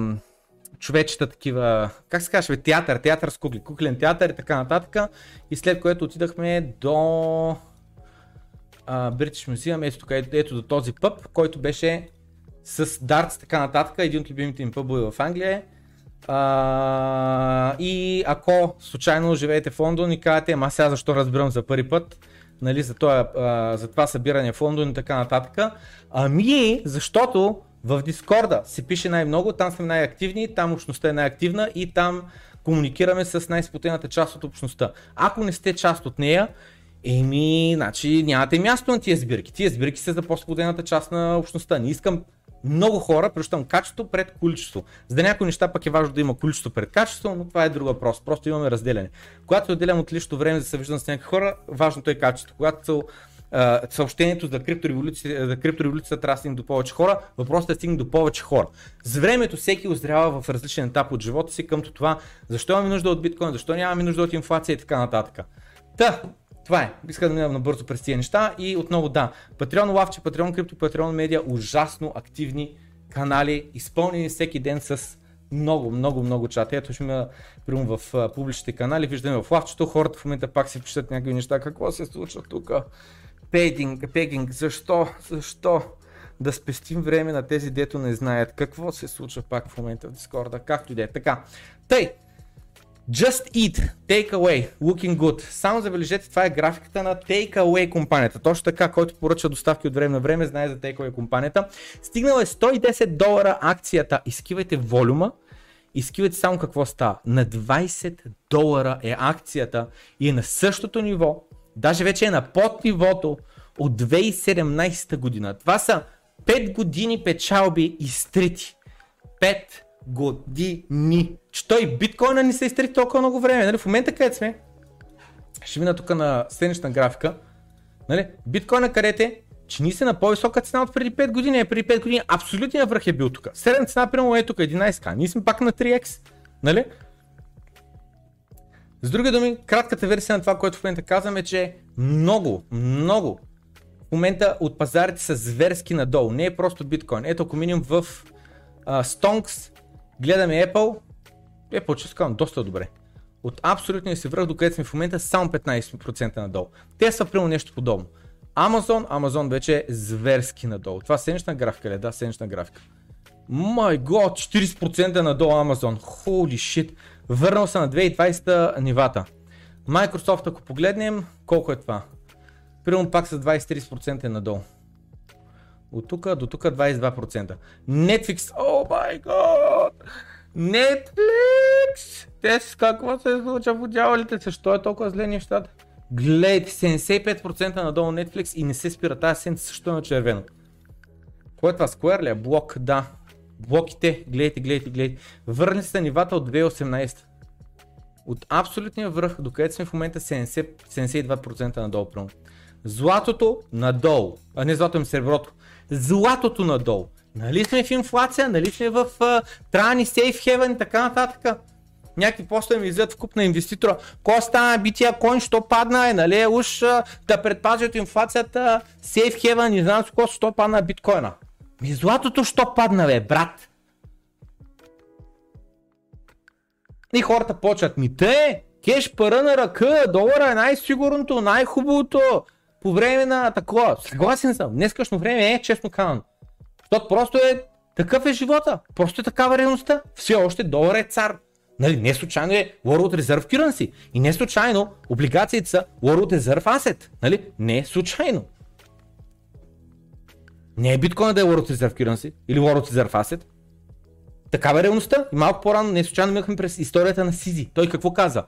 човечета такива, как се казваше, театър, театър с кукли, куклен театър и така нататък. И след което отидахме до British Museum, ето тук, ето, ето до този пъп, който беше с дартс така нататък, един от любимите им пъбове в Англия. Uh, и ако случайно живеете в Лондон и кажете, ама сега защо разбирам за първи път, нали, за, това, за това събиране в Лондон и така нататък. Ами, защото в Дискорда се пише най-много, там сме най-активни, там общността е най-активна и там комуникираме с най-сплотената част от общността. Ако не сте част от нея, еми, значи нямате място на тия сбирки. Тия сбирки са за по-сподената част на общността. Не искам много хора, прещам качество пред количество. За някои неща пък е важно да има количество пред качество, но това е друг въпрос. Просто имаме разделяне. Когато отделям от личното време за да се виждам с някакви хора, важното е качество. Когато съобщението за криптореволюцията, за криптореволюцията трябва да стигне до повече хора, въпросът е да стигне до повече хора. С времето всеки озрява в различен етап от живота си към това, защо имаме нужда от биткоин, защо нямаме нужда от инфлация и така нататък. Та, това е. Иска да минавам набързо през тези неща и отново да. Patreon Лавче, Patreon Крипто, Patreon Медиа, ужасно активни канали, изпълнени всеки ден с много, много, много чат. Ето ще има, примерно в публичните канали, виждаме в лавчето, хората в момента пак си пишат някакви неща, какво се случва тук, пегинг, пегинг, защо, защо да спестим време на тези, дето не знаят какво се случва пак в момента в Дискорда, както и да е. Така, тъй, Just Eat, Takeaway, Looking Good. Само забележете, това е графиката на Takeaway компанията. Точно така, който поръча доставки от време на време, знае за Takeaway компанията. Стигнала е 110 долара акцията. Изкивайте волюма, изкивайте само какво става. На 20 долара е акцията и е на същото ниво, Даже вече е на под нивото от 2017 година. Това са 5 години печалби изтрити. 5 години. Че той биткоина не се изтрити толкова много време. Нали? В момента където сме, ще мина тук на сценична графика. Нали? Биткоина къдете, че ни се на по-висока цена от преди 5 години. Е преди 5 години абсолютният връх е бил тук. Средна цена, примерно е тук 11к. Ние сме пак на 3x. Нали? С други думи, кратката версия на това, което в момента казваме, е, че много, много в момента от пазарите са зверски надолу. Не е просто биткоин. Ето, ако минем в uh, Stonks, гледаме Apple, Apple, че сказвам, доста добре. От абсолютния си връх, до където сме в момента, само 15% надолу. Те са примерно нещо подобно. Amazon, Amazon вече е зверски надолу. Това седмична графика ли? Е? Да, седмична графика. Май год, 40% надолу Amazon. Holy shit. Върнал се на 2020 нивата. Microsoft, ако погледнем, колко е това? Примерно пак с 20-30% е надолу. От тук до тук 22%. Netflix, о май год! Netflix! Те какво се случва по дяволите? Защо е толкова зле нещата? Гледайте, 75% надолу Netflix и не се спира тази сенца също е на червено. Кое е това? Square ли е? Блок, да. Блоките, гледайте, гледайте, гледайте. Върнали се на нивата от 2018. От абсолютния връх, до където сме в момента 70, 72% надолу. Прямо. Златото надолу, а не злато ми среброто. Златото надолу. Нали сме в инфлация, нали сме в трани, сейф хевен и така нататък. Някакви после ми излизат в куп на инвеститора. Кой стана бития кой, що падна е, нали, уж uh, да предпази от инфлацията, сейф хевен, не знам с какво, що падна биткоина. Ми златото що падна, бе, брат? И хората почват, ми те, кеш пара на ръка, долара е най-сигурното, най-хубавото по време на такова. Съгласен съм, днескашно време е, честно казано. Защото просто е, такъв е живота, просто е такава реалността. Все още долар е цар. Нали, не случайно е World Reserve Currency и не случайно облигациите са World Reserve Asset. Нали? Не случайно. Не е биткоин да е World Reserve Currency или World Reserve Asset. Такава е реалността. И малко по-рано, не случайно минахме през историята на Сизи. Той какво каза?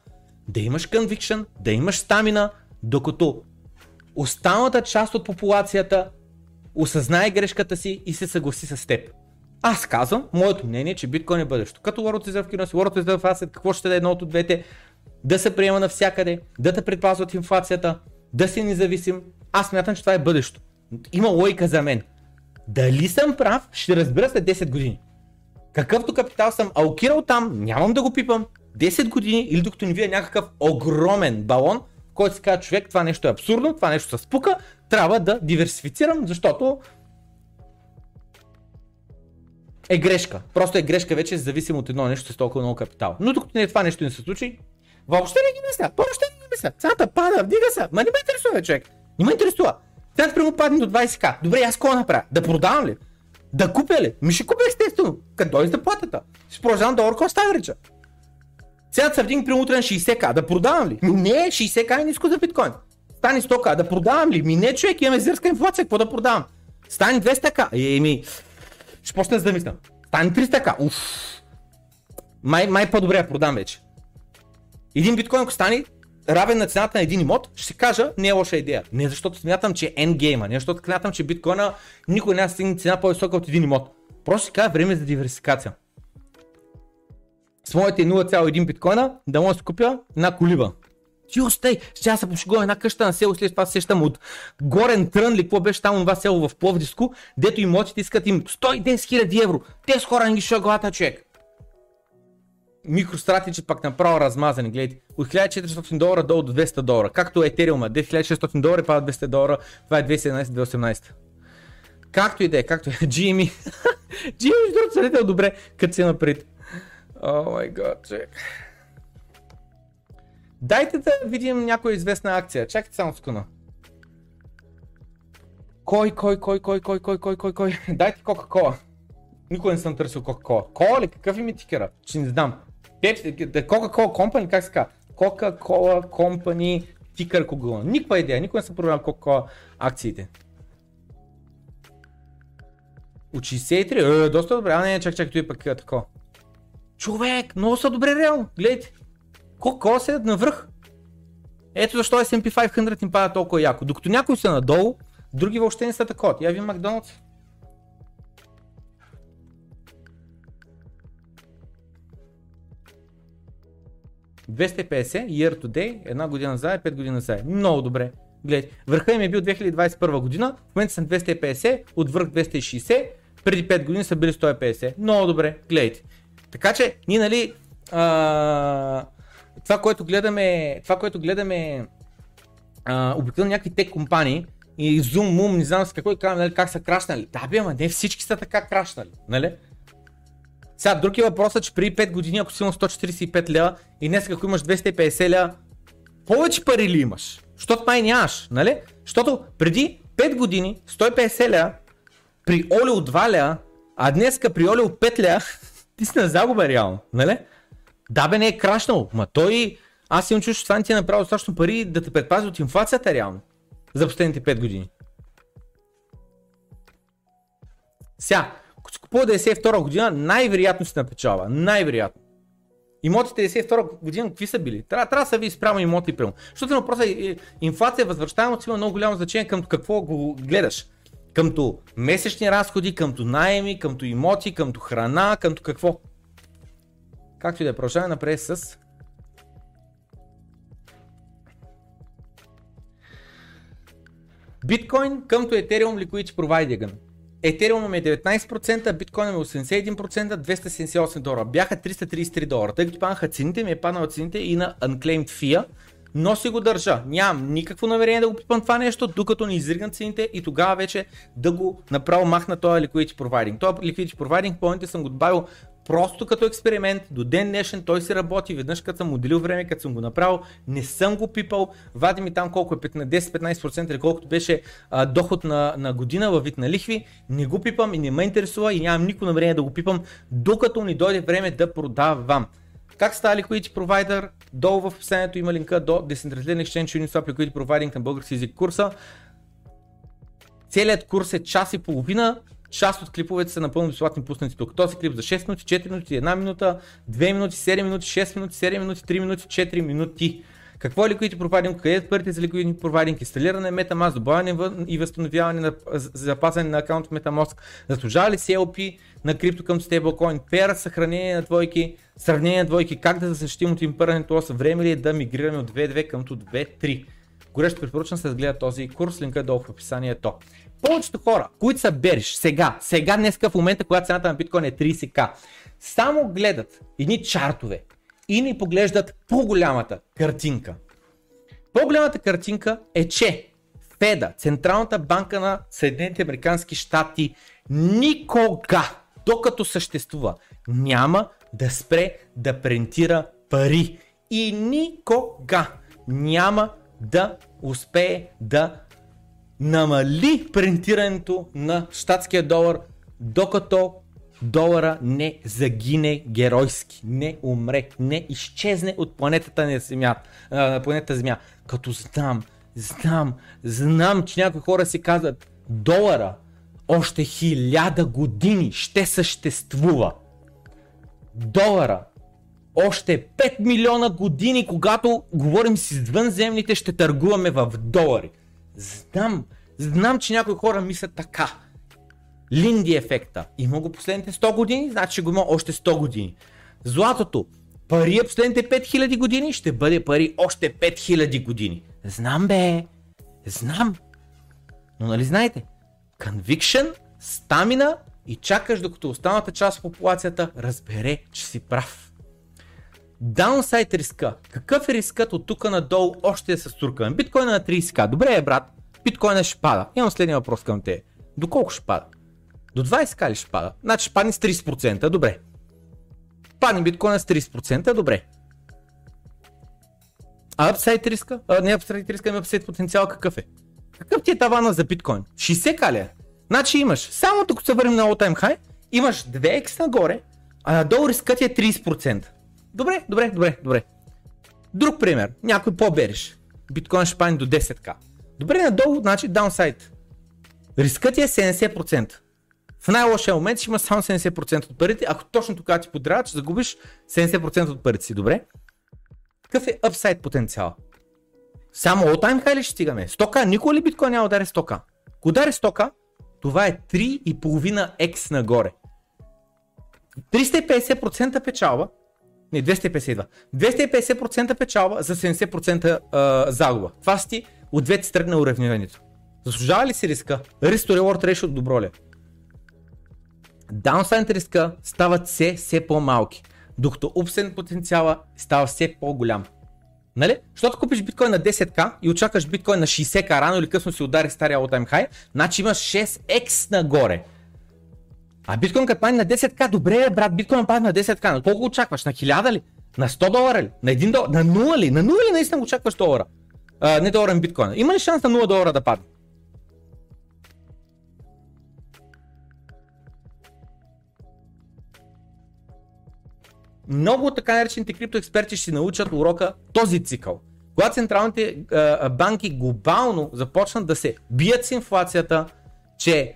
Да имаш conviction, да имаш стамина, докато останалата част от популацията осъзнае грешката си и се съгласи с теб. Аз казвам, моето мнение е, че биткоин е бъдещето. Като World Reserve Currency, World Reserve Asset, какво ще да е едно от двете, да се приема навсякъде, да те предпазва от инфлацията, да си независим. Аз смятам, че това е бъдещето. Има лойка за мен. Дали съм прав, ще разбера след 10 години. Какъвто капитал съм алкирал там, нямам да го пипам. 10 години или докато ни вие някакъв огромен балон, който се казва човек, това нещо е абсурдно, това нещо се спука, трябва да диверсифицирам, защото е грешка. Просто е грешка вече, зависимо от едно нещо с толкова много капитал. Но докато не това нещо не се случи, въобще не ги мисля. Въобще не ги мисля. Цената пада, вдига се. Ма не ме интересува, човек. Не ме интересува. Цената прямо падне до 20к. Добре, аз какво направя? Да продавам ли? Да купя ли? Ми ще купя естествено. Като дойде заплатата. Ще продължавам долар кост average. Цената се вдигне при утре на 60к. Да продавам ли? Ми не, 60к е ниско за биткоин. Стани 100к. Да продавам ли? Ми не, човек, имаме зърска инфлация. Какво да продавам? Стани 200к. Еми, ще почна да мисля. Стани 300к. Уф. Май, май по-добре я продам вече. Един биткоин, ако стане равен на цената на един имот, ще кажа, не е лоша идея. Не защото смятам, че е endgame, не защото смятам, че биткоина никой няма стигне цена по-висока от един имот. Просто си казва време за диверсификация. С моите 0,1 биткоина да мога да си купя една колиба. Ти остай, аз се пошегувам една къща на село, след това сещам от Горен Трън ли, какво беше там това село в Пловдиско, дето имотите искат им 110 000 евро. Те с хора не ги шуга главата, човек. Микростратичи пак направо размазани, гледайте. От 1400 долара долу до 200 долара. Както Ethereum, 1600 долара пада 200 долара, това е 2017-2018. Както и да е, както е. GME. GME, другото добре, като си напред. О човек. Дайте да видим някоя известна акция. Чакайте само скуна. Кой, кой, кой, кой, кой, кой, кой, кой, кой? Дайте Кока-Кола. Никой не съм търсил Кока-Кола. Кола ли? Какъв им е тикера? Че не знам. Coca-Cola Company, как се казва? Coca-Cola Company тикър Google. Никаква идея, никой не съм проверял Coca-Cola акциите. От 63, е, доста добре, а не, чак, чак, той пък е такова. Човек, много са добре реално, гледайте. Coca-Cola седят навръх. Ето защо S&P 500 им пада толкова яко. Докато някои са надолу, други въобще не са такова. Я ви Макдоналдс. ...250 year to day, една година назад, 5 години назад. Много добре. Гледайте, върха им е бил 2021 година, в момента съм 250, от върх 260, преди 5 години са били 150. Много добре, гледайте. Така че, ние нали, а, това, което гледаме, това, което гледаме обикновено някакви тек компании и Zoom, Moom, не знам с какво и казвам, нали, как са крашнали. Да, бе, ама не всички са така крашнали, нали? Сега, друг е въпросът, че преди 5 години, ако си имал 145 лева и днес ако имаш 250 лева, повече пари ли имаш? Защото май нямаш, нали? Защото преди 5 години 150 лева при Олио 2 лева, а днеска при Олио 5 лева, ти си на загуба реално, нали? Да бе не е крашнал, ма той, аз имам чуш, че това не ти е направил достатъчно пари да те предпази от инфлацията реално за последните 5 години. Сега, ако си купува 92 година, най-вероятно си напечава. Най-вероятно. Имотите 92 година какви са били? Трябва, трябва да са ви спрямо имоти прямо. Защото на въпроса е, инфлация, възвръщаемост има много голямо значение към какво го гледаш. Къмто месечни разходи, къмто найеми, къмто имоти, къмто храна, къмто какво. Както и да е, продължаваме напред с Биткоин къмто Ethereum Liquidity Provider. Ethereum е 19%, биткоин е 81%, 278 долара. Бяха 333 долара. Тъй като паднаха цените, ми е паднала цените и на Unclaimed FIA, но си го държа. Нямам никакво намерение да го пипам това нещо, докато не изригнат цените и тогава вече да го направо махна този liquidity providing. Този liquidity providing поинте съм го добавил просто като експеримент, до ден днешен той си работи, веднъж като съм отделил време, като съм го направил, не съм го пипал, вади ми там колко е 10-15% или колкото беше а, доход на, на година във вид на лихви, не го пипам и не ме интересува и нямам никакво намерение да го пипам, докато ни дойде време да продавам. Как става Liquidity Provider? Долу в описанието има линка до Decentralized Exchange Uniswap Liquidity Providing на български език курса. Целият курс е час и половина, част от клиповете са напълно безплатни пуснати тук. Този клип за 6 минути, 4 минути, 1 минута, 2 минути, 7 минути, 6 минути, 7 минути, 3 минути, 4 минути. Какво е Liquidity Providing? Къде е парите за Liquidity Providing? Инсталиране на MetaMask, добавяне и възстановяване на запазване на аккаунт в MetaMask. Заслужава ли CLP на крипто към стейблкоин? Пера съхранение на двойки, сравнение на двойки, как да защитим от импърнето лоса? Време ли е да мигрираме от 2.2 към 2.3? Горещо препоръчвам да гледа този курс, линка е долу в описанието. Повечето хора, които са бериш сега, сега днеска в момента, когато цената на биткоин е 30к, само гледат едни чартове и ни поглеждат по-голямата картинка. По-голямата картинка е, че Феда, Централната банка на Съединените Американски щати, никога, докато съществува, няма да спре да принтира пари. И никога няма да успее да намали принтирането на щатския долар, докато долара не загине геройски, не умре, не изчезне от планетата на Земя, на планетата Земя. Като знам, знам, знам, че някои хора си казват, долара още хиляда години ще съществува. Долара още 5 милиона години, когато говорим с извънземните, ще търгуваме в долари. Знам, знам, че някои хора мислят така. Линди ефекта. Има го последните 100 години, значи го има още 100 години. Златото. Пари е последните 5000 години, ще бъде пари още 5000 години. Знам бе, знам. Но нали знаете, conviction, стамина и чакаш докато останалата част от популацията разбере, че си прав. Даунсайд риска. Какъв е рискът от тук надолу още да се стуркаме? Биткоина на 30к. Добре е, брат. Биткоина ще пада. Имам следния въпрос към те. Доколко ще пада? До 20к ли ще пада? Значи ще падне с 30%. Добре. Падне биткоина с 30%. Добре. А апсайд риска? А, не апсайд риска, ами апсайд потенциал какъв е? Какъв ти е тавана за биткоин? 60к ли е? Значи имаш, само тук се върнем на all time high, имаш 2x нагоре, а надолу рискът е 30%. Добре, добре, добре, добре. Друг пример, някой по-береш. Биткоин ще падне до 10к. Добре, надолу, значи downside. Рискът е 70%. В най-лошия момент ще има само 70% от парите, ако точно тогава ти подрява, ще загубиш 70% от парите си. Добре? Какъв е upside потенциал? Само all time high ли ще стигаме? 100к? Никога ли биткоин няма удари 100к? Ако удари 100к, това е 3,5x нагоре. 350% печалба не, 252. 250% печалба за 70% а, загуба. Това си от двете страни на уравнението. Заслужава ли си риска? Risk to reward ratio добро ли? Даунсайд риска стават все, все по-малки, докато upside потенциала става все по-голям. Нали? Защото купиш биткоин на 10к и очакваш биткоин на 60к, рано или късно си удари стария all time high, значи имаш 6x нагоре. А биткоин като падне на 10к, добре брат, биткоин падне на 10к, на колко очакваш? На 1000 ли? На 100 долара ли? На 1 долар? На 0 ли? На 0 ли наистина очакваш долара? А, не долара на биткоина. Има ли шанс на 0 долара да падне? Много така наречените криптоексперти ще научат урока този цикъл. Когато централните а, банки глобално започнат да се бият с инфлацията, че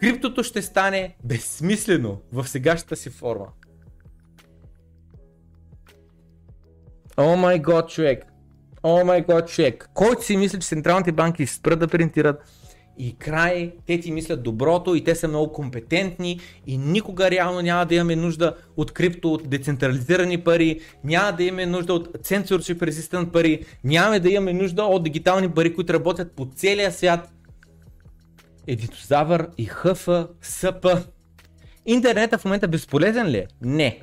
криптото ще стане безсмислено в сегашната си форма. О май год, човек. О май год, човек. Който си мисли, че централните банки спрат да принтират и край, те ти мислят доброто и те са много компетентни и никога реално няма да имаме нужда от крипто, от децентрализирани пари, няма да имаме нужда от censorship resistant пари, няма да имаме нужда от дигитални пари, които работят по целия свят. Едитозавър и ХФ, СП. Интернетът в момента безполезен ли е? Не.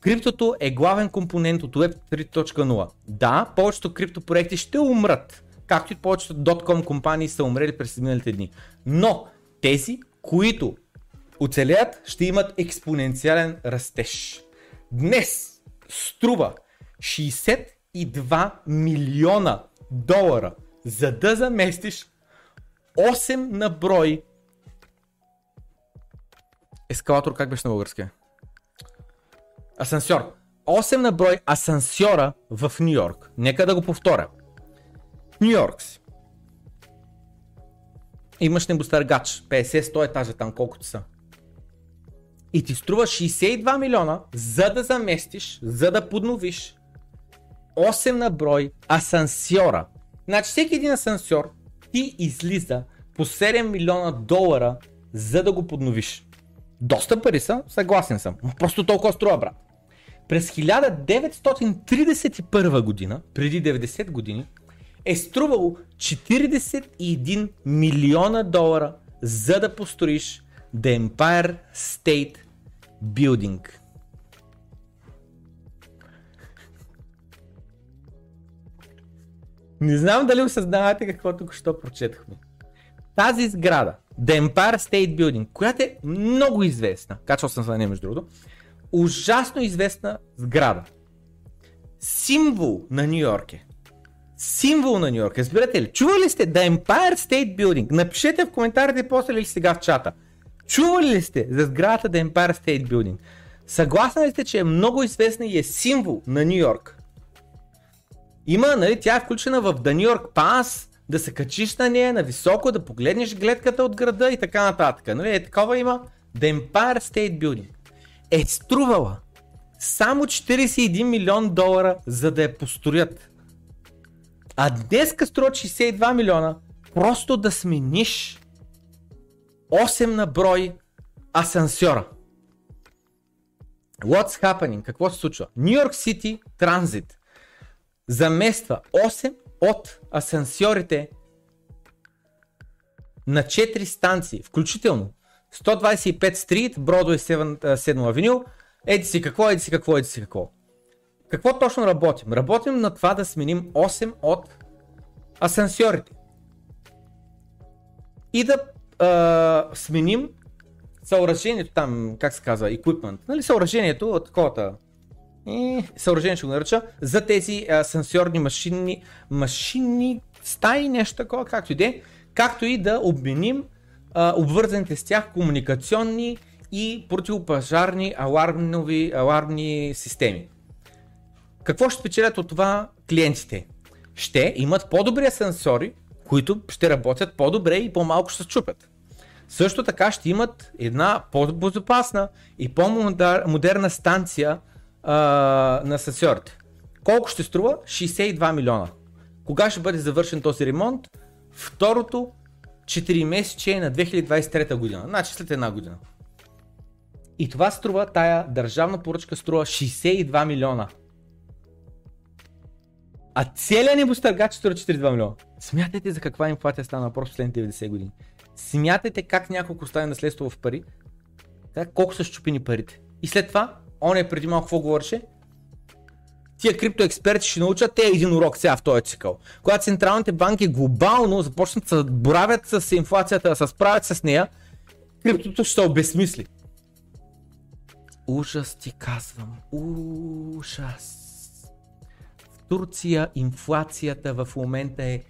Криптото е главен компонент от Web 3.0. Да, повечето криптопроекти ще умрат, както и повечето .com компании са умрели през миналите дни. Но тези, които оцелят, ще имат експоненциален растеж. Днес струва 62 милиона долара, за да заместиш 8 на брой ескалатор, как беше на български? Асансьор. 8 на брой асансьора в Нью Йорк. Нека да го повторя. Нью Йорк си. Имаш небостъргач, 50-100 етажа там, колкото са. И ти струва 62 милиона, за да заместиш, за да подновиш 8 на брой асансьора. Значи всеки един асансьор ти излиза по 7 милиона долара, за да го подновиш. Доста пари са, съгласен съм. Просто толкова струва, брат. През 1931 година, преди 90 години, е струвало 41 милиона долара за да построиш The Empire State Building. Не знам дали осъзнавате какво тук що прочетахме. Тази сграда, The Empire State Building, която е много известна, качвал съм за нея между другото, ужасно известна сграда. Символ на Нью Йорк е. Символ на Нью Йорк. Разбирате ли? Чували сте The Empire State Building? Напишете в коментарите после ли сега в чата. Чували ли сте за сградата The Empire State Building? Съгласни ли сте, че е много известна и е символ на Нью Йорк? Има, нали, тя е включена в The New York Pass, да се качиш на нея на високо, да погледнеш гледката от града и така нататък. Нали, е такова има The Empire State Building. Е струвала само 41 милион долара, за да я построят. А днеска струва 62 милиона, просто да смениш 8 на брой асансьора. What's happening? Какво се случва? New York City Transit замества 8 от асансьорите на 4 станции, включително 125 стрит, Бродвей 7 авеню, еди си какво, еди си какво, еди си какво. Какво точно работим? Работим на това да сменим 8 от асансьорите. И да а, сменим съоръжението там, как се казва, equipment, нали, съоръжението от таковата и съоръжение ще го нарича, за тези а, сенсорни машини, машини стаи, нещо такова, както и де, както и да обменим а, обвързаните с тях комуникационни и противопожарни алармнови, алармни системи. Какво ще спечелят от това клиентите? Ще имат по-добри сенсори, които ще работят по-добре и по-малко ще се чупят. Също така ще имат една по-безопасна и по-модерна станция а, на сенсорите. Колко ще струва? 62 милиона. Кога ще бъде завършен този ремонт? Второто 4 месече на 2023 година. Значи след една година. И това струва, тая държавна поръчка струва 62 милиона. А целият небостъргач струва 42 милиона. Смятайте за каква инфлация стана въпрос в последните 90 години. Смятайте как няколко стане наследство в пари, как, колко са щупени парите. И след това он е преди малко какво говореше? Тия криптоексперти ще научат те един урок сега в този цикъл. Когато централните банки глобално започнат да боравят с инфлацията, да се справят с нея, криптото ще се обесмисли. Ужас ти казвам. Ужас. Турция инфлацията в момента е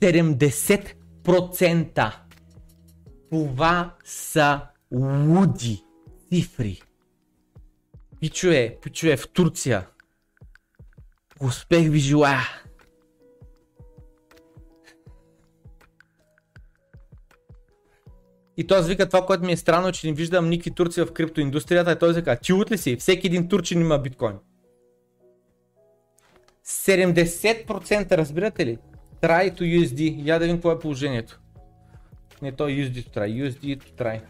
70%. Това са луди цифри. Пичове, пичове в Турция. Успех ви желая! И той вика това, което ми е странно, че не виждам никакви турци в криптоиндустрията. И той вика, чуват ли си? Всеки един турчин има биткоин. 70% разбирате ли? Try to USD. Я да видим какво е положението. Не, то USD to try. USD to try.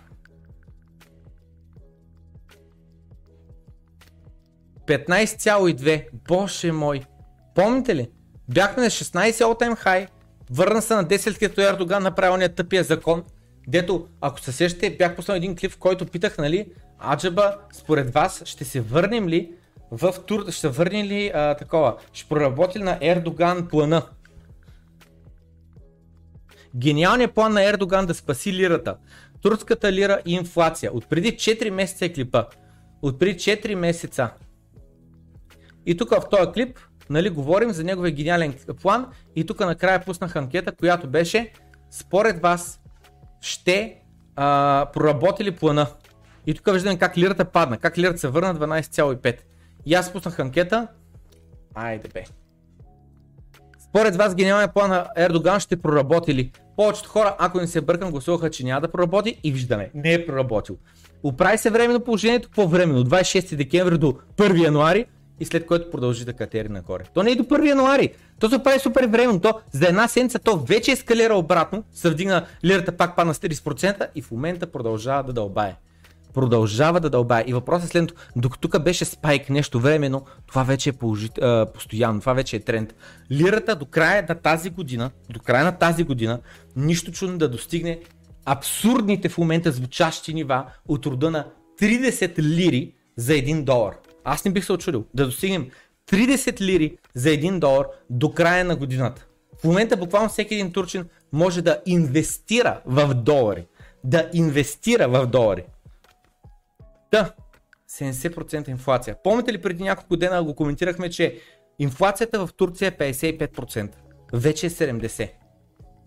15,2. Боже мой. Помните ли? Бяхме на 16 all time high. Върна се на 10 като Ердоган направил ния тъпия закон. Дето, ако се сещате, бях пуснал един клип, в който питах, нали, Аджаба, според вас ще се върнем ли в тур, ще върне ли а, такова, ще проработи на Ердоган плана? Гениалният план на Ердоган да спаси лирата. Турската лира и инфлация. От преди 4 месеца е клипа. От преди 4 месеца. И тук в този клип, нали, говорим за неговия гениален план и тук накрая пуснах анкета, която беше според вас ще а, проработи ли плана? И тук виждаме как лирата падна, как лирата се върна 12,5. И аз пуснах анкета. Айде бе. Според вас гениалният план на Ердоган ще проработи ли? Повечето хора, ако не се бъркам, гласуваха, че няма да проработи и виждаме, не е проработил. Оправи се временно положението, по временно, 26 декември до 1 януари и след което продължи да катери нагоре. То не е до 1 януари, то се прави супер временно, то за една седмица то вече ескалира обратно, се вдигна лирата пак падна с 30% и в момента продължава да дълбае продължава да дълбае. И въпросът е следното, докато тук беше спайк нещо временно, това вече е положит, а, постоянно, това вече е тренд. Лирата до края на тази година, до края на тази година, нищо чудно да достигне абсурдните в момента звучащи нива от рода на 30 лири за 1 долар. Аз не бих се очудил да достигнем 30 лири за 1 долар до края на годината. В момента буквално всеки един турчин може да инвестира в долари. Да инвестира в долари. Да, 70% инфлация. Помните ли преди няколко дена го коментирахме, че инфлацията в Турция е 55%. Вече е 70%.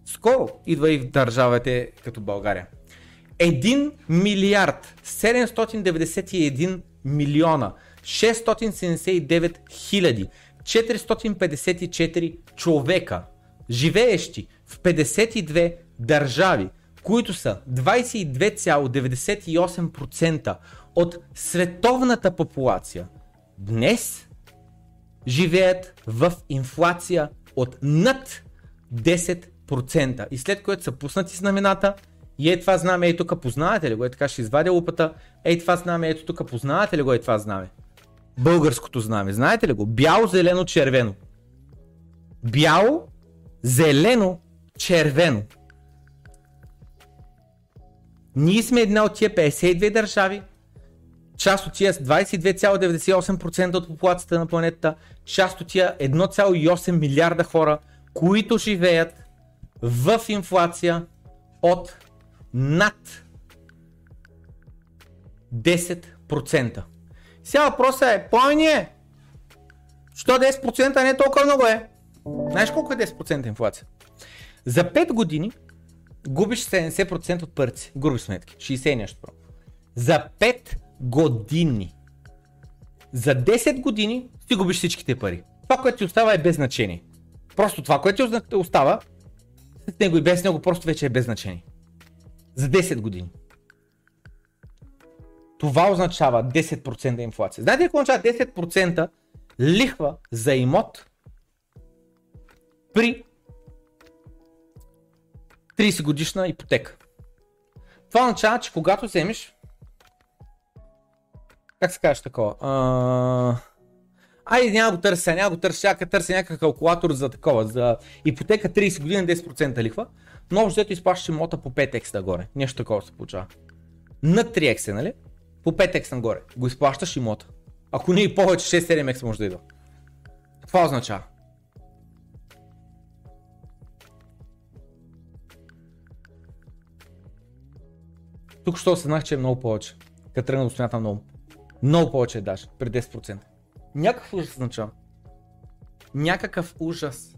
Скоро идва и в държавите като България. 1 милиард 791 милиона 679 хиляди 454 човека, живеещи в 52 държави, които са 22,98% от световната популация, днес живеят в инфлация от над 10%. И след което са пуснати знамената, и ей това знаме, ей тук познавате ли го, е така ще извадя лупата, ей това знаме, ето тук познавате ли го, е това знаме. Българското знаме, знаете ли го? Бяло, зелено, червено. Бяло, зелено, червено. Ние сме една от тия 52 държави, част от тия 22,98% от популацията на планетата, част от тия 1,8 милиарда хора, които живеят в инфлация от над 10%. Сега въпросът е, плавание, що 10% не е толкова много е? Знаеш колко е 10% инфлация? За 5 години губиш 70% от парци, груби сметки, 60 нещо. За 5 години. За 10 години ти губиш всичките пари. Това, което ти остава е без значение. Просто това, което ти остава, с него и без него просто вече е без значение. За 10 години. Това означава 10% инфлация. Знаете какво означава 10% лихва за имот при 30 годишна ипотека? Това означава, че когато вземеш как се казваш такова? А... Айде, няма го търся, няма го търся, чака, търся някакъв калкулатор за такова, за ипотека 30 години 10% лихва, но общо взето изплащаш имота по 5x нагоре. Нещо такова се получава. На 3x, нали? По 5x нагоре. Го изплащаш имота. Ако не и повече, 6-7x може да идва. Това означава. Тук що осъзнах, че е много повече. Като тръгна да смятам много. Много повече даш, при 10%. Някакъв ужас означава. Някакъв ужас.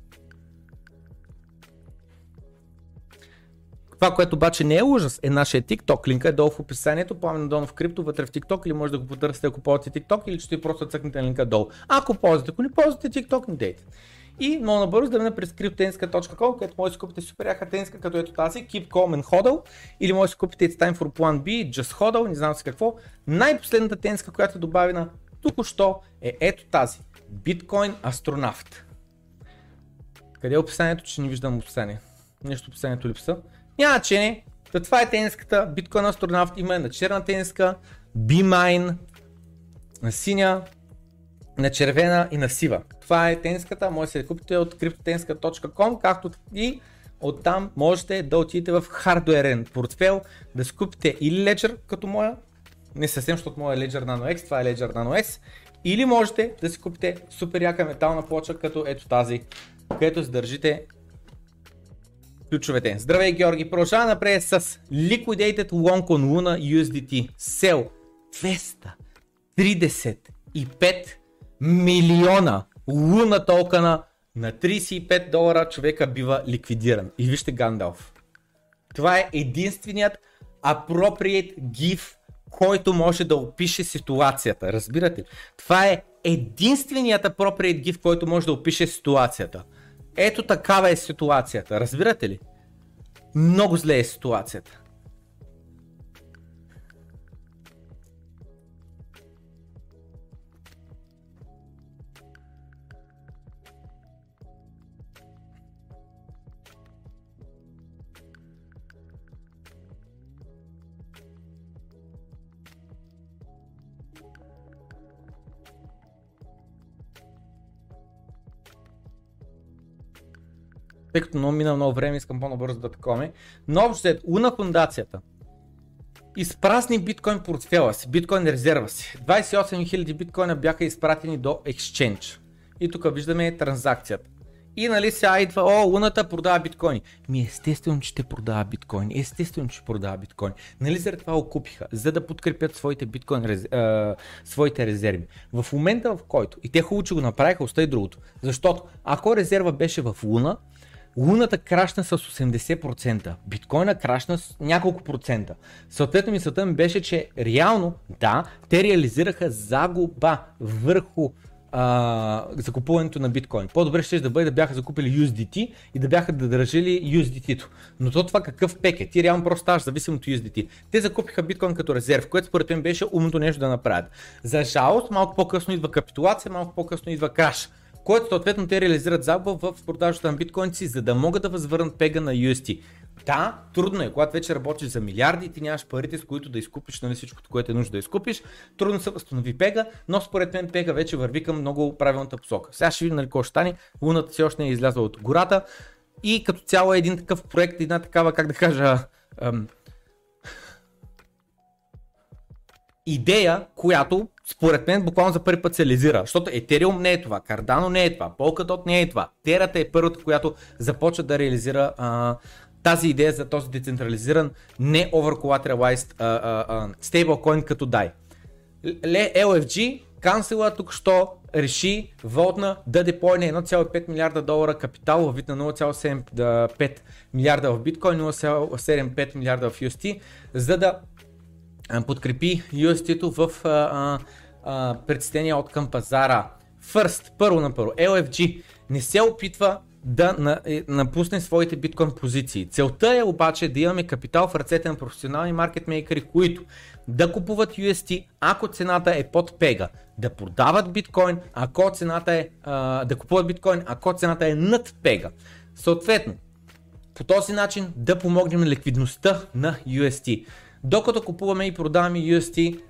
Това, което обаче не е ужас, е нашия TikTok. Линка е долу в описанието. Пламен долу в крипто, вътре в TikTok или може да го потърсите, ако ползвате TikTok или ще просто цъкнете линка долу. Ако ползвате, ако не ползвате TikTok, не дейте. И много набързо да мина през cryptenska.com, където може да си купите супер яка тенска, като ето тази, Keep Calm and Hodl, или може да си купите It's Time for Plan B, Just Hodl, не знам си какво. Най-последната тенска, която е добавена току-що е ето тази, Bitcoin Астронавт. Къде е описанието, че не виждам описание? Нещо описанието липса. Няма че не, Та това е тениската, биткоин астронавт има на черна тениска, B-Mine, на синя, на червена и на сива. Това е тениската, може да се купите от cryptotenska.com, както и оттам можете да отидете в хардуерен портфел, да си купите или Ledger като моя, не съвсем, защото моя е Ledger Nano X, това е Ledger Nano S, или можете да си купите супер яка метална плоча, като ето тази, където си държите ключовете. Здравей Георги, продължава напред с Liquidated Long on Luna USDT. Сел 235 милиона луна токена на 35 долара човека бива ликвидиран. И вижте Гандалф. Това е единственият appropriate GIF, който може да опише ситуацията. Разбирате ли? Това е единственият appropriate GIF, който може да опише ситуацията. Ето такава е ситуацията. Разбирате ли? Много зле е ситуацията. Тъй като много мина много време, искам по-набързо да таковаме. Но общо е, Луна фундацията изпразни биткоин портфела си, биткоин резерва си. 28 000 биткоина бяха изпратени до Exchange. И тук виждаме транзакцията. И нали сега идва, о, луната продава биткоини. Ми естествено, че те продава биткоини. Естествено, че продава биткоини. Нали заради това окупиха, за да подкрепят своите биткоин, рез... а, своите резерви. В момента в който, и те хубаво, че го направиха, остави другото. Защото ако резерва беше в луна, Луната крашна с 80%, биткоина крашна с няколко процента. Съответно мисълта ми беше, че реално, да, те реализираха загуба върху а, закупуването на биткоин. По-добре ще да бъде да бяха закупили USDT и да бяха да държали USDT-то. Но то това какъв пек е? Ти реално просто ставаш зависим от USDT. Те закупиха биткоин като резерв, което според мен беше умното нещо да направят. За жалост, малко по-късно идва капитулация, малко по-късно идва краш което съответно те реализират загуба в продажата на биткоинци, за да могат да възвърнат пега на UST. Да, трудно е, когато вече работиш за милиарди и ти нямаш парите, с които да изкупиш нали, всичкото, което е нужно да изкупиш. Трудно се възстанови пега, но според мен пега вече върви към много правилната посока. Сега ще видим нали, какво ще стане. Луната все още не е излязла от гората и като цяло е един такъв проект, една такава, как да кажа, ам, идея, която според мен буквално за първи път се лизира, защото Ethereum не е това, Cardano не е това, Polkadot не е това. Терата е първата, която започва да реализира а, тази идея за този децентрализиран, не overcollateralized стейблкоин като DAI. LFG, канцела тук що реши водна да депойне 1,5 милиарда долара капитал в вид на 0,75 милиарда в биткоин, 0,75 милиарда в UST, за да подкрепи UST-то в а, а, предстения от към пазара. First, първо на първо, LFG не се опитва да на, е, напусне своите биткоин позиции. Целта е обаче да имаме капитал в ръцете на професионални маркетмейкери, които да купуват UST, ако цената е под пега, да продават биткоин, ако цената е, а, да купуват биткоин, ако цената е над пега. Съответно, по този начин да помогнем ликвидността на UST. Докато купуваме и продаваме UST,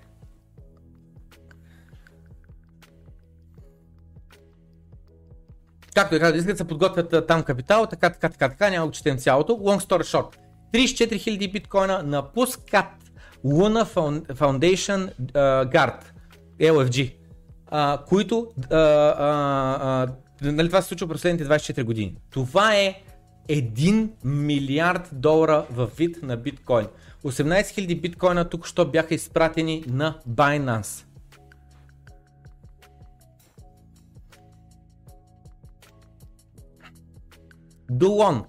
както и казвам, искат да се подготвят там капитал, така, така, така, така, няма го четем цялото. Long story short, 34 000 биткоина напускат Luna Foundation uh, Guard, LFG, uh, които, uh, uh, uh, нали това се случва през последните 24 години. Това е 1 милиард долара в вид на биткоин. 18 000 биткоина тук що бяха изпратени на Binance. Дулон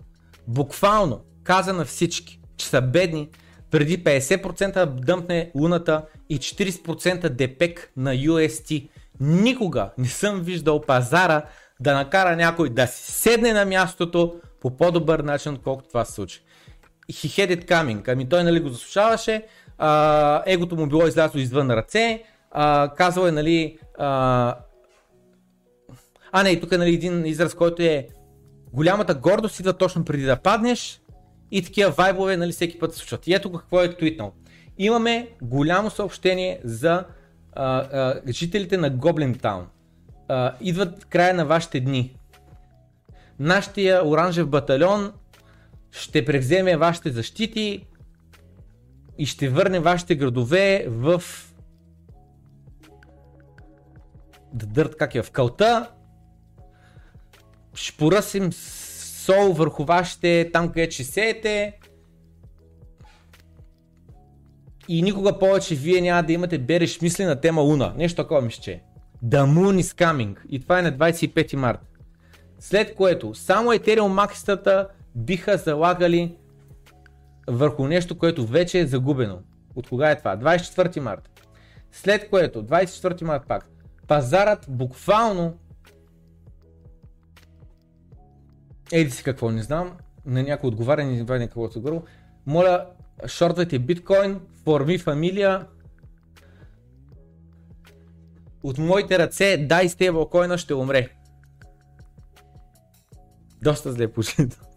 буквално каза на всички, че са бедни, преди 50% дъмпне луната и 40% депек на UST. Никога не съм виждал пазара да накара някой да си седне на мястото по по-добър начин, отколкото това се случи he had it coming. Ами той нали го заслушаваше, а, егото му било излязло извън ръце, а, казал е нали, а, а не, тук е нали, един израз, който е голямата гордост идва точно преди да паднеш и такива вайбове, нали, всеки път се случват. И ето какво е твитнал. Имаме голямо съобщение за а, а, жителите на Гоблин Таун. Идват края на вашите дни. Нашия оранжев батальон ще превземе вашите защити и ще върне вашите градове в да дърт как е в кълта. Ще поръсим сол върху вашите там където ще сеете. И никога повече вие няма да имате береш мисли на тема Луна. Нещо такова ми ще. The Moon is coming. И това е на 25 марта. След което само Ethereum макситата биха залагали върху нещо, което вече е загубено. От кога е това? 24 марта. След което, 24 марта пак, пазарът буквално Еди си какво, не знам, на някой отговаря, не знам каквото горе. Моля, шортвайте биткоин, форми фамилия. От моите ръце, дай стейблкоина, ще умре. Доста зле положението.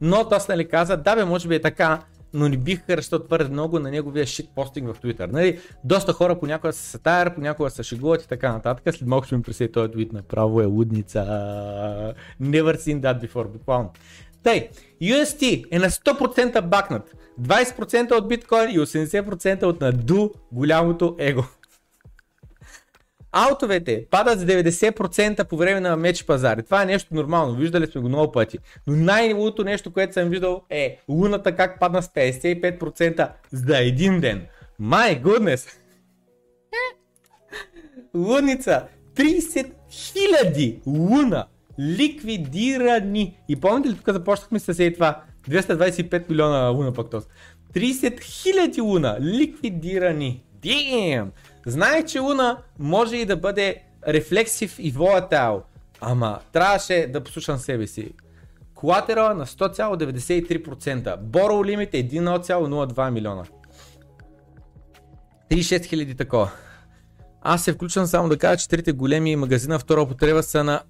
Но Тос нали каза, да бе, може би е така, но не бих харесал твърде много на неговия шит постинг в Twitter. Нали? Доста хора понякога са сатайр, понякога са шегуват и така нататък. След малко ще ми пресети този твит направо е лудница. Never seen that before, буквално. Тъй, UST е на 100% бакнат. 20% от биткоин и 80% от наду голямото его. Аутовете падат с 90% по време на меч пазари. Това е нещо нормално, виждали сме го много пъти. Но най-лудото нещо, което съм виждал е луната как падна с 55% за един ден. My goodness! Луница! 30 000 луна ликвидирани. И помните ли тук започнахме с е това? 225 милиона луна пък този. 30 000 луна ликвидирани. Damn! Знаех, че Луна може и да бъде рефлексив и волатайл, ама трябваше да послушам себе си. Колатерала на 100,93%. Borrow лимит е 1,02 милиона. 36 хиляди такова. Аз се включвам само да кажа, че трите големи магазина втора употреба са на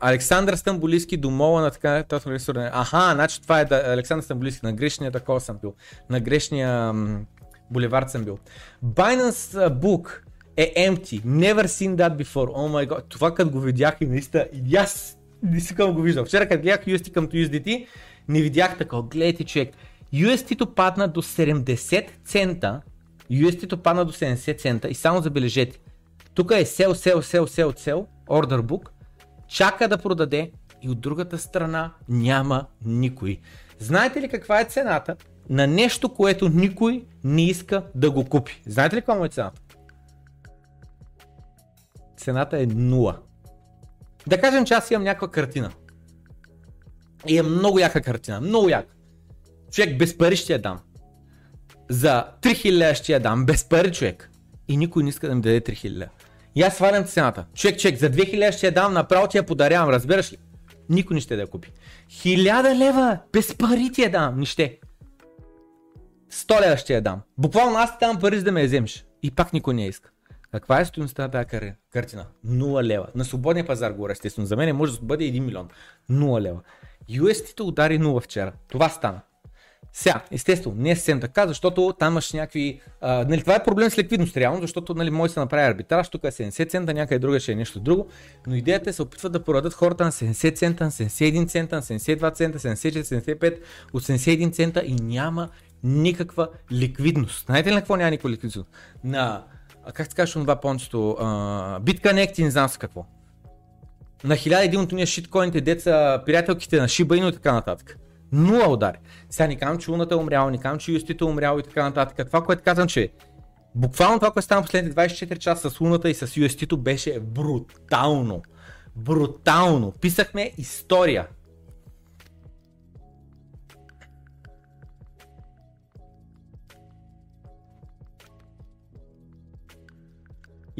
Александър Стамбулийски до мола на така ресурен. Аха, значи това е да, Александър Стамбулийски, на грешния такова съм бил. На грешния Булевард съм бил. Binance Book е empty. Never seen that before. Oh my god. Това като го видях и наистина, аз не си го виждам. Вчера като гледах UST към USDT, не видях такова. Гледайте човек. UST-то падна до 70 цента. UST-то падна до 70 цента и само забележете. Тук е сел, сел, сел, сел, сел, order book, чака да продаде и от другата страна няма никой. Знаете ли каква е цената на нещо, което никой не иска да го купи. Знаете ли каква му е цената? Цената е 0. Да кажем, че аз имам някаква картина. И е много яка картина, много яка. Човек без пари ще я дам. За 3000 ще я дам, без пари човек. И никой не иска да ми даде 3000. И аз свалям цената. Човек, човек, за 2000 ще я дам, направо ти я подарявам, разбираш ли? Никой не ще да я купи. 1000 лева, без пари ти я дам, нище. 100 лева ще я дам. Буквално аз ти давам пари за да ме я вземеш. И пак никой не иска. Каква е стоеността на тази картина? 0 лева. На свободния пазар говоря, естествено. За мен може да бъде 1 милион. 0 лева. UST-то удари 0 вчера. Това стана. Сега, естествено, не е съвсем така, защото там имаш някакви... А, нали, това е проблем с ликвидност реално, защото нали, може да се направи арбитраж, тук е 70 цента, някъде друга ще е нещо друго, но идеята е се опитват да продадат хората на 70 цента, на 71 цента, на 72 цента, 74, 75, 81 цента и няма никаква ликвидност. Знаете ли на какво няма никаква ликвидност? На, как се казваш това пончето, BitConnect и не знам с какво. На 1001 от уния шиткоините, деца, приятелките на Inu и така нататък. Нула удари. Сега ни казвам, че Луната е умряла, ни казвам, че UST е умрял и така нататък. Това, което казвам, че буквално това, което стана последните 24 часа с Луната и с UST беше брутално. Брутално. Писахме история.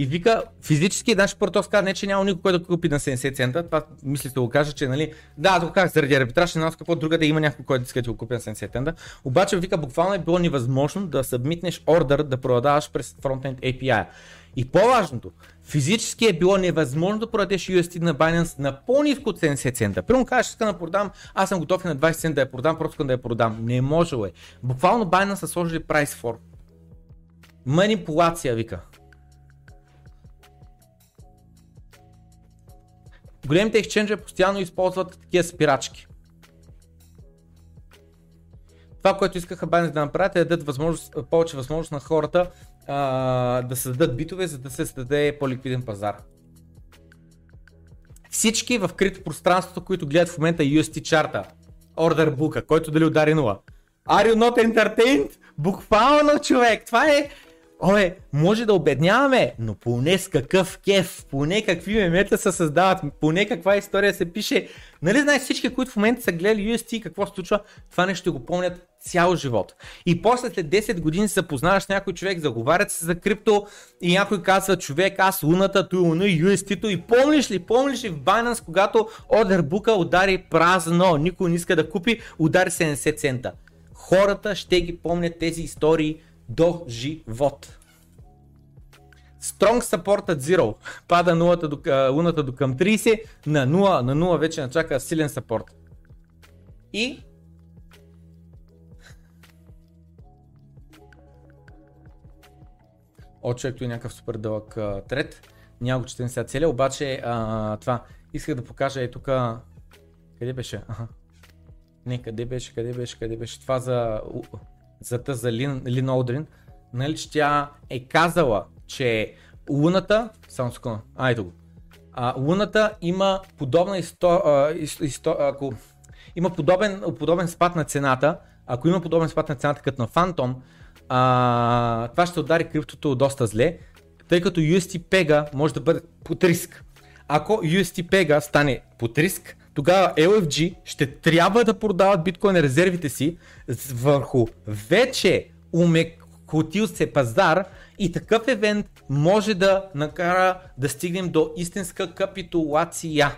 И вика, физически наш Портос каза, не че няма никой, който да купи на 70 цента. Това мисли да го кажа, че нали, да, го казах заради арбитраж, не знам какво друга да има някой, който иска да го купи на 70 цента. Обаче вика, буквално е било невъзможно да събмитнеш ордер да продаваш през фронтенд API. И по-важното, физически е било невъзможно да продадеш UST на Binance на по-низко от 70 цента. Примерно кажеш, искам да продам, аз съм готов и на 20 цента да я продам, просто искам да я продам. Не може е. Буквално Binance са сложили price for. Манипулация, вика. Големите ексченджа постоянно използват такива спирачки. Това, което искаха Binance да направят е да дадат възможност, повече възможност на хората а, да създадат битове, за да се създаде по-ликвиден пазар. Всички в крито пространството, които гледат в момента UST чарта, order book който дали удари 0. Are you not entertained? Буквално човек, това е Ое, може да обедняваме, но поне с какъв кеф, поне какви мемета се създават, поне каква история се пише. Нали знаеш всички, които в момента са гледали UST какво се случва, това нещо го помнят цял живот. И после след 10 години се познаваш с някой човек, заговарят се за крипто и някой казва човек, аз луната, той луна и UST-то и помниш ли, помниш ли в Binance, когато ордербука удари празно, никой не иска да купи, удари 70 цента. Хората ще ги помнят тези истории до живот. Strong support at zero. Пада нулата до, а, луната до към 30, на 0, на 0 вече начака силен сапорт. И О, човек, е някакъв супер дълъг а, трет. Няма го четем сега целия, обаче а, това исках да покажа е тук. Къде беше? Аха. Не, къде беше, къде беше, къде беше? Това за, за тъз, за Лин, Лин Олдрин. Нали, че тя е казала, че Луната, само секунда, а го. А, Луната има подобна история, исто, ако има подобен, подобен спад на цената, ако има подобен спад на цената като на Phantom, а, това ще удари криптото доста зле, тъй като UST Pega може да бъде под риск. Ако UST Pega стане под риск, тогава LFG ще трябва да продават биткоин резервите си върху вече умекотил се пазар и такъв евент може да накара да стигнем до истинска капитулация.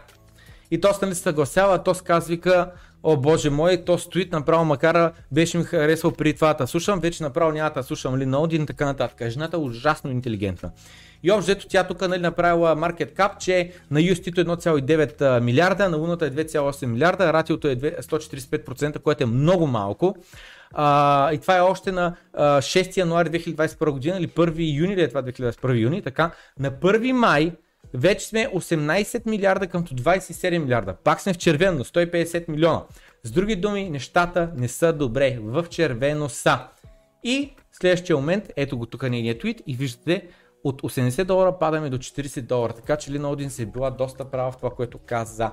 И то нали се съгласява, то казва, о боже мой, то стоит направо, макар беше ми харесвал преди това да слушам, вече направо няма да слушам ли на Один и така нататък. Жената е ужасно интелигентна. И общо тя тук нали, направила маркет кап, че на UST е 1,9 милиарда, на Луната е 2,8 милиарда, ратиото е 145%, което е много малко. А, и това е още на а, 6 януари 2021 година или 1 юни ли е това 2021 юни, така. На 1 май вече сме 18 милиарда към 27 милиарда. Пак сме в червено, 150 милиона. С други думи, нещата не са добре. В червено са. И следващия момент, ето го тук нейният твит и виждате, от 80 долара падаме до 40 долара. Така че Лина Один се е била доста права в това, което каза.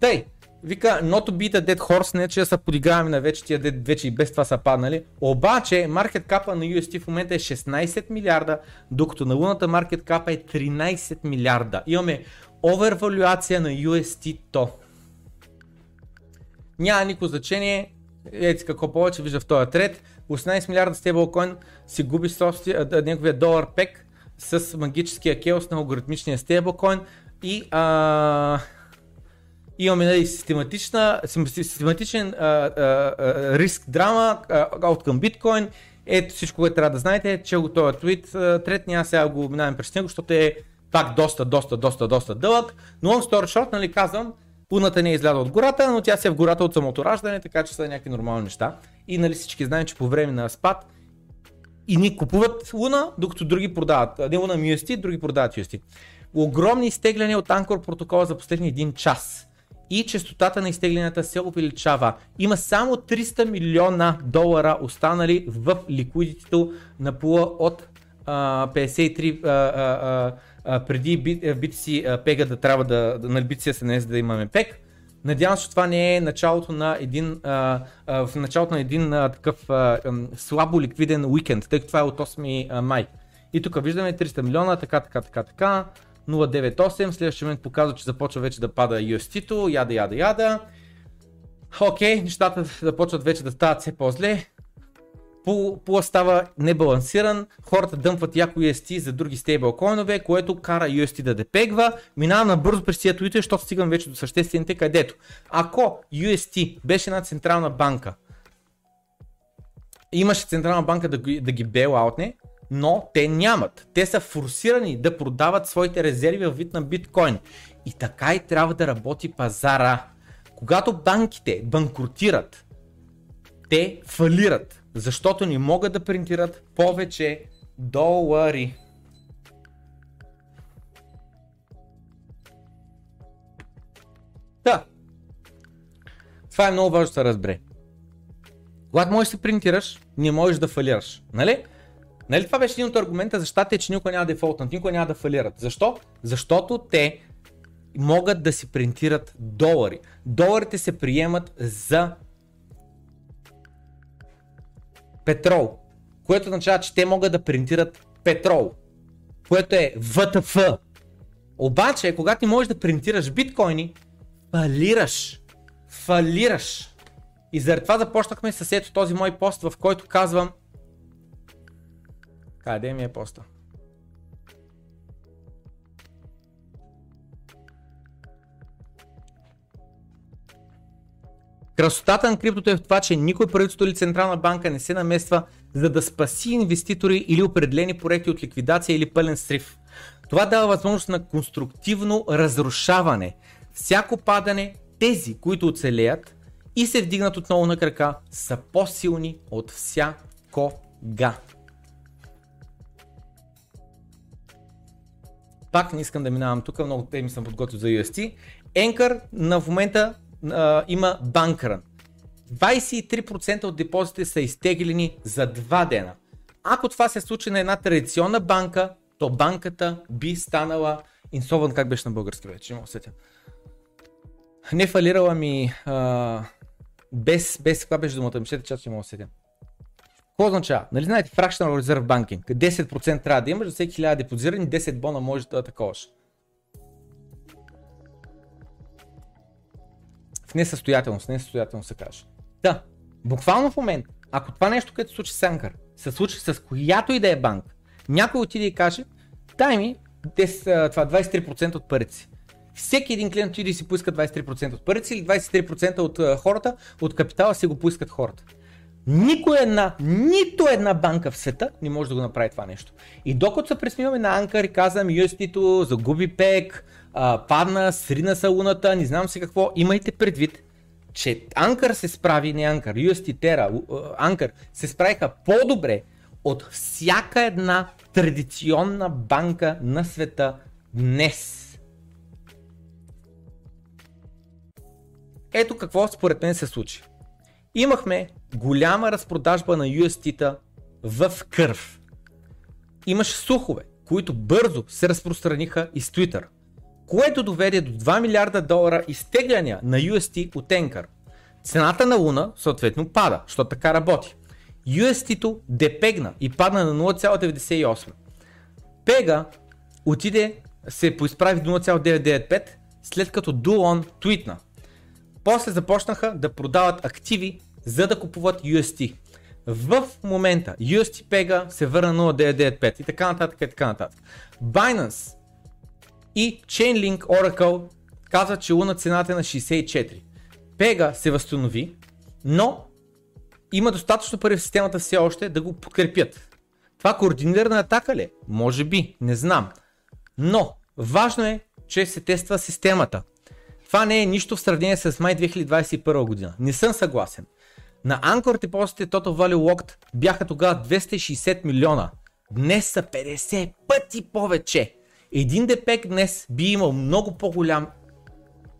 Тъй, Вика, not to beat a dead horse, не че да са подиграваме на вече тия дед, вече и без това са паднали. Обаче, маркет капа на UST в момента е 16 милиарда, докато на луната маркет капа е 13 милиарда. Имаме овервалюация на UST-то. Няма никакво значение, ето какво повече вижда в този трет. 18 милиарда стейблкоин си губи неговия долар пек с магическия келс на алгоритмичния стейблкоин и а, имаме нали, систематична, систематичен а, а, а, риск драма от към биткоин. Ето всичко, което трябва да знаете, е, че го този твит, трет няма сега го минаваме през него, защото е пак доста, доста, доста, доста дълъг. Но long story short, нали казвам, Луната не е излязла от гората, но тя се е в гората от самото раждане, така че са някакви нормални неща. И нали всички знаем, че по време на спад и ни купуват Луна, докато други продават. Не Луна UST, други продават UST. Огромни изтегляния от Анкор протокола за последния един час и частотата на изтегленията се увеличава. Има само 300 милиона долара останали в ликвидитето на пула от а, 53 а, а, преди BTC пега да трябва да, на BTC SNS да имаме пек. Надявам се, това не е началото на един, в началото на един такъв слабо ликвиден уикенд, тъй като това е от 8 май. И тук виждаме 300 милиона, така, така, така, така. 098, следващия момент показва, че започва вече да пада UST-то, яда, яда, яда. Окей, okay, нещата започват вече да стават все по-зле. Пула става небалансиран, хората дъмпват яко UST за други стейблкоинове, което кара UST да депегва. Минава набързо през тия твитове, защото стигам вече до съществените, където ако UST беше една централна банка, имаше централна банка да ги, да ги бейлаутне, но те нямат. Те са форсирани да продават своите резерви в вид на биткоин. И така и трябва да работи пазара. Когато банките банкротират, те фалират, защото не могат да принтират повече долари. Да. Това е много важно да се разбере. Когато можеш да принтираш, не можеш да фалираш. Нали? Нали това беше един от аргумента за щатите, че никой няма да дефолтнат, никой няма да фалират. Защо? Защото те могат да си принтират долари. Доларите се приемат за петрол, което означава, че те могат да принтират петрол, което е ВТФ. Обаче, когато ти можеш да принтираш биткоини, фалираш. Фалираш. И заради това започнахме с ето този мой пост, в който казвам Къде ми е поста? Красотата на криптото е в това, че никой правителство или централна банка не се намества за да спаси инвеститори или определени проекти от ликвидация или пълен срив. Това дава възможност на конструктивно разрушаване. Всяко падане, тези, които оцелеят и се вдигнат отново на крака, са по-силни от всякога. Пак не искам да минавам тук, много теми съм подготвил за UST. Anchor на в момента а, има банкран. 23% от депозитите са изтеглени за 2 дена. Ако това се случи на една традиционна банка, то банката би станала инсолвен, как беше на български вече, не мога сетя. Не фалирала ми а, без, без, каква беше думата, ми чата, че не мога сетя. Какво означава? Нали знаете, Fractional Reserve Banking, 10% трябва да имаш, за всеки 1000 депозирани, 10 бона може да таковаш. В несъстоятелност, несъстоятелност се каже. Да, буквално в момент, ако това нещо, което се случи с Анкър, се случи с която и да е банк, някой отиде и каже, дай ми 10, това 23% от парите си. Всеки един клиент отиде и си поиска 23% от парите си или 23% от хората, от капитала си го поискат хората. Никой една, нито една банка в света не може да го направи това нещо. И докато се пресмиваме на Анкър и казвам UST-то, загуби пек, падна, срина са луната, не знам си какво, имайте предвид, че Анкър се справи, не Анкър, UST Terra, Анкър се справиха по-добре от всяка една традиционна банка на света днес. Ето какво според мен се случи. Имахме голяма разпродажба на UST-та в кърв. Имаше слухове, които бързо се разпространиха из Twitter, което доведе до 2 милиарда долара изтегляния на UST от Anchor. Цената на Луна съответно пада, защото така работи. UST-то депегна и падна на 0,98. Пега отиде, се поизправи 0,995, след като Duon твитна. После започнаха да продават активи, за да купуват UST. В момента UST Pega се върна 0.995 и така нататък и така нататък. Binance и Chainlink Oracle казват, че луна цената е на 64. Pega се възстанови, но има достатъчно пари в системата все още да го подкрепят. Това координирана атака ли? Е? Може би, не знам. Но важно е, че се тества системата. Това не е нищо в сравнение с май 2021 година. Не съм съгласен. На Anchor депозитите Total Value Locked бяха тогава 260 милиона. Днес са 50 пъти повече. Един депек днес би имал много по-голям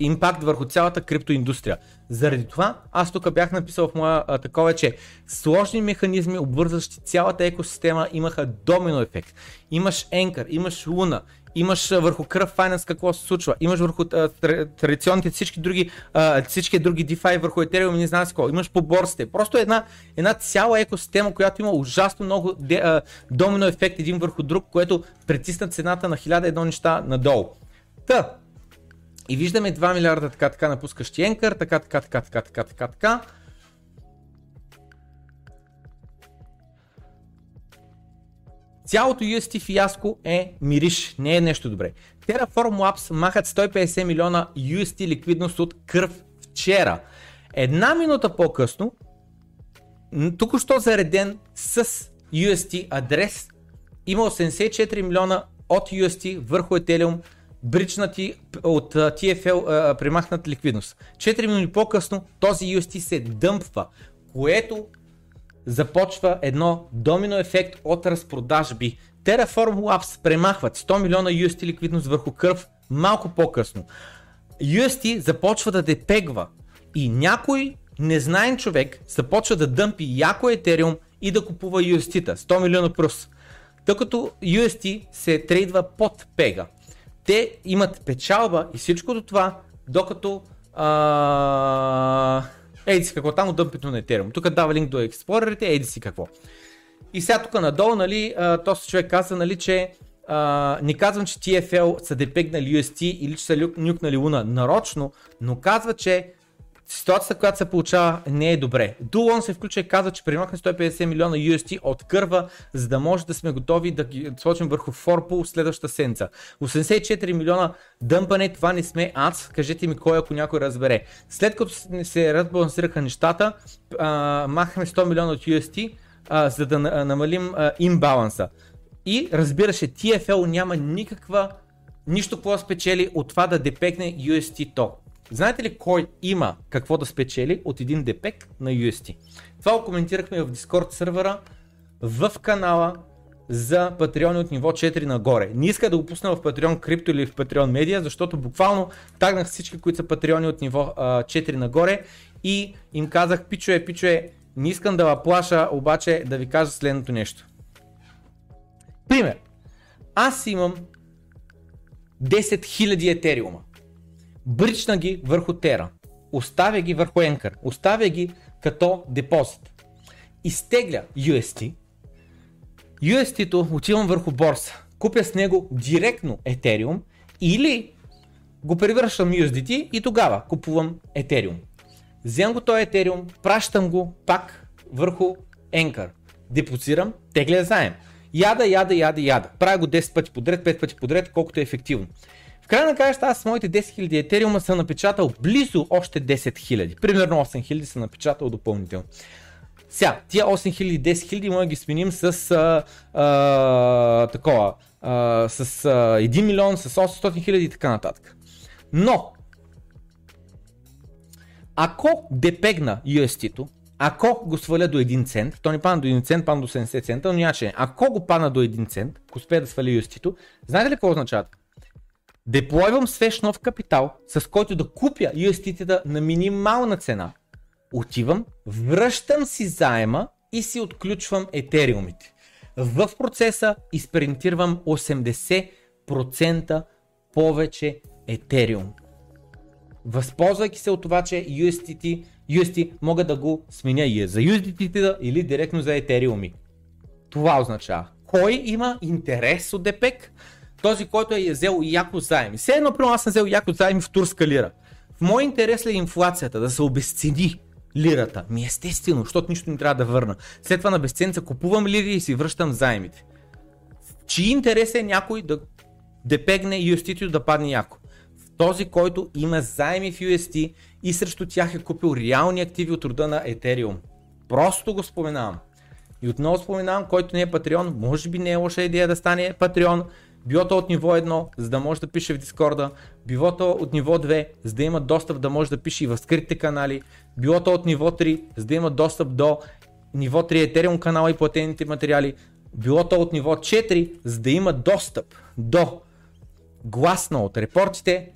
импакт върху цялата криптоиндустрия. Заради това аз тук бях написал в моя а, такова, че сложни механизми, обвързващи цялата екосистема, имаха домино ефект. Имаш Anchor, имаш Luna, имаш върху кръв Finance какво се случва, имаш върху традиционните всички други, всички други DeFi, върху Ethereum и не знам си какво, имаш по борсите. Просто една, една цяла екосистема, която има ужасно много де, а, домино ефект един върху друг, което притисна цената на 1001 неща надолу. Та, и виждаме 2 милиарда така така напускащи Енкър, така така така така така така така. Цялото UST фиаско е мириш, не е нещо добре. Terraform Labs махат 150 милиона UST ликвидност от кръв вчера. Една минута по-късно, тук що зареден с UST адрес, има 84 милиона от UST върху Ethereum, бричнати от TFL а, премахнат ликвидност. 4 минути по-късно този UST се дъмпва, което започва едно домино ефект от разпродажби. Terraform Labs премахват 100 милиона UST ликвидност върху кръв малко по-късно. UST започва да депегва и някой незнаен човек започва да дъмпи яко Ethereum и да купува UST-та, 100 милиона пръс. Тъй като UST се трейдва под пега. Те имат печалба и всичкото това, докато а... Еди си какво, там от дъмпито на Ethereum. Тук дава линк до експлорерите, еди си какво. И сега тук надолу, нали, този човек каза, нали, че а, не казвам, че TFL са депегнали UST или че са нюкнали Луна нарочно, но казва, че ситуацията, която се получава, не е добре. Дулон се включва и казва, че примахме 150 милиона UST от кърва, за да може да сме готови да ги сложим върху Форпул следващата сенца. 84 милиона дъмпане, това не сме аз. Кажете ми кой, ако някой разбере. След като се разбалансираха нещата, а, махаме 100 милиона от UST, за да намалим имбаланса. И разбира се, TFL няма никаква, нищо какво спечели от това да депекне UST то. Знаете ли кой има какво да спечели от един депек на UST? Това го коментирахме в Discord сервера, в канала за Patreon от ниво 4 нагоре. Не иска да го пусна в Patreon Crypto или в Patreon Media, защото буквално тагнах всички, които са патреони от ниво а, 4 нагоре и им казах, пичуе, пичуе, не искам да плаша, обаче да ви кажа следното нещо. Пример. Аз имам 10 000 етериума. Брична ги върху Тера. Оставя ги върху Енкър. Оставя ги като депозит. Изтегля UST. UST-то отивам върху борса. Купя с него директно Ethereum или го превръщам USDT и тогава купувам Ethereum. Вземам го този Ethereum, пращам го пак върху Anchor. Депозирам, тегля заем. Яда, яда, яда, яда. Правя го 10 пъти подред, 5 пъти подред, колкото е ефективно. В края на аз с моите 10 000 етериума съм напечатал близо още 10 000. Примерно 8 000 съм напечатал допълнително. Сега, тия 8000 10 000 може да ги сменим с а, а, такова, а, с а, 1 милион, с 800 хиляди и така нататък. Но, ако депегна UST-то, ако го сваля до 1 цент, то не пада до 1 цент, пада до 70 цента, но нямаше. Ако го падна до 1 цент, ако успея да сваля UST-то, знаете ли какво означава? Деплойвам свеж нов капитал, с който да купя UST-та на минимална цена. Отивам, връщам си заема и си отключвам етериумите. В процеса изпринтирам 80% повече етериум. Възползвайки се от това, че USDT, UST мога да го сменя и за USDT или директно за етериуми. Това означава. Кой има интерес от депек? Този, който е взел яко заеми. Все едно, примерно, аз съм взел яко заеми в турска лира. В мой интерес ли е инфлацията, да се обесцени лирата? Ми естествено, защото нищо не трябва да върна. След това на безценца купувам лири и си връщам заемите. Чи интерес е някой да депегне UST да падне яко? В този, който има заеми в UST и срещу тях е купил реални активи от рода на Ethereum. Просто го споменавам. И отново споменавам, който не е Patreon, може би не е лоша идея да стане Patreon, било то от ниво 1, за да може да пише в Дискорда, било то от ниво 2, за да има достъп да може да пише и в скритите канали, било то от ниво 3, за да има достъп до ниво 3 Ethereum канала и платените материали, било то от ниво 4, за да има достъп до гласно от репортите,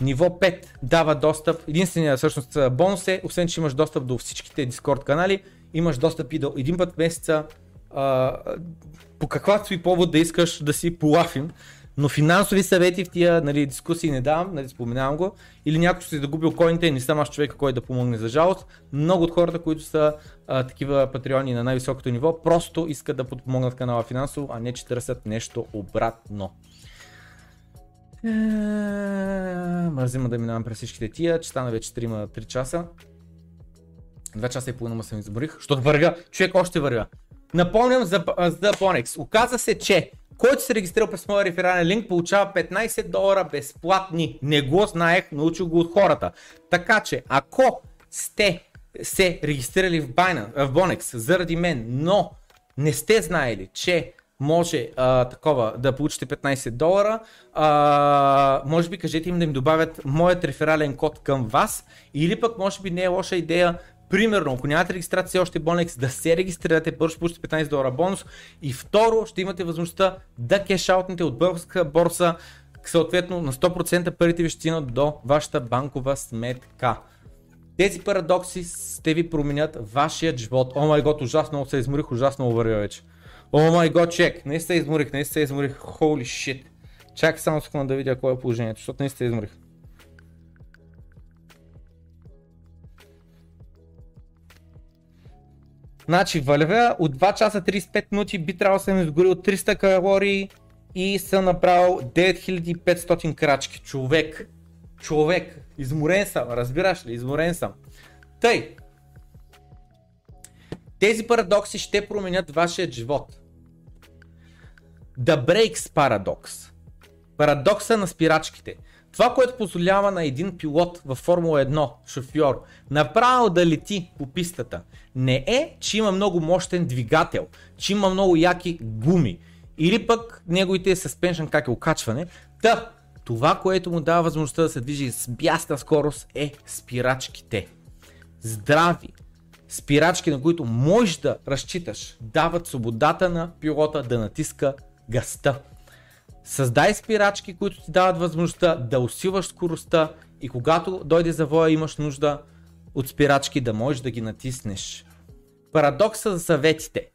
ниво 5 дава достъп, единственият всъщност бонус е, освен че имаш достъп до всичките Discord канали, имаш достъп и до един път месеца а, по каквато и повод да искаш да си полафим, но финансови съвети в тия нали, дискусии не давам, нали, споменавам го, или някой си да губил коините, не съм аз човека, който да помогне за жалост. Много от хората, които са а, такива патреони на най-високото ниво, просто искат да подпомогнат канала финансово, а не че търсят нещо обратно. Е, Мързима да минавам през всичките тия, че стана вече 3, 3 часа. 2 часа и половина съм изборих, защото вървя, човек още вървя. Напомням за, за Bonex. Оказа се, че който се регистрира през моя реферален линк, получава 15 долара безплатни. Не го знаех, научих го от хората. Така че, ако сте се регистрирали в, Binance, в Bonex заради мен, но не сте знаели, че може а, такова да получите 15 долара. А, може би кажете им да им добавят моят реферален код към вас или пък може би не е лоша идея Примерно, ако нямате регистрация още Bonex, да се регистрирате, първо ще получите 15 долара бонус и второ ще имате възможността да кешаутнете от българска борса, съответно на 100% парите ви ще стигнат до вашата банкова сметка. Тези парадокси ще ви променят вашият живот. О май гот, ужасно много се изморих, ужасно вървя вече. О май гот, чек, не се изморих, не се изморих, holy shit. Чакай само секунда да видя кое е положението, защото не се изморих. Значи вървя от 2 часа 35 минути би трябвало да съм изгорил 300 калории и съм направил 9500 крачки. Човек, човек, изморен съм, разбираш ли, изморен съм. Тъй, тези парадокси ще променят вашия живот. The Breaks Paradox. Парадокса на спирачките. Това, което позволява на един пилот във Формула 1, шофьор, направо да лети по пистата, не е, че има много мощен двигател, че има много яки гуми, или пък неговите suspension как е окачване. Та, това, което му дава възможността да се движи с бясна скорост е спирачките. Здрави, спирачки, на които можеш да разчиташ, дават свободата на пилота да натиска гъста. Създай спирачки, които ти дават възможността да усилваш скоростта и когато дойде завоя имаш нужда от спирачки да можеш да ги натиснеш. Парадокса за съветите.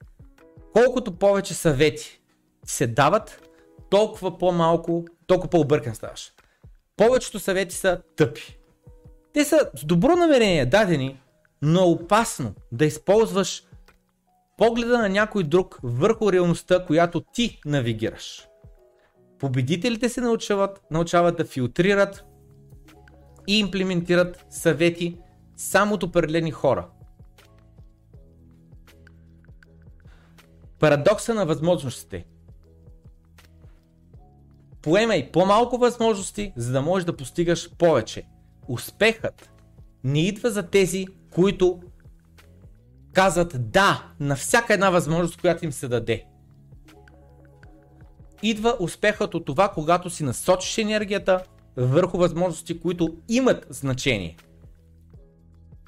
Колкото повече съвети се дават, толкова по-малко, толкова по-объркан ставаш. Повечето съвети са тъпи. Те са с добро намерение дадени, но е опасно да използваш погледа на някой друг върху реалността, която ти навигираш. Победителите се научават, научават да филтрират и имплементират съвети само от определени хора. Парадокса на възможностите. Поемай по-малко възможности, за да можеш да постигаш повече. Успехът не идва за тези, които казват да на всяка една възможност, която им се даде. Идва успехът от това, когато си насочиш енергията върху възможности, които имат значение.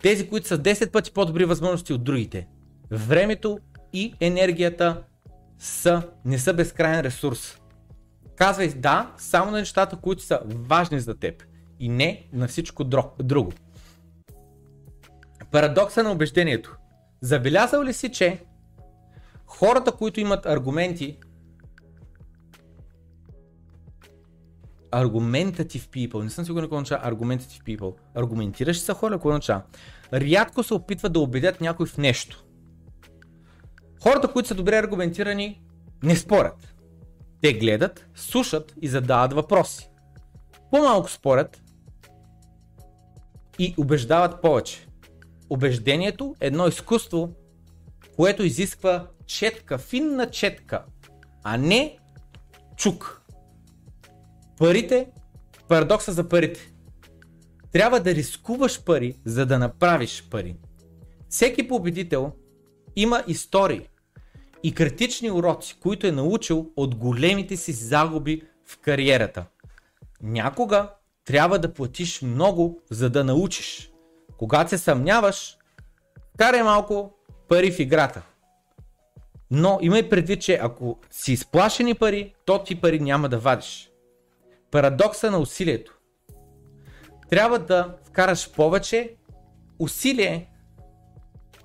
Тези, които са 10 пъти по-добри възможности от другите. Времето и енергията са, не са безкрайен ресурс. Казвай да само на нещата, които са важни за теб и не на всичко друго. Парадокса на убеждението. Забелязал ли си, че хората, които имат аргументи, argumentative people, не съм сигурен какво означава argumentative people, аргументиращи са хора, какво означава, рядко се опитват да убедят някой в нещо. Хората, които са добре аргументирани, не спорят. Те гледат, слушат и задават въпроси. По-малко спорят и убеждават повече. Убеждението е едно изкуство, което изисква четка, финна четка, а не чук. Парите, парадокса за парите. Трябва да рискуваш пари, за да направиш пари. Всеки победител има истории и критични уроци, които е научил от големите си загуби в кариерата. Някога трябва да платиш много, за да научиш. Когато се съмняваш, карай малко пари в играта. Но имай предвид, че ако си изплашени пари, то ти пари няма да вадиш. Парадокса на усилието. Трябва да вкараш повече усилие,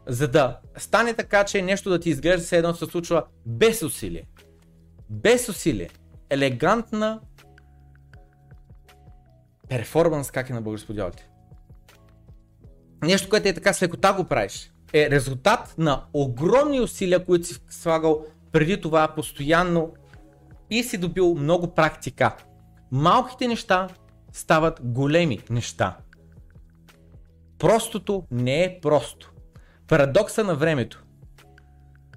за да стане така, че нещо да ти изглежда се едно се случва без усилие. Без усилие. Елегантна перформанс, как е на български подявате. Нещо, което е така с лекота го правиш, е резултат на огромни усилия, които си слагал преди това постоянно и си добил много практика. Малките неща стават големи неща. Простото не е просто. Парадокса на времето.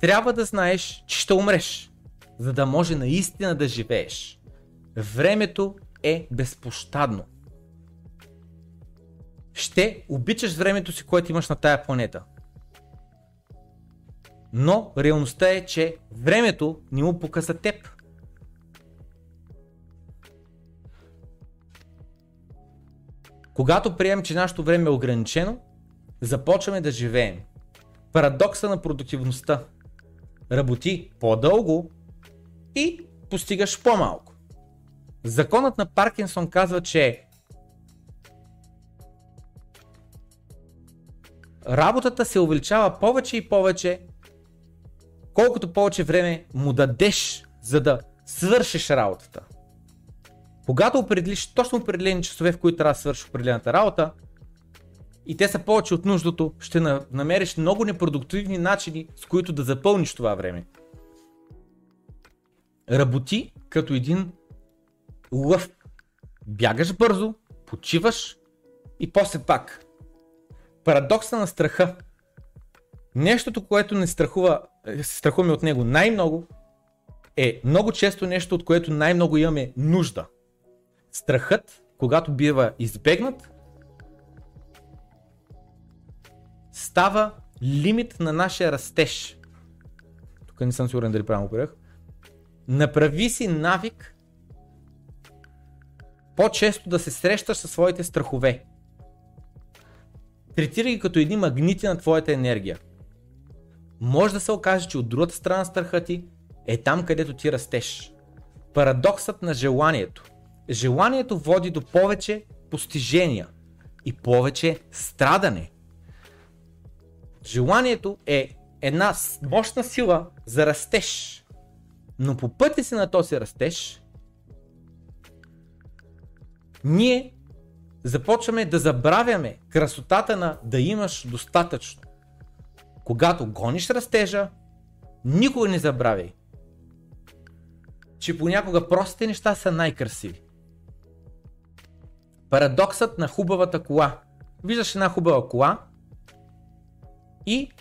Трябва да знаеш, че ще умреш, за да може наистина да живееш. Времето е безпощадно. Ще обичаш времето си, което имаш на тая планета. Но реалността е, че времето ни му пука за теб. Когато приемем, че нашето време е ограничено, започваме да живеем. Парадокса на продуктивността. Работи по-дълго и постигаш по-малко. Законът на Паркинсон казва, че работата се увеличава повече и повече, колкото повече време му дадеш, за да свършиш работата. Когато определиш точно определени часове, в които трябва да свършиш определената работа, и те са повече от нуждото, ще намериш много непродуктивни начини, с които да запълниш това време. Работи като един лъв. Бягаш бързо, почиваш и после пак. Парадокса на страха. Нещото, което не страхува, е, страхуваме от него най-много, е много често нещо, от което най-много имаме нужда. Страхът, когато бива избегнат, става лимит на нашия растеж. Тук не съм сигурен дали правилно приех. Направи си навик по-често да се срещаш със своите страхове. Третирай ги като едни магнити на твоята енергия. Може да се окаже, че от другата страна страха ти е там, където ти растеш. Парадоксът на желанието. Желанието води до повече постижения и повече страдане. Желанието е една мощна сила за растеж. Но по пътя си на този растеж, ние започваме да забравяме красотата на да имаш достатъчно. Когато гониш растежа, никога не забравяй, че понякога простите неща са най-красиви. Парадоксът на хубавата кола. Виждаш една хубава кола и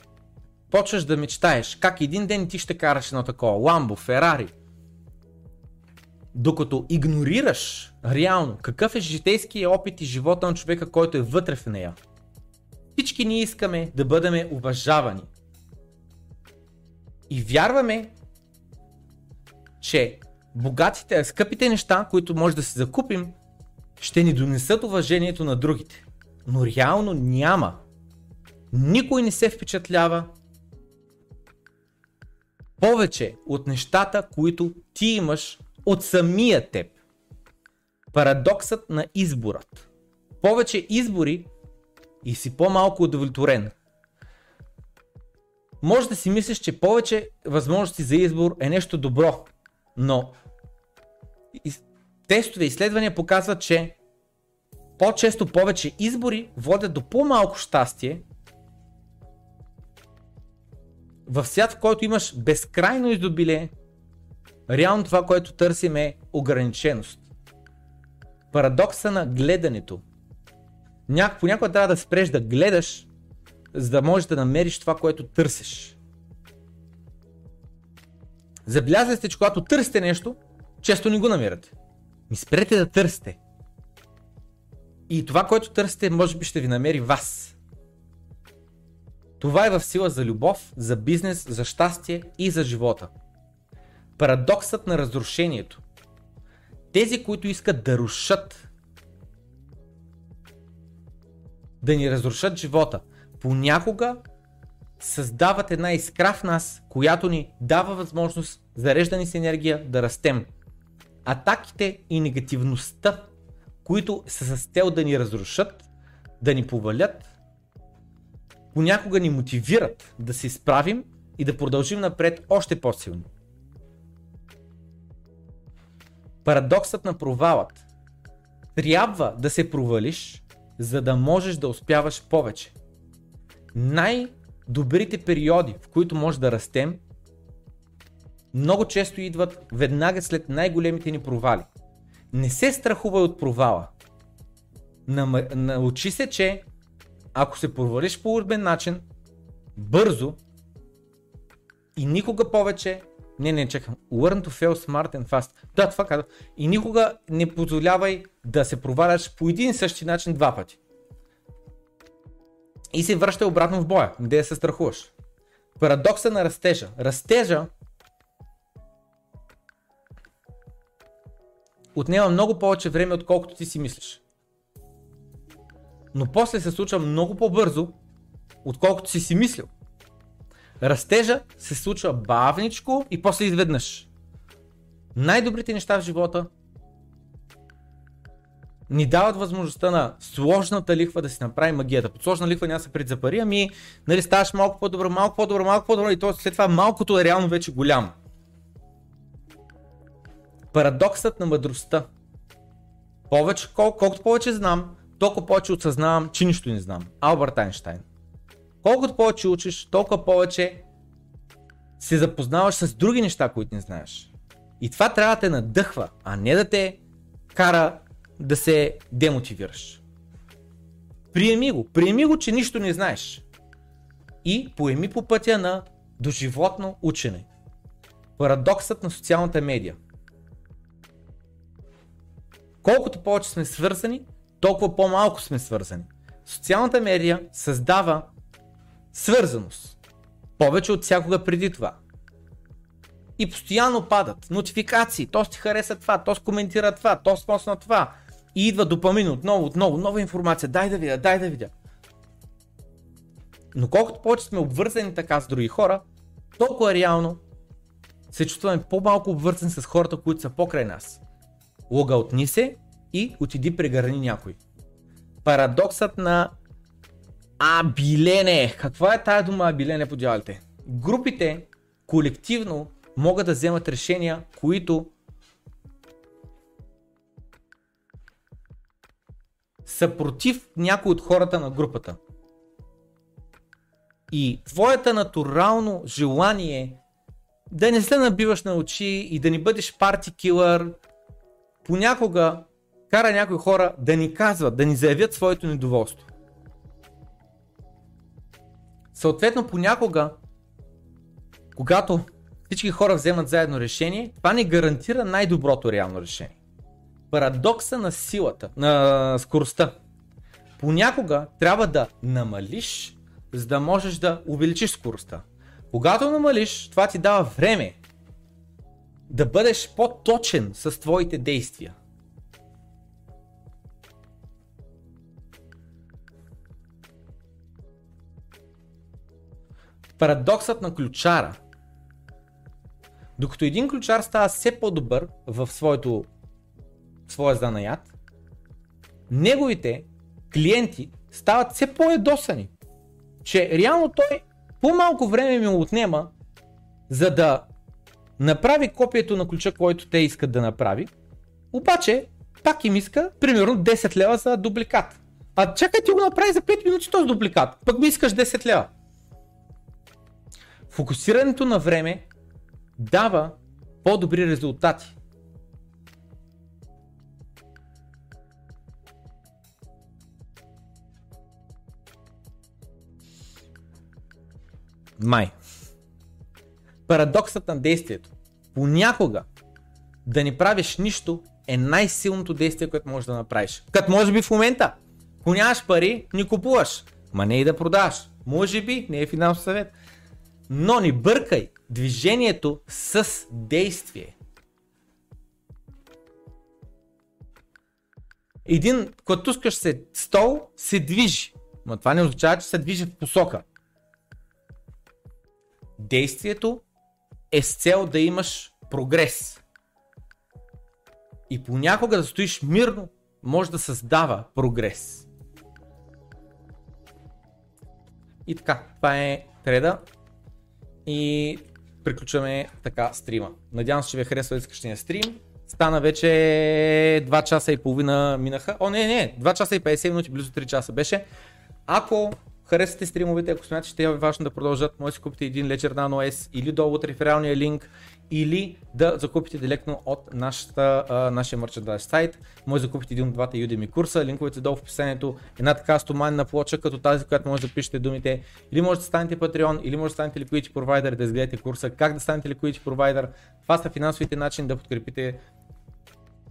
почваш да мечтаеш как един ден ти ще караш едно такова Ламбо, Ферари. Докато игнорираш реално какъв е житейския опит и живота на човека, който е вътре в нея. Всички ние искаме да бъдем уважавани. И вярваме, че богатите, скъпите неща, които може да си закупим, ще ни донесат уважението на другите. Но реално няма. Никой не се впечатлява повече от нещата, които ти имаш от самия теб. Парадоксът на изборът. Повече избори и си по-малко удовлетворен. Може да си мислиш, че повече възможности за избор е нещо добро, но тестове и изследвания показват, че по-често повече избори водят до по-малко щастие в свят, в който имаш безкрайно изобилие, реално това, което търсим е ограниченост. Парадокса на гледането. Няк, понякога трябва да спреш да гледаш, за да можеш да намериш това, което търсиш. Забелязали сте, че когато търсите нещо, често не го намирате. Ми спрете да търсите. И това, което търсите, може би ще ви намери вас. Това е в сила за любов, за бизнес, за щастие и за живота. Парадоксът на разрушението. Тези, които искат да рушат, да ни разрушат живота, понякога създават една искра в нас, която ни дава възможност, зареждани с енергия, да растем. Атаките и негативността, които са с цел да ни разрушат, да ни повалят, понякога ни мотивират да се изправим и да продължим напред още по-силно. Парадоксът на провалът. Трябва да се провалиш, за да можеш да успяваш повече. Най-добрите периоди, в които може да растем, много често идват веднага след най-големите ни провали. Не се страхувай от провала. Научи се, че ако се провалиш по урбен начин, бързо и никога повече не, не, чакам. Learn to fail smart and fast. Да, това казва. И никога не позволявай да се проваляш по един и същи начин два пъти. И се връщай обратно в боя, де се страхуваш. Парадокса на растежа. Растежа отнема много повече време, отколкото ти си мислиш. Но после се случва много по-бързо, отколкото си си мислил. Растежа се случва бавничко и после изведнъж. Най-добрите неща в живота ни дават възможността на сложната лихва да си направи магията. Под сложна лихва няма се пред за пари, ами нали, ставаш малко по-добро, малко по-добро, малко по-добро и то след това малкото е реално вече голямо. Парадоксът на мъдростта. Повече, кол, колкото повече знам, толкова повече осъзнавам, че нищо не знам. Алберт Айнштайн. Колкото повече учиш, толкова повече се запознаваш с други неща, които не знаеш. И това трябва да те надъхва, а не да те кара да се демотивираш. Приеми го. Приеми го, че нищо не знаеш. И поеми по пътя на доживотно учене. Парадоксът на социалната медия. Колкото повече сме свързани, толкова по-малко сме свързани. Социалната медия създава свързаност. Повече от всякога преди това. И постоянно падат нотификации, то ти хареса това, то коментира това, то спосна това. И идва допамин отново, отново, нова информация, дай да видя, дай да видя. Но колкото повече сме обвързани така с други хора, толкова реално се чувстваме по-малко обвързани с хората, които са покрай нас. Логаутни се и отиди прегърни някой. Парадоксът на абилене. Каква е тая дума абилене по дяволите? Групите колективно могат да вземат решения, които са против някой от хората на групата. И твоята натурално желание да не се набиваш на очи и да ни бъдеш парти килър, понякога кара някои хора да ни казват, да ни заявят своето недоволство. Съответно, понякога, когато всички хора вземат заедно решение, това ни гарантира най-доброто реално решение. Парадокса на силата, на скоростта. Понякога трябва да намалиш, за да можеш да увеличиш скоростта. Когато намалиш, това ти дава време да бъдеш по-точен с твоите действия. Парадоксът на ключара. Докато един ключар става все по-добър в своето, своя занаят, неговите клиенти стават все по-едосани. Че реално той по-малко време ми отнема, за да направи копието на ключа, който те искат да направи, обаче пак им иска примерно 10 лева за дубликат. А чакай ти го направи за 5 минути този дубликат, пък ми искаш 10 лева. Фокусирането на време дава по-добри резултати. Май. Парадоксът на действието. Понякога да не правиш нищо е най-силното действие, което можеш да направиш. Като може би в момента, ако нямаш пари, не купуваш. Ма не и да продаваш. Може би, не е финансов съвет. Но не бъркай движението с действие. Един клатускаш се стол се движи. Но това не означава, че се движи в посока. Действието е с цел да имаш прогрес. И понякога да стоиш мирно може да създава прогрес. И така, това е треда. И приключваме така стрима. Надявам се, че ви е харесва днескашния стрим. Стана вече 2 часа и половина минаха. О, не, не, 2 часа и 50 минути, близо 3 часа беше. Ако харесате стримовете, ако смятате, че е важно да продължат, може да си купите един Ledger Nano S или долу от рефералния линк, или да закупите директно от нашата, нашия мерчендайз сайт. Може да закупите един от двата Udemy курса, линковете долу в описанието. Една така стоманена плоча, като тази, която може да пишете думите. Или може да станете Patreon, или може да станете Liquidity Provider, да изгледате курса. Как да станете Liquidity Provider? Това са финансовите начини да подкрепите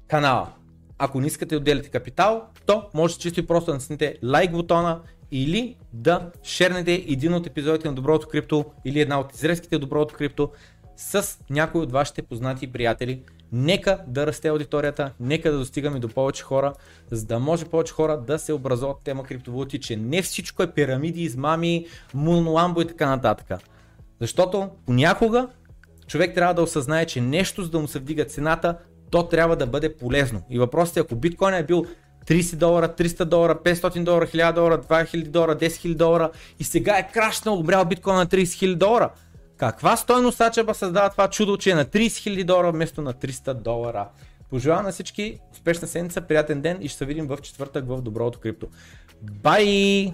канала. Ако не искате да отделяте капитал, то може чисто и просто да натиснете лайк бутона или да шернете един от епизодите на Доброто крипто или една от изрезките Доброто крипто с някой от вашите познати приятели. Нека да расте аудиторията, нека да достигаме до повече хора, за да може повече хора да се образуват тема криптовалути, че не всичко е пирамиди, измами, мунламбо и така нататък. Защото понякога човек трябва да осъзнае, че нещо за да му се вдига цената, то трябва да бъде полезно. И въпросът е, ако биткоин е бил 30 долара, 300 долара, 500 долара, 1000 долара, 2000 долара, 10 000 долара и сега е крашнал, обрял биткоин на 30 000 долара. Каква стойност Сачеба създава това чудо, че е на 30 000 долара вместо на 300 долара? Пожелавам на всички успешна седмица, приятен ден и ще се видим в четвъртък в Доброто крипто. Бай!